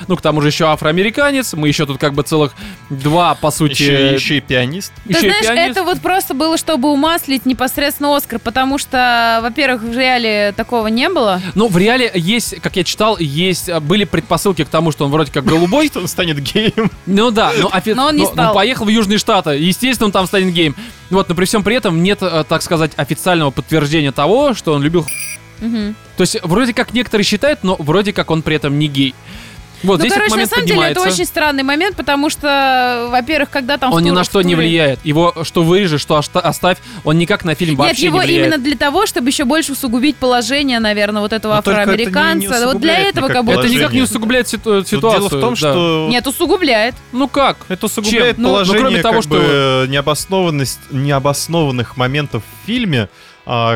Speaker 1: ну, к тому же еще афроамериканец, мы еще тут как бы целых два, по сути...
Speaker 2: Еще еще и пианист.
Speaker 3: Ты
Speaker 1: еще
Speaker 3: знаешь,
Speaker 1: пианист.
Speaker 3: это вот просто было, чтобы умаслить непосредственно Оскар, потому что, во-первых, в реале такого не было.
Speaker 1: Ну, в реале есть, как я читал, есть, а, были предпосылки к тому, что он вроде как голубой.
Speaker 2: Что он станет геем.
Speaker 1: Ну да, но, офи-
Speaker 3: Но он не
Speaker 1: но
Speaker 3: стал.
Speaker 1: поехал в Южные Штаты. Естественно, он там станет геем. Вот, но при всем при этом нет, э, так сказать, официального подтверждения того, что он любил
Speaker 3: Мгм.
Speaker 1: То есть, вроде как некоторые считают, но вроде как он при этом не гей. Вот,
Speaker 3: Ну,
Speaker 1: здесь
Speaker 3: короче,
Speaker 1: этот
Speaker 3: на самом деле это
Speaker 1: поднимается.
Speaker 3: очень странный момент, потому что, во-первых, когда там... в
Speaker 1: Он ни
Speaker 3: тур-
Speaker 1: на
Speaker 3: в
Speaker 1: что не
Speaker 3: туре-
Speaker 1: влияет. Его что вырежешь, что оста- оставь, он никак на фильм
Speaker 3: Нет,
Speaker 1: вообще
Speaker 3: его
Speaker 1: не влияет.
Speaker 3: именно для того, чтобы еще больше усугубить положение, наверное, вот этого
Speaker 2: Но только это не- не
Speaker 3: афроамериканца. вот для этого как будто...
Speaker 1: Это никак не усугубляет ситу-
Speaker 2: Тут
Speaker 1: ситуацию.
Speaker 2: Дело в том,
Speaker 1: да.
Speaker 2: что
Speaker 3: Нет, усугубляет.
Speaker 1: Ну как?
Speaker 2: это усугубляет
Speaker 1: Чем? Ну, ну,
Speaker 2: положение
Speaker 1: кроме того,
Speaker 2: как
Speaker 1: что-
Speaker 2: бы необоснованность, необоснованных моментов в фильме,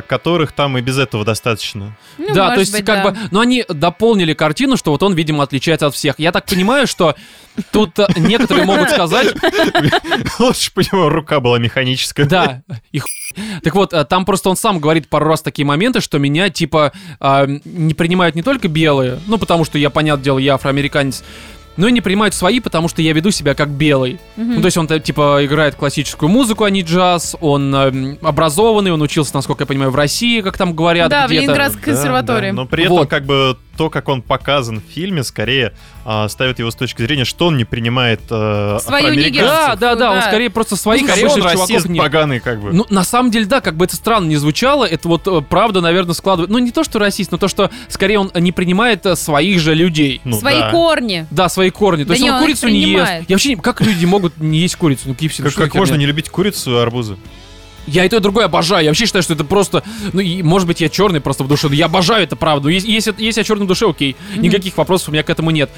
Speaker 2: которых там и без этого достаточно.
Speaker 3: Ну,
Speaker 1: да, то есть
Speaker 3: быть,
Speaker 1: как
Speaker 3: да.
Speaker 1: бы, но они дополнили картину, что вот он, видимо, отличается от всех. Я так понимаю, что тут э, некоторые могут сказать,
Speaker 2: Лучше бы у него рука была механическая.
Speaker 1: да, и ху- Так вот, э, там просто он сам говорит пару раз такие моменты, что меня, типа, а, не принимают не только белые, ну, потому что я, понятное дело, я афроамериканец, но и не принимают свои, потому что я веду себя как белый.
Speaker 3: Мгм.
Speaker 1: Ну, то есть он, э, типа, играет классическую музыку, а не джаз, он эм, образованный, он учился, насколько я понимаю, в России, как там говорят,
Speaker 3: Да, в. Ленинградской
Speaker 2: Да,
Speaker 3: консерватории.
Speaker 2: да, Но при этом,
Speaker 1: Вот.
Speaker 2: как бы, то, как он показан в фильме, скорее а, ставит его с точки зрения, что он не принимает э,
Speaker 3: Свою.
Speaker 1: Да, да, да, он скорее просто своих
Speaker 2: Скорее он расист
Speaker 1: не-
Speaker 2: поганый, как бы.
Speaker 1: Ну, на самом деле, да, как бы это странно не звучало, это вот э, правда, наверное, складывает... Ну, не то, что расист, но то, что скорее он не принимает э, своих же людей.
Speaker 2: Ну
Speaker 3: Свои
Speaker 2: да.
Speaker 3: корни.
Speaker 1: Да, свои корни. То
Speaker 3: Да
Speaker 1: есть
Speaker 3: не,
Speaker 1: он
Speaker 3: он
Speaker 1: курицу не ест. Я вообще не... Как люди могут не есть курицу? Ну, KFC,
Speaker 2: Как, как можно не любить курицу и арбузы?
Speaker 1: Я и то, и другое обожаю. Я вообще считаю, что это просто... Ну, и, может быть, я черный просто в душе, но я обожаю это, правда. Если, если, если я черный в душе, окей. Никаких вопросов у меня к этому нет.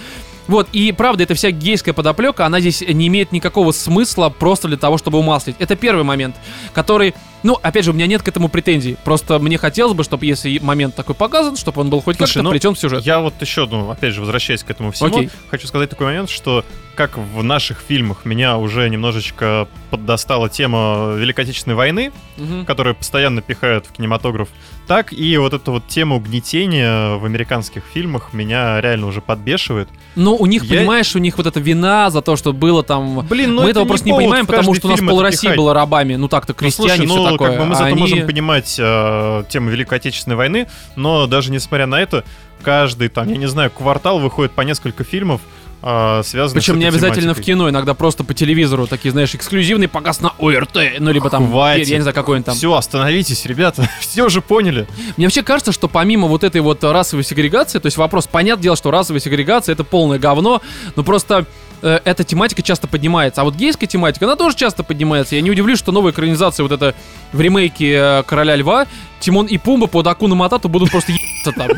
Speaker 1: Вот, и правда, эта вся гейская подоплека, она здесь не имеет никакого смысла просто для того, чтобы умаслить. Это первый момент, который, ну, опять же, у меня нет к этому претензий. Просто мне хотелось бы, чтобы если момент такой показан, чтобы он был хоть как-то
Speaker 2: ну,
Speaker 1: вплетен в сюжет.
Speaker 2: Я вот еще, ну, опять же, возвращаясь к этому всему,
Speaker 1: Окей.
Speaker 2: хочу сказать такой момент, что как в наших фильмах меня уже немножечко поддостала тема Великой Отечественной войны,
Speaker 1: Мгм.
Speaker 2: которые постоянно пихают в кинематограф, так и вот эту вот тему угнетения в американских фильмах меня реально уже подбешивает.
Speaker 1: Ну, у них,
Speaker 2: Я-
Speaker 1: понимаешь, у них вот эта вина за то, что было там...
Speaker 2: Блин, ну
Speaker 1: мы
Speaker 2: это
Speaker 1: этого просто не понимаем, потому что у нас пол России было рабами. Ну так-то
Speaker 2: Ну,
Speaker 1: крестьяне,
Speaker 2: слушай,
Speaker 1: все
Speaker 2: ну,
Speaker 1: такое.
Speaker 2: как бы мы зато
Speaker 1: А они-
Speaker 2: можем понимать э, тему Великой Отечественной войны, но даже несмотря на это, каждый там, я не знаю, квартал выходит по несколько фильмов, э, связанных
Speaker 1: Причем не обязательно в
Speaker 2: тематикой.
Speaker 1: кино, иногда просто по телевизору, такие, знаешь, эксклюзивный показ на ОРТ, ну, либо там,
Speaker 2: Хватит.
Speaker 1: я не знаю, какой он там.
Speaker 2: Все, остановитесь, ребята, все уже поняли.
Speaker 1: Мне вообще кажется, что помимо вот этой вот расовой сегрегации, то есть вопрос, понятное дело, что расовая сегрегация это полное говно, но просто э, эта тематика часто поднимается. А вот гейская тематика, она тоже часто поднимается. Я не удивлюсь, что новая экранизация вот это в ремейке э, Короля Льва, Тимон и Пумба под Акуну Матату будут просто ебаться там.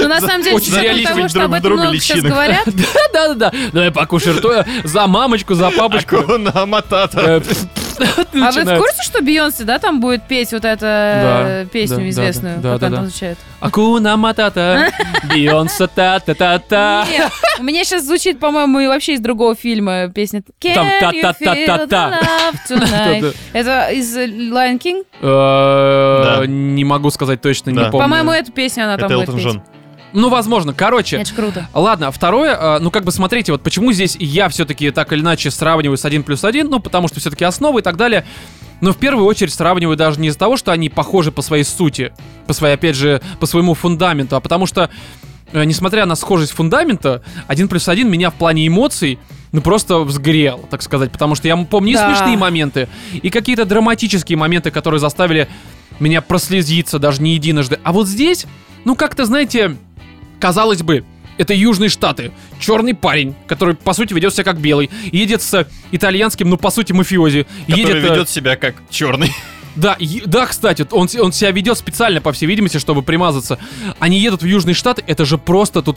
Speaker 3: Ну, на самом деле,
Speaker 1: Очень реалистично
Speaker 3: того, что об этом много сейчас говорят,
Speaker 1: Да-да-да, давай покушай рту, за мамочку, за папочку.
Speaker 2: Акуна Матата.
Speaker 3: А вы в курсе, что Бейонсе, да, там будет петь вот эту э, песню известную, как она звучит?
Speaker 1: Акуна Матата, Бейонсе та-та-та-та.
Speaker 3: У меня сейчас звучит, по-моему, и вообще из другого фильма песня. Can
Speaker 1: Там
Speaker 3: you
Speaker 1: та-та-та-та-та.
Speaker 3: feel the love tonight? Это из Lion King?
Speaker 1: Э. Не могу сказать точно, не помню.
Speaker 3: По-моему, эту песню она там будет петь.
Speaker 1: Ну, возможно. Короче,
Speaker 3: Это круто.
Speaker 1: Ладно, второе, э, ну как бы смотрите, вот почему здесь я все-таки так или иначе сравниваю с 1 плюс 1, ну потому что все-таки основы и так далее. Но в первую очередь сравниваю даже не из-за того, что они похожи по своей сути, по своей, опять же, по своему фундаменту, а потому что, э, несмотря на схожесть фундамента, 1 плюс 1 меня в плане эмоций ну просто взгрел, так сказать, потому что я помню и
Speaker 3: Да.
Speaker 1: смешные моменты, и какие-то драматические моменты, которые заставили меня прослезиться даже не единожды. А вот здесь, ну как-то, знаете, казалось бы, это Южные Штаты. Черный парень, который, по сути, ведет себя как белый. Едет с итальянским, ну, по сути, мафиози.
Speaker 2: Который
Speaker 1: едет, э,
Speaker 2: ведет себя как черный.
Speaker 1: Да, е- да, кстати, он, он себя ведет специально, по всей видимости, чтобы примазаться. Они едут в Южные Штаты, это же просто тут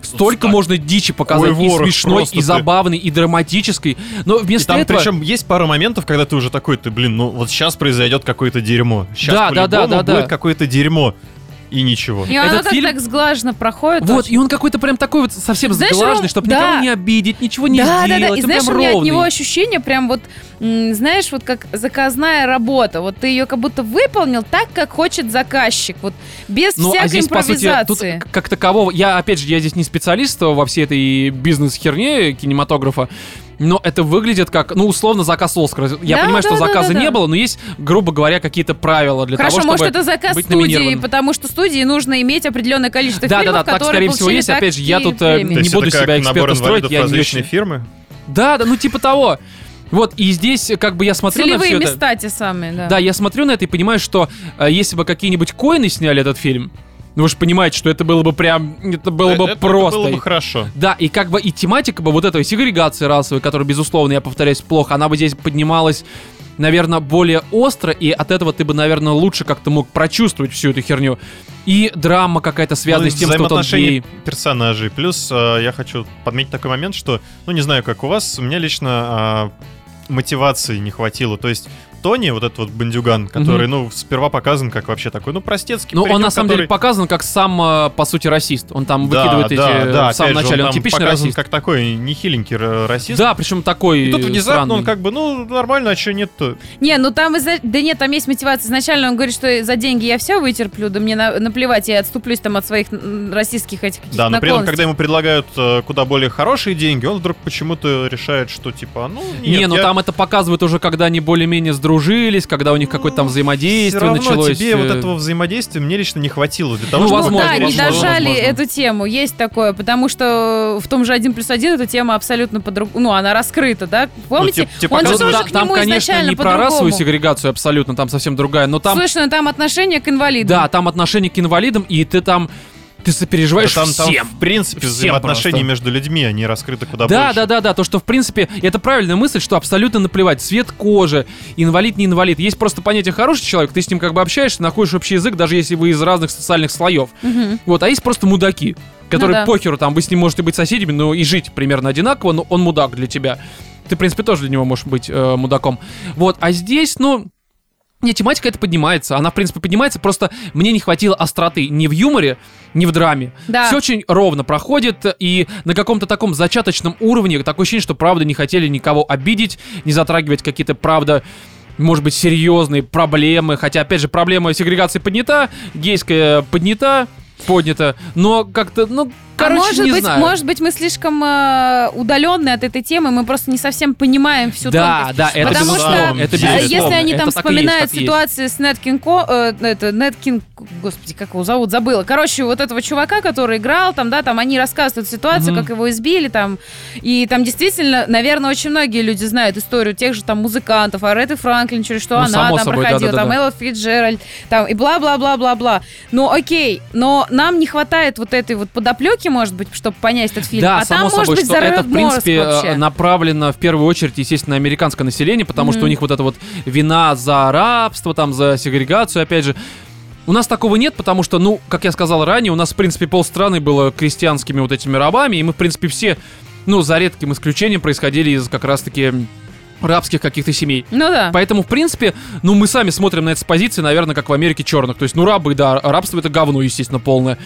Speaker 1: столько
Speaker 2: так-
Speaker 1: можно дичи показать.
Speaker 2: Ой,
Speaker 1: и
Speaker 2: ворох
Speaker 1: смешной,
Speaker 2: просто
Speaker 1: и
Speaker 2: ты.
Speaker 1: забавный, и драматической. Но
Speaker 2: И
Speaker 1: вместо
Speaker 2: там
Speaker 1: этого...
Speaker 2: причем есть пара моментов, когда ты уже такой, ты, блин, ну вот сейчас произойдет какое-то дерьмо. Сейчас
Speaker 1: Да, да, да, да, да.
Speaker 2: будет какое-то дерьмо. И ничего.
Speaker 3: И оно
Speaker 1: Этот
Speaker 3: так,
Speaker 1: фильм-
Speaker 3: так сглаженно проходит.
Speaker 1: Вот,
Speaker 3: очень.
Speaker 1: и он какой-то прям такой вот совсем
Speaker 3: Знаешь,
Speaker 1: сглаженный,
Speaker 3: Ром,
Speaker 1: чтобы
Speaker 3: да.
Speaker 1: никого не обидеть, ничего не
Speaker 3: да,
Speaker 1: сделать.
Speaker 3: да, да. И
Speaker 1: он
Speaker 3: знаешь, у меня от
Speaker 1: ровный.
Speaker 3: него ощущение прям вот, знаешь, вот как заказная работа. Вот ты ее как будто выполнил так, как хочет заказчик. Вот без
Speaker 1: Ну,
Speaker 3: всякой
Speaker 1: а здесь, по сути, тут
Speaker 3: импровизации.
Speaker 1: как такового... Я, опять же, я здесь не специалист во всей этой бизнес-херне кинематографа, но это выглядит как, ну, условно, заказ Оскара. Я
Speaker 3: Да,
Speaker 1: понимаю,
Speaker 3: да,
Speaker 1: что
Speaker 3: да,
Speaker 1: заказа
Speaker 3: да,
Speaker 1: не
Speaker 3: да.
Speaker 1: было, но есть, грубо говоря, какие-то правила для
Speaker 3: Хорошо,
Speaker 1: того, чтобы...
Speaker 3: может, это заказ
Speaker 1: быть
Speaker 3: студии, потому что студии нужно иметь определенное количество
Speaker 1: Да, да,
Speaker 3: фильмов,
Speaker 1: да, так,
Speaker 3: которые
Speaker 1: скорее всего, есть. Опять же, я тут, э,
Speaker 3: премии.
Speaker 1: Не буду
Speaker 2: это
Speaker 1: себя экспертом строить, я не очень-
Speaker 2: фирмы.
Speaker 1: Да, да, ну типа того. Вот, и здесь как бы я смотрю на
Speaker 3: Целевые
Speaker 1: все это...
Speaker 3: места те самые, да.
Speaker 1: Да, я смотрю на это и понимаю, что э, если бы какие-нибудь коины сняли этот фильм, ну вы же понимаете, что это было бы прям, это было бы
Speaker 2: Э, Это
Speaker 1: просто.
Speaker 2: было бы хорошо.
Speaker 1: Да, и как бы и тематика бы вот этой сегрегации расовой, которая, безусловно, я повторяюсь, плохо, она бы здесь поднималась, наверное, более остро, и от этого ты бы, наверное, лучше как-то мог прочувствовать всю эту херню. И драма какая-то связанная
Speaker 2: Ну,
Speaker 1: с тем, что он гей.
Speaker 2: персонажей. Плюс э, я хочу подметить такой момент, что, ну не знаю, как у вас, у меня лично а, мотивации не хватило. То есть Тони, вот этот вот бандюган, который, ну, сперва показан как вообще такой, ну, простецкий
Speaker 1: Ну, он на самом
Speaker 2: который-
Speaker 1: деле показан как сам, э, по сути, расист. Он там
Speaker 2: Да,
Speaker 1: выкидывает эти
Speaker 2: да, да,
Speaker 1: в самом
Speaker 2: опять же,
Speaker 1: начале. Он,
Speaker 2: он
Speaker 1: типичный
Speaker 2: показан
Speaker 1: расист.
Speaker 2: как такой нехиленький ра- расист.
Speaker 1: Да, причем такой
Speaker 2: И тут внезапно
Speaker 1: странный.
Speaker 2: он как бы, ну, нормально, а что нет-то?
Speaker 3: Не, ну там, изна- да нет, там есть мотивация. Изначально он говорит, что за деньги я все вытерплю, да мне на- наплевать, я отступлюсь там от своих м, российских этих каких-то
Speaker 2: Да, но при этом, когда ему предлагают э, куда более хорошие деньги, он вдруг почему-то решает, что типа, ну, нет,
Speaker 1: не, ну
Speaker 2: я-
Speaker 1: там это показывает уже, когда они более-менее сдружились, когда у них какое-то там взаимодействие
Speaker 2: Все равно
Speaker 1: началось.
Speaker 2: тебе
Speaker 1: э,
Speaker 2: вот этого взаимодействия мне лично не хватило для того,
Speaker 1: Ну,
Speaker 2: чтобы...
Speaker 1: возможно,
Speaker 3: да, не
Speaker 1: возможно,
Speaker 3: дожали
Speaker 1: возможно.
Speaker 3: эту тему, есть такое, потому что в том же один плюс один эта тема абсолютно по-другому, ну, она раскрыта, да? Помните?
Speaker 2: типа- типа
Speaker 3: он же
Speaker 1: Ну,
Speaker 3: тоже
Speaker 1: да,
Speaker 3: к
Speaker 1: там,
Speaker 3: нему
Speaker 1: конечно,
Speaker 3: изначально
Speaker 1: не про расовую сегрегацию абсолютно, там совсем другая, но там,
Speaker 3: Слышно, там отношение к инвалидам.
Speaker 1: да, там отношение к инвалидам, и ты там, ты сопереживаешь
Speaker 2: там, там,
Speaker 1: всем.
Speaker 2: в принципе,
Speaker 1: Всем
Speaker 2: взаимоотношения
Speaker 1: просто.
Speaker 2: между людьми, они раскрыты куда
Speaker 1: Да,
Speaker 2: больше.
Speaker 1: да, да, да, то, что в принципе, это правильная мысль, что абсолютно наплевать, цвет кожи, инвалид, не инвалид. Есть просто понятие хороший человек, ты с ним как бы общаешься, находишь общий язык, даже если вы из разных социальных слоев.
Speaker 3: Мгм.
Speaker 1: Вот, а есть просто мудаки, которые
Speaker 3: Ну да.
Speaker 1: похеру, там, вы с ним можете быть соседями, но и жить примерно одинаково, но он мудак для тебя. Ты, в принципе, тоже для него можешь быть э, мудаком. Вот, а здесь, ну, не, тематика это поднимается. Она, в принципе, поднимается, просто мне не хватило остроты ни в юморе, ни в драме.
Speaker 3: Да.
Speaker 1: Все очень ровно проходит, и на каком-то таком зачаточном уровне такое ощущение, что правда не хотели никого обидеть, не затрагивать какие-то, правда, может быть, серьезные проблемы. Хотя, опять же, проблема сегрегации поднята, гейская поднята, поднята, но как-то, ну, короче,
Speaker 3: а может
Speaker 1: не
Speaker 3: быть,
Speaker 1: знаю.
Speaker 3: может быть, мы слишком э, удаленные от этой темы, мы просто не совсем понимаем всю
Speaker 1: да,
Speaker 3: тонкость.
Speaker 1: да, это
Speaker 3: Потому
Speaker 1: безусловно,
Speaker 3: что,
Speaker 1: это безусловно.
Speaker 3: Если они
Speaker 1: Это
Speaker 3: там
Speaker 1: есть,
Speaker 3: вспоминают
Speaker 1: так и есть.
Speaker 3: с Нет Кинг, э, это Нет Кинг, господи, как его зовут, забыла. Короче, вот этого чувака, который играл, там, да, там они рассказывают ситуацию,
Speaker 1: Мгм.
Speaker 3: как его избили, там, и там действительно, наверное, очень многие люди знают историю тех же там музыкантов, Ареты Франклин, через что
Speaker 1: Ну,
Speaker 3: она там
Speaker 1: собой,
Speaker 3: проходила,
Speaker 1: да-да-да.
Speaker 3: там Элла Фитджеральд, там, и бла-бла-бла-бла-бла. Ну, окей, но нам не хватает вот этой вот подоплеки, может быть, чтобы понять этот фильм.
Speaker 1: Да,
Speaker 3: а
Speaker 1: само
Speaker 3: там, может
Speaker 1: собой,
Speaker 3: быть,
Speaker 1: что это, в принципе,
Speaker 3: Morris вообще.
Speaker 1: э, направлено в первую очередь, естественно, на американское население, потому что
Speaker 3: Мгм.
Speaker 1: у них вот это вот вина за рабство, там, за сегрегацию, опять же. У нас такого нет, потому что, ну, как я сказал ранее, у нас, в принципе, полстраны было крестьянскими вот этими рабами, и мы, в принципе, все, ну, за редким исключением, происходили из как раз-таки рабских каких-то семей.
Speaker 3: Ну да.
Speaker 1: Поэтому, в принципе, ну, мы сами смотрим на это с позиции, наверное, как в Америке черных. То есть, ну, рабы, да, рабство это говно, естественно, полное.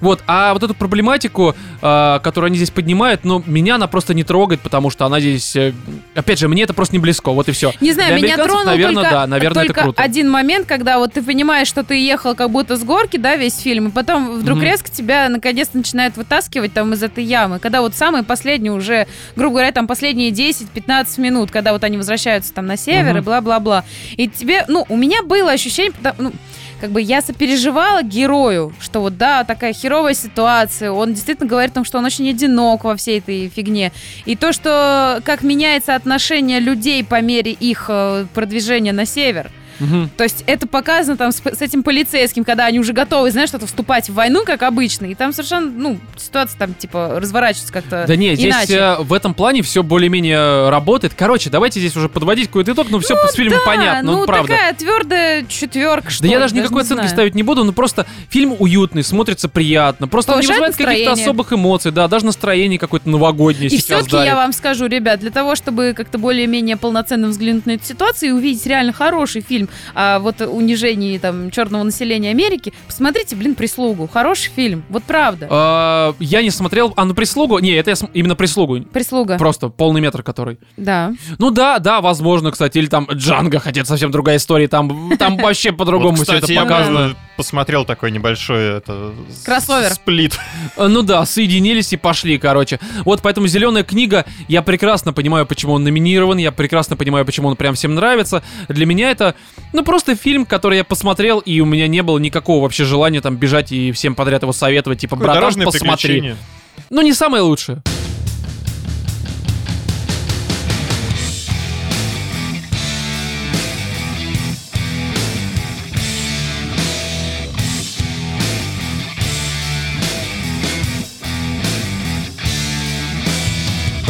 Speaker 1: Вот, а вот эту проблематику, а, которую они здесь поднимают, ну, меня она просто не трогает, потому что она здесь, э, опять же, мне это просто не близко, вот и все.
Speaker 3: Не знаю,
Speaker 1: Для
Speaker 3: меня
Speaker 1: американцев,
Speaker 3: тронул
Speaker 1: наверное,
Speaker 3: только,
Speaker 1: да, наверное, это
Speaker 3: только
Speaker 1: круто.
Speaker 3: один момент, когда вот ты понимаешь, что ты ехал как будто с горки, да, весь фильм, и потом вдруг
Speaker 1: Мгм.
Speaker 3: резко тебя наконец-то начинает вытаскивать там из этой ямы. Когда вот самые последние уже, грубо говоря, там последние 10-15 минут, когда вот они возвращаются там на север
Speaker 1: Мгм.
Speaker 3: и бла-бла-бла. И тебе, ну, у меня было ощущение, потому- ну, как бы я сопереживала герою, что вот да, такая херовая ситуация, он действительно говорит о том, что он очень одинок во всей этой фигне. И то, что как меняется отношение людей по мере их э, продвижения на север.
Speaker 1: Мгм.
Speaker 3: То есть это показано там с, с этим полицейским, когда они уже готовы, знаешь, что-то вступать в войну, как обычно. И там совершенно, ну, ситуация там, типа, разворачивается как-то
Speaker 1: Да не, здесь
Speaker 3: иначе.
Speaker 1: э, в этом плане все более-менее работает. Короче, давайте здесь уже подводить какой-то итог, ну все с фильмом
Speaker 3: Да,
Speaker 1: понятно, ну,
Speaker 3: ну,
Speaker 1: правда.
Speaker 3: такая твердая четверка, что
Speaker 1: Да я даже никакой
Speaker 3: не
Speaker 1: оценки
Speaker 3: знаю.
Speaker 1: ставить не буду, но просто фильм уютный, смотрится приятно. Просто он не
Speaker 3: Повышает
Speaker 1: вызывает каких-то особых эмоций, да, даже настроение какое-то новогоднее
Speaker 3: И
Speaker 1: сейчас
Speaker 3: все-таки
Speaker 1: дарит.
Speaker 3: я вам скажу, ребят, для того, чтобы как-то более-менее полноценно взглянуть на эту ситуацию и увидеть реально хороший фильм о вот унижении там черного населения Америки, посмотрите, блин, «Прислугу». Хороший фильм, вот правда.
Speaker 1: А, я не смотрел, а ну прислугу, не, это я см- именно прислугу,
Speaker 3: «Прислуга»,
Speaker 1: просто полный метр который.
Speaker 3: да.
Speaker 1: Ну да, да, возможно, кстати, или там Джанго, хотя это совсем другая история, там, там вообще по-другому все это показано.
Speaker 2: посмотрел такой небольшой это,
Speaker 3: Кроссовер.
Speaker 2: сплит.
Speaker 1: Э, Ну да, соединились и пошли, короче. Вот поэтому зеленая книга, я прекрасно понимаю, почему он номинирован, я прекрасно понимаю, почему он прям всем нравится. Для меня это, ну, просто фильм, который я посмотрел, и у меня не было никакого вообще желания там бежать и всем подряд его советовать, типа,
Speaker 2: Такое
Speaker 1: братан, посмотри. Ну, не самое лучшее.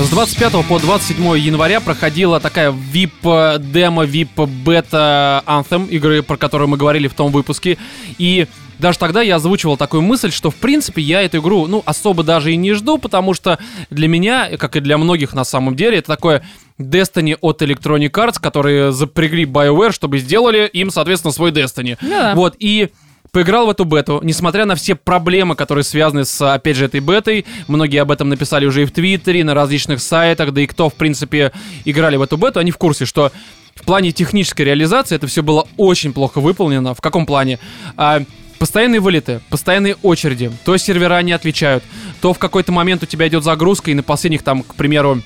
Speaker 1: С 25 по 27 января проходила такая VIP демо, VIP бета Anthem игры, про которую мы говорили в том выпуске. И даже тогда я озвучивал такую мысль, что в принципе я эту игру, ну, особо даже и не жду, потому что для меня, как и для многих на самом деле, это такое Destiny от Electronic Arts, которые запрягли BioWare, чтобы сделали им, соответственно, свой Destiny.
Speaker 3: Да.
Speaker 1: Вот, и поиграл в эту бету, несмотря на все проблемы, которые связаны с, опять же, этой бетой. Многие об этом написали уже и в Твиттере, на различных сайтах, да и кто, в принципе, играли в эту бету, они в курсе, что в плане технической реализации это все было очень плохо выполнено. В каком плане? А, Постоянные вылеты, постоянные очереди, то сервера не отвечают, то в какой-то момент у тебя идет загрузка, и на последних там, к примеру,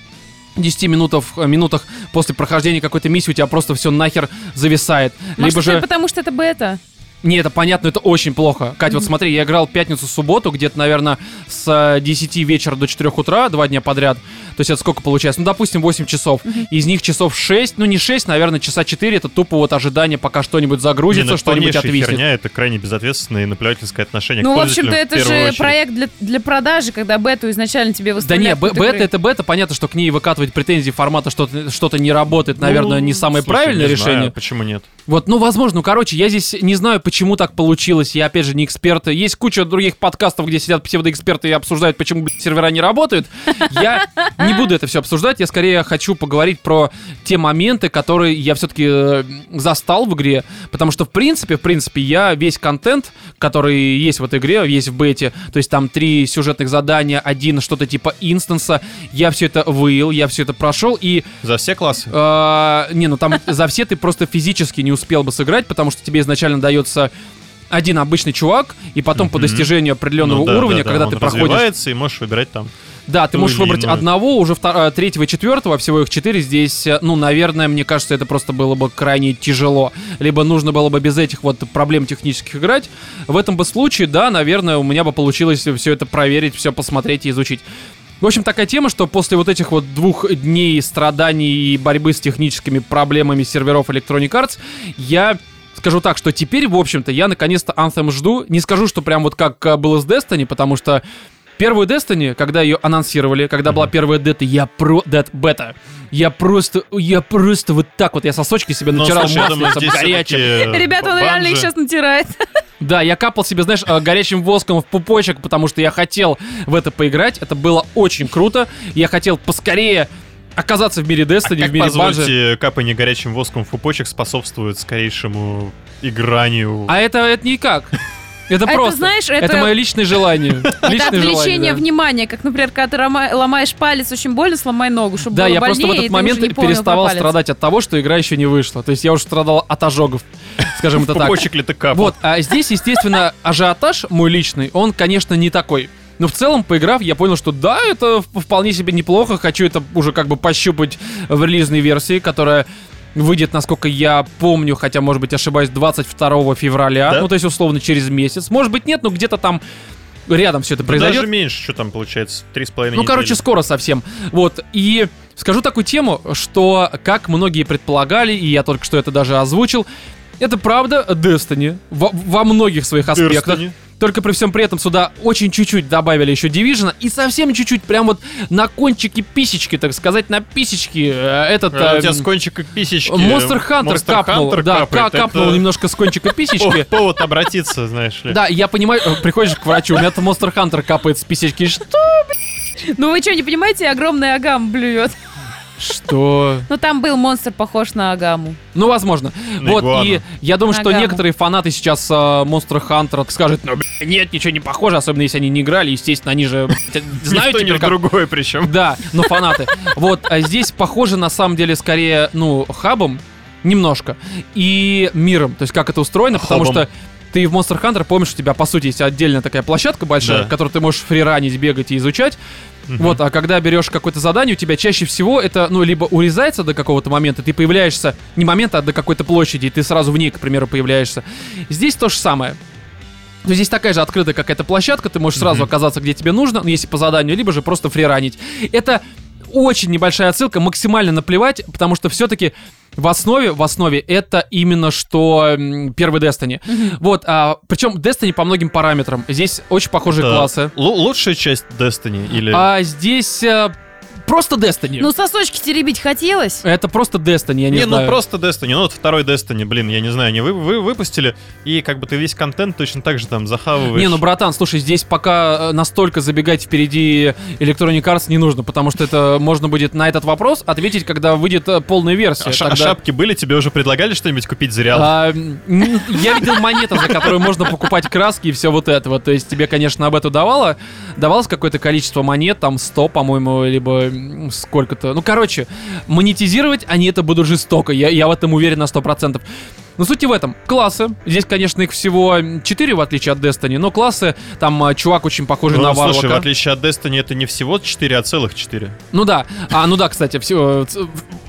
Speaker 1: 10 минутах, минутах после прохождения какой-то миссии у тебя просто все нахер зависает.
Speaker 3: Может,
Speaker 1: Либо же...
Speaker 3: потому что это бета?
Speaker 1: Не, это понятно, это очень плохо. Кать, вот смотри, я играл пятницу-субботу, где-то, наверное, с э, 10 вечера до 4 утра, два дня подряд. То есть это сколько получается? Ну, допустим, 8 часов. Из них часов 6, ну не 6, наверное, часа 4, это тупо вот ожидание, пока что-нибудь
Speaker 2: Не,
Speaker 1: загрузится,
Speaker 2: ну,
Speaker 1: что-нибудь отвиснет.
Speaker 2: херня, это крайне безответственное и наплевательское отношение
Speaker 3: Ну,
Speaker 2: к
Speaker 3: в общем-то, это же
Speaker 2: очередь.
Speaker 3: проект для, для продажи, когда бету изначально тебе
Speaker 1: Да
Speaker 3: выставляют.
Speaker 1: не, б-
Speaker 3: от
Speaker 1: бета
Speaker 3: игры.
Speaker 1: это бета, понятно, что к ней выкатывать претензии формата что-то что не работает, наверное,
Speaker 2: Ну,
Speaker 1: не самое
Speaker 2: слушай,
Speaker 1: правильное
Speaker 2: не знаю,
Speaker 1: решение.
Speaker 2: почему нет?
Speaker 1: Вот, ну, возможно, ну, короче, я здесь не знаю, почему так получилось. Я, опять же, не эксперт. Есть куча других подкастов, где сидят псевдоэксперты и обсуждают, почему, блядь, сервера не работают. Я не буду это все обсуждать. Я скорее хочу поговорить про те моменты, которые я все-таки застал в игре. Потому что, в принципе, в принципе, я весь контент, который есть в этой игре, есть в бете, то есть там три сюжетных задания, один что-то типа инстанса, я все это выил, я все это прошел, и
Speaker 2: За все классы?
Speaker 1: а, не, ну там за все ты просто физически не успел бы сыграть, потому что тебе изначально дается один обычный чувак, и потом по
Speaker 2: Мгм.
Speaker 1: достижению определенного
Speaker 2: Ну да,
Speaker 1: уровня,
Speaker 2: да, да,
Speaker 1: когда
Speaker 2: он
Speaker 1: ты проходишь,
Speaker 2: и можешь выбирать там.
Speaker 1: да, ты можешь выбрать
Speaker 2: иную.
Speaker 1: одного, уже втор- э, третьего и четвертого, всего их четыре здесь, э, ну, наверное, мне кажется, это просто было бы крайне тяжело. Либо нужно было бы без этих вот проблем технических играть. В этом бы случае, да, наверное, у меня бы получилось все это проверить, все посмотреть и изучить. В общем, такая тема, что после вот этих вот двух дней страданий и борьбы с техническими проблемами серверов Electronic Arts, я скажу так, что теперь, в общем-то, я наконец-то Anthem жду. Не скажу, что прям вот как э, было с Destiny, потому что первую Destiny, когда ее анонсировали, когда была первая дета, я про... Дет, бета. Я просто, я просто вот так вот, я сосочки себе
Speaker 2: Но,
Speaker 1: натирал
Speaker 2: слушай, я думаю,
Speaker 1: маслицем горячим.
Speaker 2: э,
Speaker 3: Ребята, он реально их сейчас натирает.
Speaker 1: Да, я капал себе, знаешь, э, горячим воском в пупочек, потому что я хотел в это поиграть. Это было очень круто. Я хотел поскорее оказаться в мире Destiny,
Speaker 2: А как,
Speaker 1: в мире Bungie.
Speaker 2: позвольте, капание горячим воском в пупочек способствует скорейшему игранию?
Speaker 1: А это, это никак. Это
Speaker 3: А
Speaker 1: просто.
Speaker 3: это, знаешь,
Speaker 1: это...
Speaker 3: это...
Speaker 1: мое личное желание.
Speaker 3: Это
Speaker 1: Личное
Speaker 3: отвлечение
Speaker 1: желание, да.
Speaker 3: внимания, как, например, когда ты ломаешь палец очень больно, сломай ногу, чтобы
Speaker 1: Да,
Speaker 3: было
Speaker 1: я просто в этот момент переставал страдать от того, что игра еще не вышла. То есть я уже страдал от ожогов, скажем это так.
Speaker 2: Пупочек ли ты капал?
Speaker 1: Вот, а здесь, естественно, ажиотаж мой личный, он, конечно, не такой. Но в целом, поиграв, я понял, что да, это вполне себе неплохо. Хочу это уже как бы пощупать в релизной версии, которая выйдет, насколько я помню, хотя, может быть, ошибаюсь, 22 февраля.
Speaker 2: Да?
Speaker 1: Ну, то есть, условно, через месяц. Может быть, нет, но где-то там рядом все это
Speaker 2: Ну,
Speaker 1: произойдет.
Speaker 2: Даже меньше, что там получается, три с половиной
Speaker 1: Ну, короче, скоро совсем. Вот, и скажу такую тему, что, как многие предполагали, и я только что это даже озвучил, Это правда Destiny во, во многих своих аспектах.
Speaker 2: Destiny.
Speaker 1: Только при всем при этом сюда очень чуть-чуть добавили еще Division и совсем чуть-чуть, прям вот на кончике писечки, так сказать, на писечки э, этот...
Speaker 2: А, У
Speaker 1: э,
Speaker 2: тебя с кончика писечки.
Speaker 1: Monster Hunter
Speaker 2: Monster
Speaker 1: капнул,
Speaker 2: Hunter
Speaker 1: да,
Speaker 2: капает.
Speaker 1: ка- капнул
Speaker 2: Это
Speaker 1: немножко с кончика писечки.
Speaker 2: пов- Повод обратиться, знаешь ли.
Speaker 1: Да, я понимаю, э, приходишь к врачу, у меня там Monster Hunter капает с писечки. Что?
Speaker 3: Ну вы что, не понимаете, огромный агам блюет.
Speaker 1: Что?
Speaker 3: Ну там был монстр похож на агаму.
Speaker 1: Ну, возможно.
Speaker 2: На
Speaker 1: вот,
Speaker 2: игуану.
Speaker 1: и я думаю, что некоторые фанаты сейчас э, Monster Hunter скажут, ну, бля, нет, ничего не похоже, особенно если они не играли, естественно, они же блядь, знают теперь, как
Speaker 2: другое причем.
Speaker 1: Да, но фанаты. Вот, а здесь похоже на самом деле скорее, ну, хабом, немножко, и миром. То есть как это устроено, потому
Speaker 2: Хабом.
Speaker 1: что ты в Monster Hunter, помнишь, у тебя, по сути, есть отдельная такая площадка большая,
Speaker 2: Да.
Speaker 1: в которой ты можешь фриранить, бегать и изучать. Вот, а когда берешь какое-то задание, у тебя чаще всего это, ну, либо урезается до какого-то момента, ты появляешься, не момента, а до какой-то площади, и ты сразу в ней, к примеру, появляешься. Здесь то же самое. Но здесь такая же открытая какая-то площадка, ты можешь сразу оказаться, где тебе нужно, ну, если по заданию, либо же просто фриранить. Это очень небольшая отсылка, максимально наплевать, потому что все-таки в основе, в основе это именно что первый Destiny. Вот, а, причем Destiny по многим параметрам. Здесь очень похожие
Speaker 2: Да.
Speaker 1: классы.
Speaker 2: Лу- Лучшая часть Destiny или...
Speaker 1: А здесь э, просто Destiny.
Speaker 3: Ну сосочки теребить хотелось.
Speaker 1: это просто Destiny, я не,
Speaker 2: Не,
Speaker 1: знаю.
Speaker 2: ну просто Destiny. Ну вот второй Destiny, блин, я не знаю, они вы, вы выпустили, и как бы ты весь контент точно так же там захавываешь.
Speaker 1: Не, ну, братан, слушай, здесь пока э, настолько забегать впереди Electronic Arts не нужно, потому что это можно будет на этот вопрос ответить, когда выйдет э, полная версия.
Speaker 2: А, а
Speaker 1: Тогда-
Speaker 2: шапки были? Тебе уже предлагали что-нибудь купить реал?
Speaker 1: А, я видел монеты, за которые можно покупать краски и все вот это вот. То есть тебе, конечно, об этом давало, давалось какое-то количество монет, там 100, по-моему, либо сколько-то. Ну, короче, монетизировать они это будут жестоко, я, я в этом уверен на 100%. Но суть и в этом. Классы. Здесь, конечно, их всего 4, в отличие от Destiny, но классы, там а, чувак очень похожий
Speaker 2: Ну,
Speaker 1: на
Speaker 2: слушай, в
Speaker 1: Варлока.
Speaker 2: отличие от Destiny, это не всего 4, а целых 4.
Speaker 1: Ну да. А, ну да, кстати, все.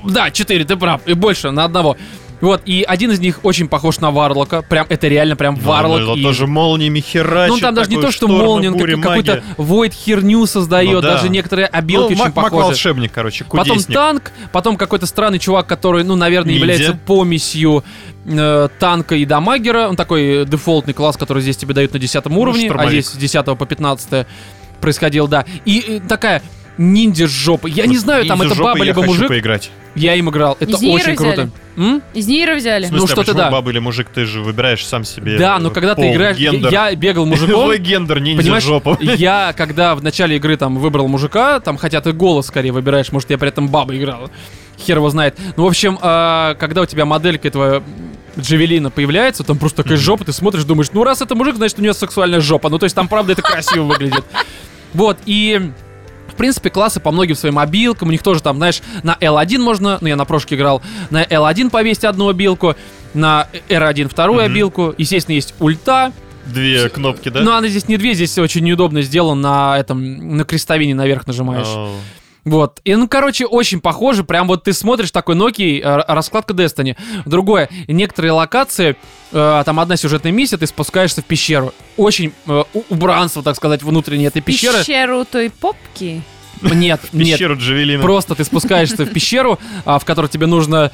Speaker 1: Да, 4, ты прав. И больше, на одного. Вот, и один из них очень похож на Варлока. Прям, это реально прям Варлок.
Speaker 2: Ну,
Speaker 1: и-
Speaker 2: тоже молниями херачит.
Speaker 1: Ну, там даже не то, что молния, он как- какой-то void херню создает,
Speaker 2: Ну да.
Speaker 1: даже некоторые обилки
Speaker 2: Ну,
Speaker 1: очень
Speaker 2: маг- маг
Speaker 1: похожи.
Speaker 2: волшебник, короче,
Speaker 1: Потом
Speaker 2: кудесник.
Speaker 1: танк, потом какой-то странный чувак, который, ну, наверное,
Speaker 2: Ниндзя.
Speaker 1: является помесью э, танка и дамагера. Он такой дефолтный класс, который здесь тебе дают на 10 уровне, а
Speaker 2: штурмовик.
Speaker 1: здесь с 10 по 15 происходил, да. И э, такая ниндзя с жопы. Я не знаю, там это баба либо мужик.
Speaker 2: поиграть.
Speaker 1: Я им играл. Это
Speaker 3: Из
Speaker 1: очень
Speaker 3: взяли?
Speaker 1: круто. М?
Speaker 3: Из Нира взяли.
Speaker 2: В смысле,
Speaker 1: Ну,
Speaker 2: а
Speaker 1: что-то
Speaker 2: почему
Speaker 1: да.
Speaker 2: баба или мужик, ты же выбираешь сам себе
Speaker 1: Да,
Speaker 2: э,
Speaker 1: но когда ты
Speaker 2: пол,
Speaker 1: играешь... я-
Speaker 2: гендер.
Speaker 1: Я бегал мужиком.
Speaker 2: Твой гендер ниндзя
Speaker 1: Понимаешь,
Speaker 2: жопу.
Speaker 1: я когда в начале игры там выбрал мужика, там хотя ты голос скорее выбираешь, может я при этом баба играла. Хер его знает. Ну, в общем, а, когда у тебя моделька этого Джавелина появляется, там просто такая жопа, ты смотришь, думаешь, ну раз это мужик, значит у нее сексуальная жопа. Ну, то есть там правда это красиво выглядит. Вот, и в принципе, классы по многим своим обилкам, у них тоже там, знаешь, на L1 можно, ну я на прошке играл, на L1 повесить одну обилку, на R1 вторую
Speaker 2: Мгм.
Speaker 1: обилку, естественно, есть ульта,
Speaker 2: Две кнопки, да?
Speaker 1: но она здесь не две, здесь очень неудобно сделано на этом, на крестовине наверх нажимаешь.
Speaker 2: О.
Speaker 1: Вот. И, ну, короче, очень похоже. Прям вот ты смотришь такой Nokia, э, раскладка Destiny. Другое, некоторые локации, э, там одна сюжетная миссия, ты спускаешься в пещеру. Очень э, убранство, так сказать, внутренней этой пещеры.
Speaker 3: Пещеру той попки.
Speaker 1: Нет, нет.
Speaker 2: Пещеру Джавелина.
Speaker 1: Просто ты спускаешься в пещеру, а, в которой тебе нужно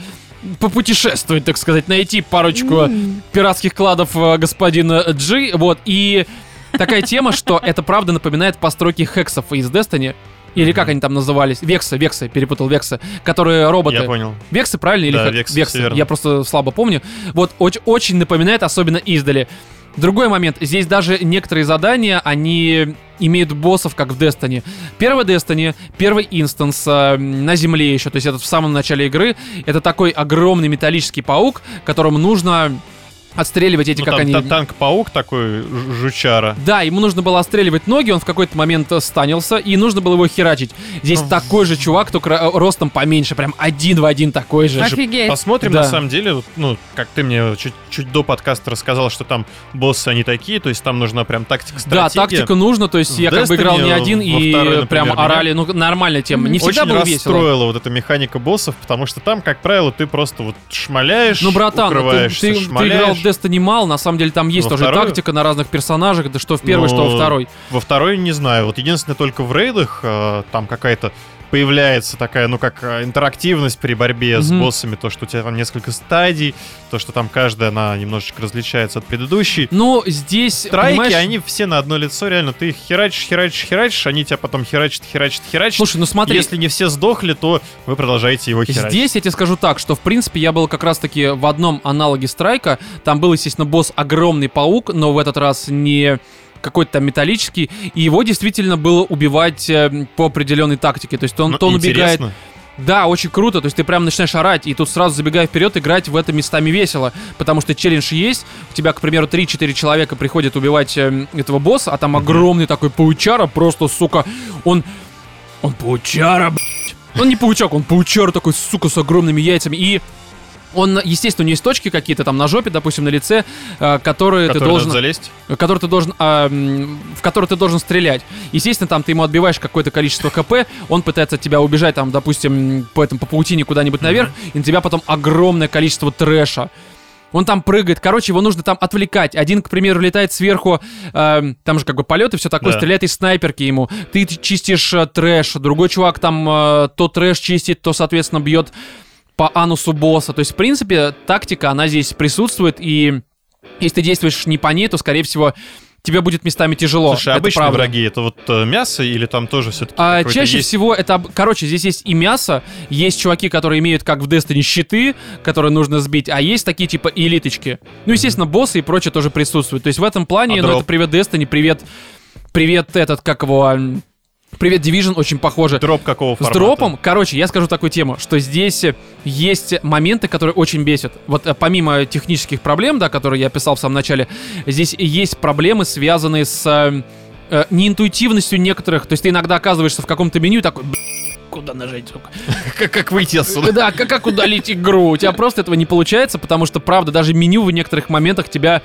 Speaker 1: попутешествовать, так сказать, найти парочку пиратских кладов э, господина Джи, вот, и такая тема, что это правда напоминает постройки хексов из Destiny, или как они там назывались? Вексы, Вексы, перепутал Вексы, которые роботы.
Speaker 2: Я понял.
Speaker 1: Вексы, правильно? Или
Speaker 2: Да, Вексы,
Speaker 1: Вексы. Я просто слабо помню. Вот оч- очень напоминает, особенно издали. Другой момент. Здесь даже некоторые задания, они имеют боссов, как в Destiny. Первый Destiny, первый инстанс э, на земле еще, то есть это в самом начале игры, это такой огромный металлический паук, которому нужно отстреливать эти,
Speaker 2: Ну,
Speaker 1: как
Speaker 2: там
Speaker 1: они...
Speaker 2: та- танк-паук такой, жучара.
Speaker 1: Да, ему нужно было отстреливать ноги, он в какой-то момент э, станился, и нужно было его херачить. Здесь
Speaker 2: Ну,
Speaker 1: такой же чувак, только ро- ростом поменьше, прям один в один такой же.
Speaker 3: Офигеть.
Speaker 2: Посмотрим,
Speaker 1: Да.
Speaker 2: на самом деле, ну, как ты мне чуть, чуть до подкаста рассказал, что там боссы они такие, то есть там нужна прям тактика,
Speaker 1: Да,
Speaker 2: стратегия.
Speaker 1: тактика нужно, то есть
Speaker 2: В
Speaker 1: я как бы
Speaker 2: Destiny
Speaker 1: играл не один, и
Speaker 2: второй, например,
Speaker 1: прям
Speaker 2: меня
Speaker 1: орали, ну, нормальная тема. Не всегда
Speaker 2: Очень
Speaker 1: было весело.
Speaker 2: расстроила вот эта механика боссов, потому что там, как правило, ты просто вот шмаляешь,
Speaker 1: Ну, братан, ты, ты- ты играл в Destiny мало, на самом деле там есть
Speaker 2: Во
Speaker 1: тоже
Speaker 2: вторую?
Speaker 1: тактика на разных персонажах, это что в первой,
Speaker 2: Ну,
Speaker 1: что во второй.
Speaker 2: Во второй не знаю. Вот единственное, только в рейдах э, там какая-то появляется такая, ну, как э, интерактивность при борьбе с
Speaker 1: Мгм.
Speaker 2: боссами, то, что у тебя там несколько стадий, то, что там каждая, она немножечко различается от предыдущей.
Speaker 1: Ну, здесь,
Speaker 2: Страйки,
Speaker 1: понимаешь,
Speaker 2: они все на одно лицо, реально. Ты их херачишь, херачишь, херачишь, они тебя потом херачат, херачат, херачат.
Speaker 1: Слушай, ну смотри,
Speaker 2: Если не все сдохли, то вы продолжаете его херачить.
Speaker 1: Здесь я тебе скажу так, что в принципе я был как раз таки в одном аналоге страйка. Там был, естественно, босс огромный паук, но в этот раз не какой-то там металлический, и его действительно было убивать э, по определенной тактике. То есть он,
Speaker 2: Ну,
Speaker 1: то он убегает. Да, очень круто. То есть ты прям начинаешь орать, и тут сразу забегая вперед, играть в это местами весело. Потому что челлендж есть. У тебя, к примеру, 3-4 человека приходят убивать э, этого босса, а там огромный такой паучара, просто, сука, он. Он паучара, блядь. Он не паучок, он паучар такой, сука, с огромными яйцами. И он, естественно, у него есть точки какие-то там на жопе, допустим, на лице, э, которые ты должен
Speaker 2: залезть.
Speaker 1: который ты должен, м, в который ты должен стрелять. Естественно, там ты ему отбиваешь какое-то количество хп, он пытается от тебя убежать, там, допустим, по, этому, по паутине куда-нибудь наверх, и на тебя потом огромное количество трэша. Он там прыгает, короче, его нужно там отвлекать. Один, к примеру, летает сверху, э, там же как бы полет и все такое,
Speaker 2: Да.
Speaker 1: стреляет из снайперки ему. Ты чистишь э, трэш, другой чувак там э, то трэш чистит, то, соответственно, бьет по анусу босса. То есть, в принципе, тактика, она здесь присутствует, и если ты действуешь не по ней, то, скорее всего, тебе будет местами тяжело.
Speaker 2: Слушай, а
Speaker 1: Это
Speaker 2: обычные
Speaker 1: правда.
Speaker 2: враги это вот э, мясо или там тоже все-таки
Speaker 1: А, чаще всего это, короче, здесь есть и мясо, есть чуваки, которые имеют, как в Destiny, щиты, которые нужно сбить, а есть такие типа элиточки. Ну, естественно, боссы и прочее тоже присутствуют. То есть в этом плане,
Speaker 2: А
Speaker 1: ну,
Speaker 2: дроп?
Speaker 1: это привет Destiny, привет, привет этот, как его, привет Division, очень похоже.
Speaker 2: Дроп какого
Speaker 1: С
Speaker 2: формата?
Speaker 1: дропом, короче, я скажу такую тему, что здесь есть моменты, которые очень бесят. Вот э, помимо технических проблем, да, которые я описал в самом начале, здесь есть проблемы, связанные с э, э, неинтуитивностью некоторых. То есть ты иногда оказываешься в каком-то меню и такой, «Бля, куда нажать, сука?
Speaker 2: Как, как выйти отсюда?
Speaker 1: Да, как, как удалить игру? У тебя просто этого не получается, потому что, правда, даже меню в некоторых моментах тебя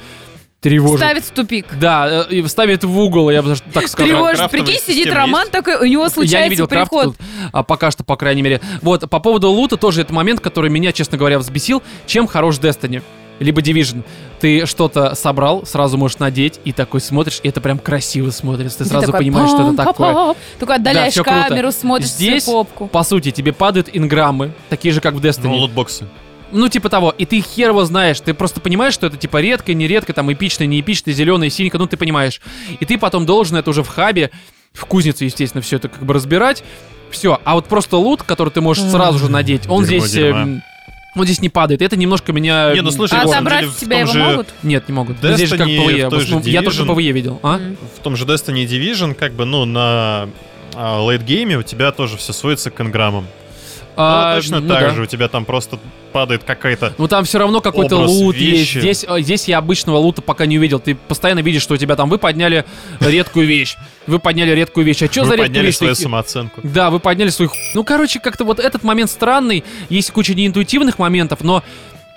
Speaker 1: тревожит.
Speaker 3: Ставит в тупик.
Speaker 1: Да, э, и ставит в угол, я бы даже так сказал.
Speaker 3: Тревожит. Прикинь, сидит Роман
Speaker 2: есть?
Speaker 3: такой, у него
Speaker 1: Я не
Speaker 3: случается
Speaker 1: видел крафт
Speaker 3: приход.
Speaker 1: тут, а, пока что, по крайней мере. Вот, по поводу лута тоже это момент, который меня, честно говоря, взбесил. Чем хорош Destiny? Либо Division. Ты что-то собрал, сразу можешь надеть, и такой смотришь, и это прям красиво смотрится. Ты
Speaker 3: Ты
Speaker 1: сразу
Speaker 3: такой,
Speaker 1: понимаешь, что это такое.
Speaker 3: Только отдаляешь
Speaker 1: круто.
Speaker 3: камеру, смотришь
Speaker 1: Здесь,
Speaker 3: попку.
Speaker 1: по сути, тебе падают инграммы, такие же, как в Destiny.
Speaker 2: Ну, лутбоксы.
Speaker 1: Ну, типа того. И ты хер его знаешь. Ты просто понимаешь, что это типа редко, не редко, там эпичное, не эпичное, зеленое, синенькое, ну ты понимаешь. И ты потом должен это уже в хабе, в кузнице, естественно, все это как бы разбирать. Все. А вот просто лут, который ты можешь сразу же надеть, он
Speaker 2: Дерьмо,
Speaker 1: здесь.
Speaker 2: дерьмо.
Speaker 1: эм, он здесь не падает. Это немножко меня.
Speaker 2: Не, ну, слушай,
Speaker 3: А отобрать
Speaker 2: деле,
Speaker 3: тебя его
Speaker 2: же
Speaker 3: могут?
Speaker 1: Нет, не могут. Ну, здесь же как
Speaker 2: Destiny,
Speaker 1: PvE.
Speaker 2: в
Speaker 1: в
Speaker 2: той же
Speaker 1: основном я только. PvE видел. А?
Speaker 2: В том же Destiny Division, как бы, ну, на лейтгейме у тебя тоже все сводится к инграммам.
Speaker 1: А,
Speaker 2: ну, точно
Speaker 1: ну
Speaker 2: так
Speaker 1: да.
Speaker 2: же, у тебя там просто падает какая-то...
Speaker 1: Ну там все равно какой-то лут
Speaker 2: вещи.
Speaker 1: есть. Здесь, э, здесь я обычного лута пока не увидел. Ты постоянно видишь, что у тебя там вы подняли редкую вещь. Вы подняли редкую вещь. А что
Speaker 2: Вы
Speaker 1: за редкую
Speaker 2: подняли
Speaker 1: вещь?
Speaker 2: свою самооценку.
Speaker 1: Да, вы подняли свой ху- Ну, короче, как-то вот этот момент странный. Есть куча неинтуитивных моментов, но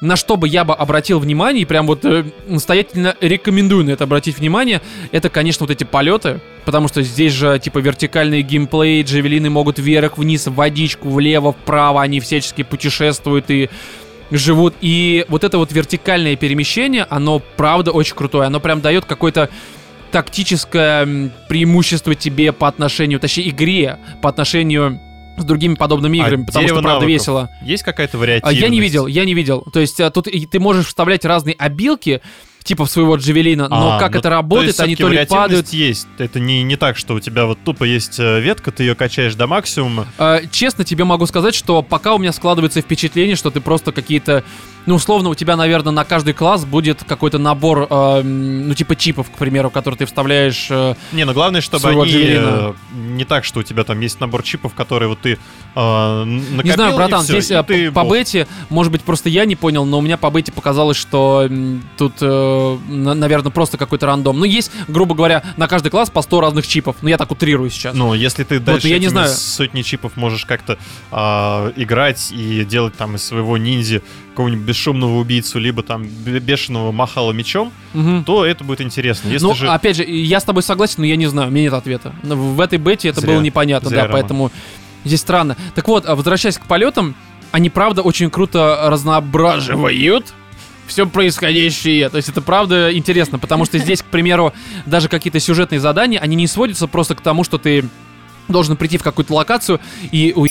Speaker 1: на что бы я бы обратил внимание, и прям вот э, настоятельно рекомендую на это обратить внимание, это, конечно, вот эти полеты, потому что здесь же, типа, вертикальный геймплей, джавелины могут вверх-вниз, в водичку, влево, вправо, они всячески путешествуют и живут. И вот это вот вертикальное перемещение, оно, правда, очень крутое. Оно прям дает какой-то тактическое преимущество тебе по отношению, точнее, игре, по отношению с другими подобными играми,
Speaker 2: А
Speaker 1: потому что, правда,
Speaker 2: навыков?
Speaker 1: весело.
Speaker 2: Есть какая-то
Speaker 1: А
Speaker 2: вариативность?
Speaker 1: я не видел, я не видел. То есть а, тут ты можешь вставлять разные обилки, типа в своего джавелина, но
Speaker 2: А,
Speaker 1: как
Speaker 2: ну,
Speaker 1: это работает,
Speaker 2: есть
Speaker 1: они то ли падают.
Speaker 2: есть. Это не, не так, что у тебя вот тупо есть э, ветка, ты ее качаешь до максимума.
Speaker 1: А, честно тебе могу сказать, что пока у меня складывается впечатление, что ты просто какие-то, ну условно у тебя, наверное, на каждый класс будет какой-то набор, э, ну типа чипов, к примеру, которые ты вставляешь. э,
Speaker 2: Не, ну главное, чтобы они э, не так, что у тебя там есть набор чипов, которые вот ты э, накопил,
Speaker 1: Не знаю, братан,
Speaker 2: всё,
Speaker 1: здесь э,
Speaker 2: ты
Speaker 1: по, по бете, может быть, просто я не понял, но у меня по бете показалось, что тут, наверное, просто какой-то рандом. Ну, есть, грубо говоря, на каждый класс по 100 разных чипов. Ну, я так утрирую сейчас.
Speaker 2: Ну, если ты дальше
Speaker 1: я не знаю.
Speaker 2: сотни чипов можешь как-то а, играть и делать там из своего ниндзя какого-нибудь бесшумного убийцу, либо там бе- бешеного махала мечом,
Speaker 1: Мгм.
Speaker 2: то это будет интересно. Если
Speaker 1: ну,
Speaker 2: же...
Speaker 1: опять же, я с тобой согласен, но я не знаю, у меня нет ответа. В этой бете это
Speaker 2: Зря.
Speaker 1: было непонятно,
Speaker 2: Зря,
Speaker 1: да,
Speaker 2: Рома.
Speaker 1: поэтому здесь странно. Так вот, а возвращаясь к полетам, они, правда, очень круто разноображивают все происходящее. То есть это правда интересно, потому что здесь, к примеру, даже какие-то сюжетные задания, они не сводятся просто к тому, что ты должен прийти в какую-то локацию и у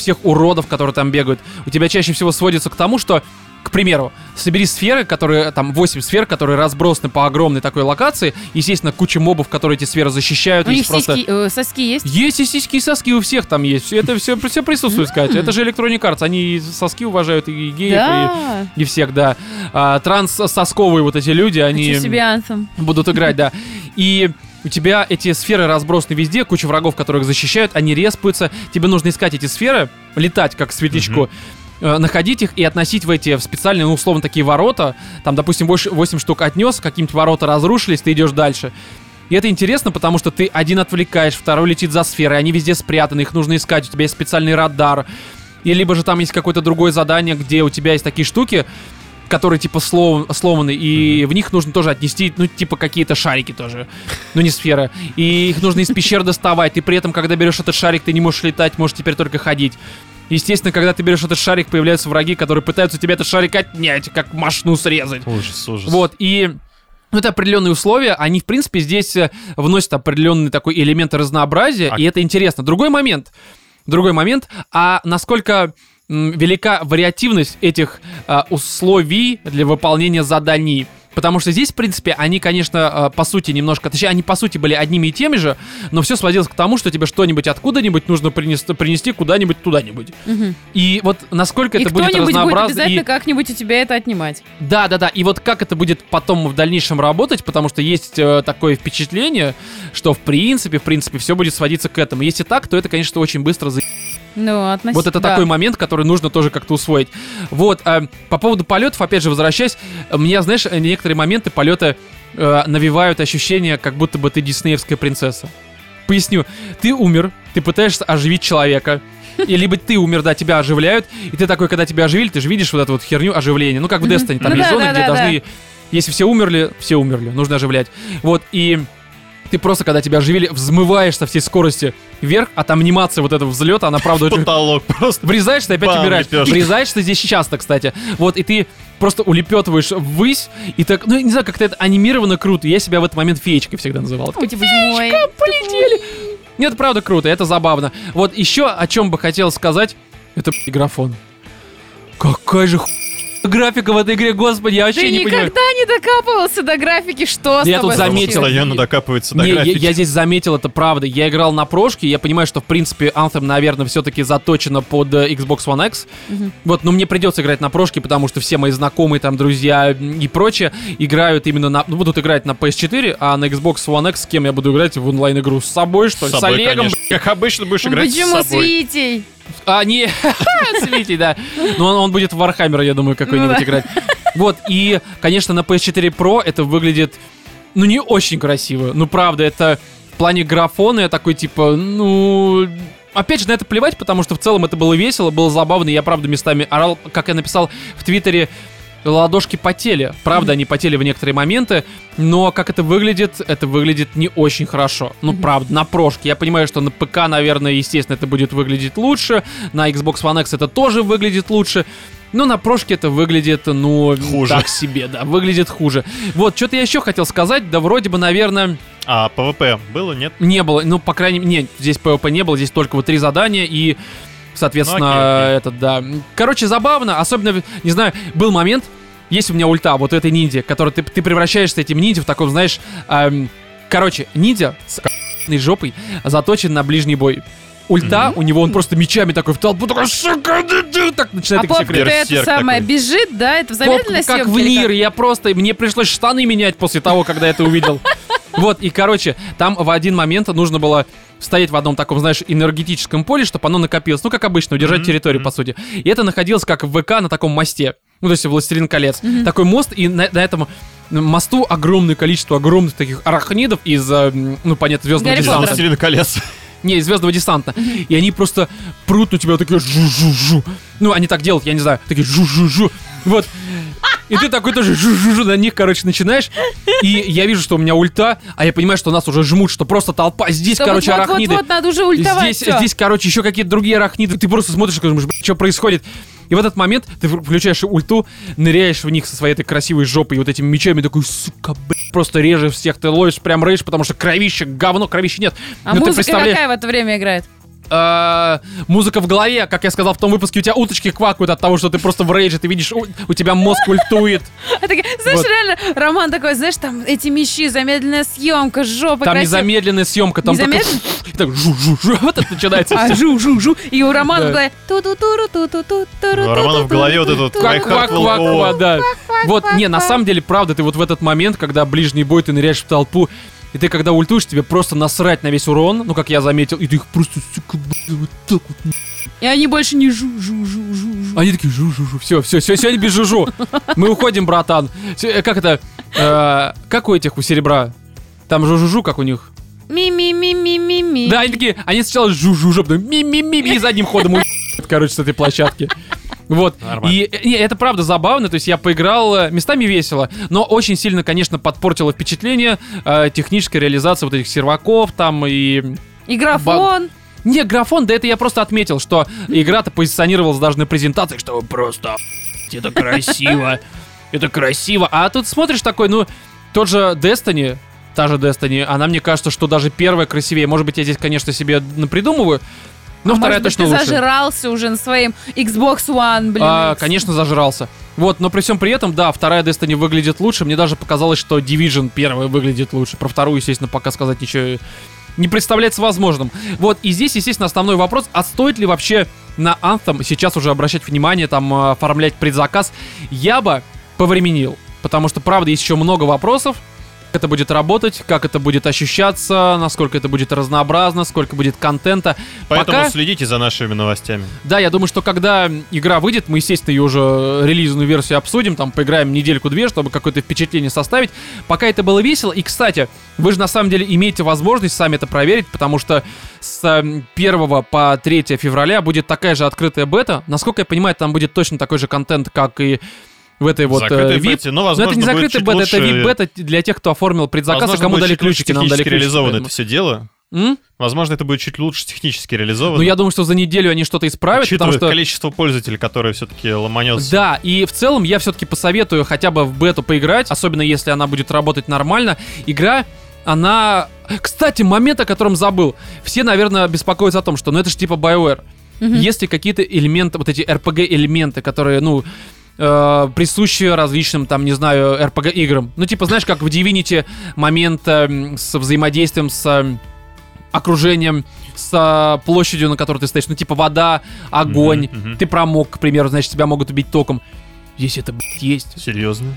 Speaker 1: всех уродов, которые там бегают. У тебя чаще всего сводится к тому, что к примеру, собери сферы, которые, там, 8 сфер, которые разбросаны по огромной такой локации. Естественно, куча мобов, которые эти сферы защищают.
Speaker 3: У них
Speaker 1: есть просто...
Speaker 3: сиськи, э, соски есть?
Speaker 1: Есть и сиськи, и соски у всех там есть. Это все, все присутствует, сказать. Это же Electronic Arts. Они и соски уважают, и геев,
Speaker 3: Да.
Speaker 1: и, и всех, да. А, транс-сосковые вот эти люди, они будут играть, да. И у тебя эти сферы разбросаны везде, куча врагов, которых защищают, они респаются. Тебе нужно искать эти сферы, летать как светлячку, э, находить их и относить в эти в специальные, ну, условно, такие ворота. Там, допустим, 8, штук отнес, какие-нибудь ворота разрушились, ты идешь дальше. И это интересно, потому что ты один отвлекаешь, второй летит за сферой, они везде спрятаны, их нужно искать, у тебя есть специальный радар. И либо же там есть какое-то другое задание, где у тебя есть такие штуки, которые типа слом- сломаны, и в них нужно тоже отнести, ну, типа какие-то шарики тоже, ну, не сферы. И их нужно из пещер доставать, и при этом, когда берешь этот шарик, ты не можешь летать, можешь теперь только ходить. Естественно, когда ты берешь этот шарик, появляются враги, которые пытаются тебя этот шарик отнять, как машину срезать.
Speaker 2: Ужас, ужас.
Speaker 1: Вот, и ну, это определенные условия, они, в принципе, здесь э, вносят определенный такой элемент разнообразия,
Speaker 2: А-
Speaker 1: и это интересно. Другой момент, другой момент, а насколько велика вариативность этих а, условий для выполнения заданий. Потому что здесь, в принципе, они, конечно, а, по сути немножко... Точнее, они, по сути, были одними и теми же, но все сводилось к тому, что тебе что-нибудь откуда-нибудь нужно принести, принести куда-нибудь туда-нибудь.
Speaker 3: Мгм.
Speaker 1: И вот насколько
Speaker 3: И
Speaker 1: это будет
Speaker 3: кто-нибудь будет
Speaker 1: разнообразно... и-
Speaker 3: обязательно как-нибудь у тебя это отнимать.
Speaker 1: да, да, да. И вот как это будет потом в дальнейшем работать, потому что есть э, такое впечатление, что в принципе, в принципе, все будет сводиться к этому. Если так, то это, конечно, очень быстро за...
Speaker 3: Ну, относительно.
Speaker 1: Вот это такой момент, который нужно тоже как-то усвоить. Вот, э, по поводу полетов, опять же, возвращаясь, мне, знаешь, некоторые моменты полета э, навевают ощущение, как будто бы ты диснеевская принцесса. Поясню. Ты умер, ты пытаешься оживить человека, и либо ты умер, да, тебя оживляют, и ты такой, когда тебя оживили, ты же видишь вот эту вот херню оживления. Ну, как в. Destiny, там
Speaker 3: Ну
Speaker 1: есть
Speaker 3: да,
Speaker 1: зоны,
Speaker 3: да,
Speaker 1: где
Speaker 3: да,
Speaker 1: должны... Если все умерли, все умерли, нужно оживлять. Вот, и ты просто, когда тебя оживили, взмываешь со всей скорости вверх, а там анимация вот этого взлета, она правда очень
Speaker 2: Потолок просто.
Speaker 1: Врезаешься, опять
Speaker 2: Бам,
Speaker 1: умираешь. Врезаешься здесь часто, кстати. Вот, и ты просто улепетываешь ввысь, и так, ну, я не знаю, как-то это анимировано круто. Я себя в этот момент феечкой всегда называл.
Speaker 3: Ой, ты мой.
Speaker 1: Полетели! Нет, правда круто, это забавно. Вот еще о чем бы хотел сказать, это графон. Какая же ху... графика в этой игре, господи, я вообще
Speaker 3: Ты
Speaker 1: не понимаю.
Speaker 3: никогда не докапывался до графики, что с
Speaker 1: Я тут заметил.
Speaker 2: Постоянно докапывается до
Speaker 1: Не, я,
Speaker 2: графики.
Speaker 1: я здесь заметил, это правда. Я играл на прошке, я понимаю, что, в принципе, Anthem, наверное, все-таки заточена под э, Xbox One X.
Speaker 3: Мгм.
Speaker 1: Вот, но мне придется играть на прошке, потому что все мои знакомые, там, друзья и прочее играют именно на... Ну, будут играть на PS4, а на Xbox One X с кем я буду играть в онлайн-игру? С собой, что ли?
Speaker 2: С
Speaker 1: С, Олегом?
Speaker 2: конечно. Как обычно будешь играть с
Speaker 3: Почему с
Speaker 2: собой.
Speaker 3: Витей?
Speaker 1: А, не, с Витей, да. Но он, он будет в Warhammer, я думаю, какой-нибудь
Speaker 3: Ну да.
Speaker 1: играть. Вот, и, конечно, на PS4 Pro это выглядит, ну, не очень красиво. Ну, правда, это в плане графона я такой, типа, ну... Опять же, на это плевать, потому что в целом это было весело, было забавно. Я, правда, местами орал, как я написал в Твиттере, ладошки потели. Правда, они потели в некоторые моменты, но как это выглядит, это выглядит не очень хорошо. Ну, правда, на прошке. Я понимаю, что на ПК, наверное, естественно, это будет выглядеть лучше. На Xbox One X это тоже выглядит лучше. Но на прошке это выглядит, ну,
Speaker 2: Хуже.
Speaker 1: так себе, да, выглядит хуже. Вот, что-то я еще хотел сказать, да вроде бы, наверное,
Speaker 2: А PvP было, нет?
Speaker 1: не было, ну, по крайней мере, нет, здесь PvP не было, здесь только вот три задания и, соответственно,
Speaker 2: Ну, окей, окей.
Speaker 1: этот, да. Короче, забавно, особенно, не знаю, был момент, есть у меня ульта, вот у этой ниндзя, который ты, ты превращаешься этим ниндзя в таком, знаешь, эм, короче, ниндзя с жопой заточен на ближний бой. Ульта, у него он просто мечами такой в толпу, такой, сука, ды- ды», так начинает
Speaker 3: А
Speaker 1: их всех
Speaker 3: попка это
Speaker 2: Берсерк
Speaker 3: самое
Speaker 2: такой.
Speaker 3: бежит, да? Это в замедленной
Speaker 1: как
Speaker 3: съемке
Speaker 1: в Нир, я просто, мне пришлось штаны менять после того, когда это увидел. Вот, и, короче, там в один момент нужно было стоять в одном таком, знаешь, энергетическом поле, чтобы оно накопилось. Ну, как обычно, удержать
Speaker 2: Мгм,
Speaker 1: территорию, по сути. И это находилось как в ВК на таком мосте. Ну, то есть «Властелин колец». Такой мост, и на, на этом мосту огромное количество огромных таких арахнидов из, э, ну, понятно, звездного
Speaker 3: Гарри
Speaker 1: десанта.
Speaker 2: Властелин колец.
Speaker 1: Не, из звездного десанта. И они просто прут на тебя такие жу-жу-жу. Ну, они так делают, я не знаю, такие жу-жу-жу. Вот. И ты такой тоже жу-жу-жу на них, короче, начинаешь. И я вижу, что у меня ульта, а я понимаю, что нас уже жмут, что просто толпа. Здесь,
Speaker 3: что?
Speaker 1: короче,
Speaker 3: вот,
Speaker 1: арахниды.
Speaker 3: вот, вот, надо уже ультовать.
Speaker 1: Здесь,
Speaker 3: всё.
Speaker 1: здесь, короче, еще какие-то другие арахниды. Ты просто смотришь и думаешь, «Блин, что происходит. И в этот момент ты включаешь ульту, ныряешь в них со своей этой красивой жопой и вот этими мечами, такой, сука, блядь, просто режешь всех, ты ловишь прям рейдж, потому что кровище, говно, кровища нет.
Speaker 3: А
Speaker 1: Ну, ты
Speaker 3: музыка
Speaker 1: представляешь-
Speaker 3: какая в это время играет?
Speaker 1: А, музыка в голове, как я сказал в том выпуске, у тебя уточки квакают от того, что ты просто в рейдже, ты видишь, у, у тебя мозг ультует.
Speaker 3: Такие, знаешь, реально, Роман такой, знаешь, там эти мечи, замедленная съемка, жопа
Speaker 1: Там
Speaker 3: красивая.
Speaker 1: незамедленная съемка, там
Speaker 3: Не
Speaker 1: только... так жу-жу-жу, вот это начинается
Speaker 3: А, жу-жу-жу. И у Романа в голове
Speaker 2: Романа в голове вот этот вот
Speaker 1: Квак, квак, квак, квак, да. Вот, не, на самом деле, правда, ты вот в этот момент, когда ближний бой, ты ныряешь в толпу, и ты когда ультуешь, тебе просто насрать на весь урон, ну, как я заметил, и ты их просто, сука, вот так вот.
Speaker 3: И они больше не жу-жу-жу-жу-жу.
Speaker 1: Они такие, жу-жу-жу, все, все, все, сегодня без жужу. Мы уходим, братан. Э, Как это, э, как у этих, у серебра? Там жу-жу-жу, как у них.
Speaker 3: Ми-ми-ми-ми-ми-ми.
Speaker 1: Да, они такие, они сначала жу-жу-жу, потом ми-ми-ми, и задним ходом уебают, короче, с этой площадки. Вот.
Speaker 2: Нормально.
Speaker 1: И не, это правда забавно, то есть я поиграл, э, местами весело, но очень сильно, конечно, подпортило впечатление э, техническая реализация вот этих серваков там и...
Speaker 3: И графон.
Speaker 1: Не, графон, да это я просто отметил, что игра-то позиционировалась даже на презентации, что вы просто это красиво, это красиво. А тут смотришь такой, ну, тот же Destiny, та же Destiny, она мне кажется, что даже первая красивее. Может быть, я здесь, конечно, себе напридумываю, но
Speaker 3: А
Speaker 1: вторая
Speaker 3: может быть,
Speaker 1: точно
Speaker 3: ты
Speaker 1: лучше.
Speaker 3: зажрался уже на своем Xbox One, блин.
Speaker 1: А, конечно, зажрался. Вот, но при всем при этом, да, вторая Destiny выглядит лучше. Мне даже показалось, что Division первая выглядит лучше. Про вторую, естественно, пока сказать ничего не представляется возможным. Вот, и здесь, естественно, основной вопрос, а стоит ли вообще на Anthem сейчас уже обращать внимание, там, э, оформлять предзаказ? Я бы повременил, потому что, правда, есть еще много вопросов, это будет работать, как это будет ощущаться, насколько это будет разнообразно, сколько будет контента.
Speaker 2: Поэтому
Speaker 1: Пока-
Speaker 2: следите за нашими новостями.
Speaker 1: Да, я думаю, что когда игра выйдет, мы, естественно, ее уже релизную версию обсудим, там поиграем недельку-две, чтобы какое-то впечатление составить. Пока это было весело. И, кстати, вы же на самом деле имеете возможность сами это проверить, потому что с эм, 1 по 3 февраля будет такая же открытая бета. Насколько я понимаю, там будет точно такой же контент, как и в этой вот
Speaker 2: Закрытой
Speaker 1: э, VIP.
Speaker 2: бете, но,
Speaker 1: Но
Speaker 2: возможно,
Speaker 1: это не закрытая бета,
Speaker 2: лучше-
Speaker 1: это VIP-бета для тех, кто оформил предзаказ,
Speaker 2: возможно,
Speaker 1: и кому
Speaker 2: будет
Speaker 1: дали ключики, нам дали ключики.
Speaker 2: реализовано
Speaker 1: поэтому.
Speaker 2: это все дело.
Speaker 1: М?
Speaker 2: Возможно, это будет чуть лучше технически реализовано.
Speaker 1: Ну, я думаю, что за неделю они что-то исправят, потому
Speaker 2: Учитывая
Speaker 1: что...
Speaker 2: количество пользователей, которые все-таки ломанется.
Speaker 1: Да, и в целом я все-таки посоветую хотя бы в бету поиграть, особенно если она будет работать нормально. Игра, она... Кстати, момент, о котором забыл. Все, наверное, беспокоятся о том, что ну это же типа BioWare.
Speaker 3: Мгм.
Speaker 1: Есть ли какие-то элементы, вот эти RPG-элементы, которые, ну, э, присущи различным, там, не знаю, RPG-играм. Ну, типа, знаешь, как в Divinity момент э, с взаимодействием с э, окружением, с э, площадью, на которой ты стоишь. Ну, типа, вода, огонь,
Speaker 2: Мгм, мгм.
Speaker 1: ты промок, к примеру, значит, тебя могут убить током. Здесь это, блядь, есть.
Speaker 2: Серьезно?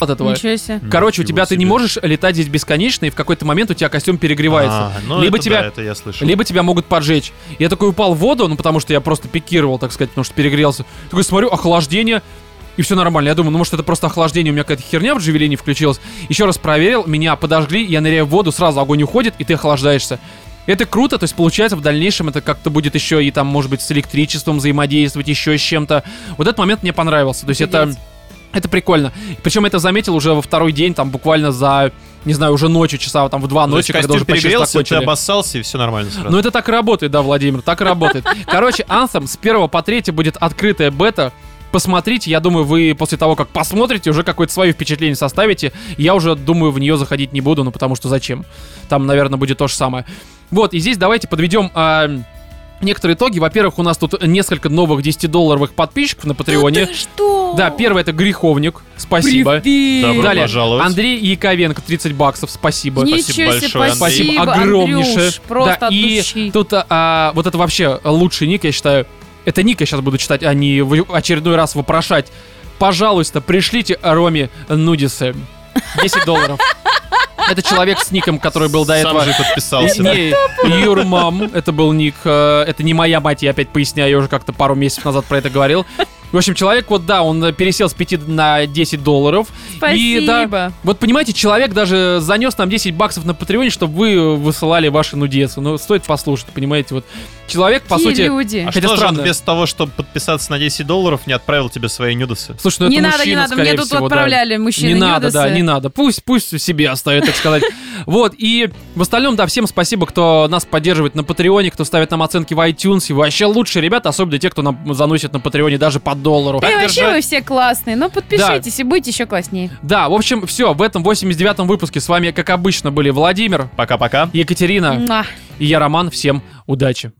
Speaker 1: От этого.
Speaker 3: Ничего себе.
Speaker 1: Короче, у тебя ты не
Speaker 2: себе.
Speaker 1: можешь летать здесь бесконечно, и в какой-то момент у тебя костюм перегревается.
Speaker 2: А, ну
Speaker 1: либо
Speaker 2: это
Speaker 1: тебя,
Speaker 2: да, это я слышал.
Speaker 1: либо тебя могут поджечь. Я такой упал в воду, ну потому что я просто пикировал, так сказать, потому что перегрелся. Такой смотрю, охлаждение. И все нормально. Я думаю, ну может это просто охлаждение, у меня какая-то херня в джавелине включилась. Еще раз проверил, меня подожгли, я ныряю в воду, сразу огонь уходит, и ты охлаждаешься. Это круто, то есть получается в дальнейшем это как-то будет еще и там, может быть, с электричеством взаимодействовать, еще с чем-то. Вот этот момент мне понравился. То есть
Speaker 3: Офигеть.
Speaker 1: это прикольно. Причем это заметил уже во второй день, там буквально за, не знаю, уже ночью, часа там в два ночи, когда уже
Speaker 2: перегрелся, ты обоссался, и все нормально сразу.
Speaker 1: Ну это так и работает, да, Владимир, так и работает. Короче, Anthem с 1 по 3 будет открытая бета. Посмотрите, я думаю, вы после того, как посмотрите, уже какое-то свое впечатление составите. Я уже, думаю, в нее заходить не буду, ну потому что зачем? Там, наверное, будет то же самое. Вот, и здесь давайте подведем а, некоторые итоги. Во-первых, у нас тут несколько новых 10-долларовых подписчиков на Патреоне.
Speaker 3: Да ты что?
Speaker 1: Да, первый это Греховник, спасибо.
Speaker 3: Привет.
Speaker 2: Добро
Speaker 1: Далее,
Speaker 2: пожаловать.
Speaker 1: Андрей Яковенко, 30 баксов, спасибо.
Speaker 3: Ничего
Speaker 2: Спасибо большое, Андрей.
Speaker 1: Спасибо, огромнейшее.
Speaker 3: Андрюш, просто
Speaker 1: Да,
Speaker 3: от
Speaker 1: и
Speaker 3: души.
Speaker 1: тут а, вот это вообще лучший ник, я считаю. Это ник я сейчас буду читать, а не в очередной раз вопрошать. Пожалуйста, пришлите Роме нудисы. 10 долларов. Это человек с ником, который был до
Speaker 2: Сам
Speaker 1: этого.
Speaker 2: же подписался.
Speaker 1: Не, your mom, это был ник, э, это не моя мать, я опять поясняю, я уже как-то пару месяцев назад про это говорил. В общем, человек, вот да, он пересел с 5 на 10 долларов. И да,
Speaker 3: Спасибо.
Speaker 1: вот понимаете, человек даже занес нам 10 баксов на Патреоне, чтобы вы высылали ваши нудесы. Ну, стоит послушать, понимаете, вот. Человек, по
Speaker 3: Какие
Speaker 1: сути...
Speaker 3: люди.
Speaker 2: А
Speaker 1: Хотя
Speaker 2: что же он
Speaker 1: странно.
Speaker 2: без того, чтобы подписаться на 10 долларов, не отправил тебе свои нюдосы?
Speaker 1: Слушай, ну
Speaker 3: не
Speaker 1: это
Speaker 3: надо, не
Speaker 1: мужчина,
Speaker 3: надо,
Speaker 1: скорее
Speaker 3: мне тут
Speaker 1: всего, да.
Speaker 3: отправляли мужчины
Speaker 1: Не надо,
Speaker 3: нюдосы.
Speaker 1: да, не надо. Пусть, пусть себе оставит, так сказать. Вот, и в остальном, да, всем спасибо, кто нас поддерживает на Патреоне, кто ставит нам оценки в iTunes. И вообще лучшие ребята, особенно те, кто нам заносит на Патреоне даже по доллару.
Speaker 3: И вообще вы все классные. Ну, подпишитесь и будете еще класснее.
Speaker 1: Да, в общем, все, в этом 89-м выпуске с вами, как обычно, были Владимир,
Speaker 2: Пока-пока.
Speaker 1: Екатерина и я, Роман. Всем удачи.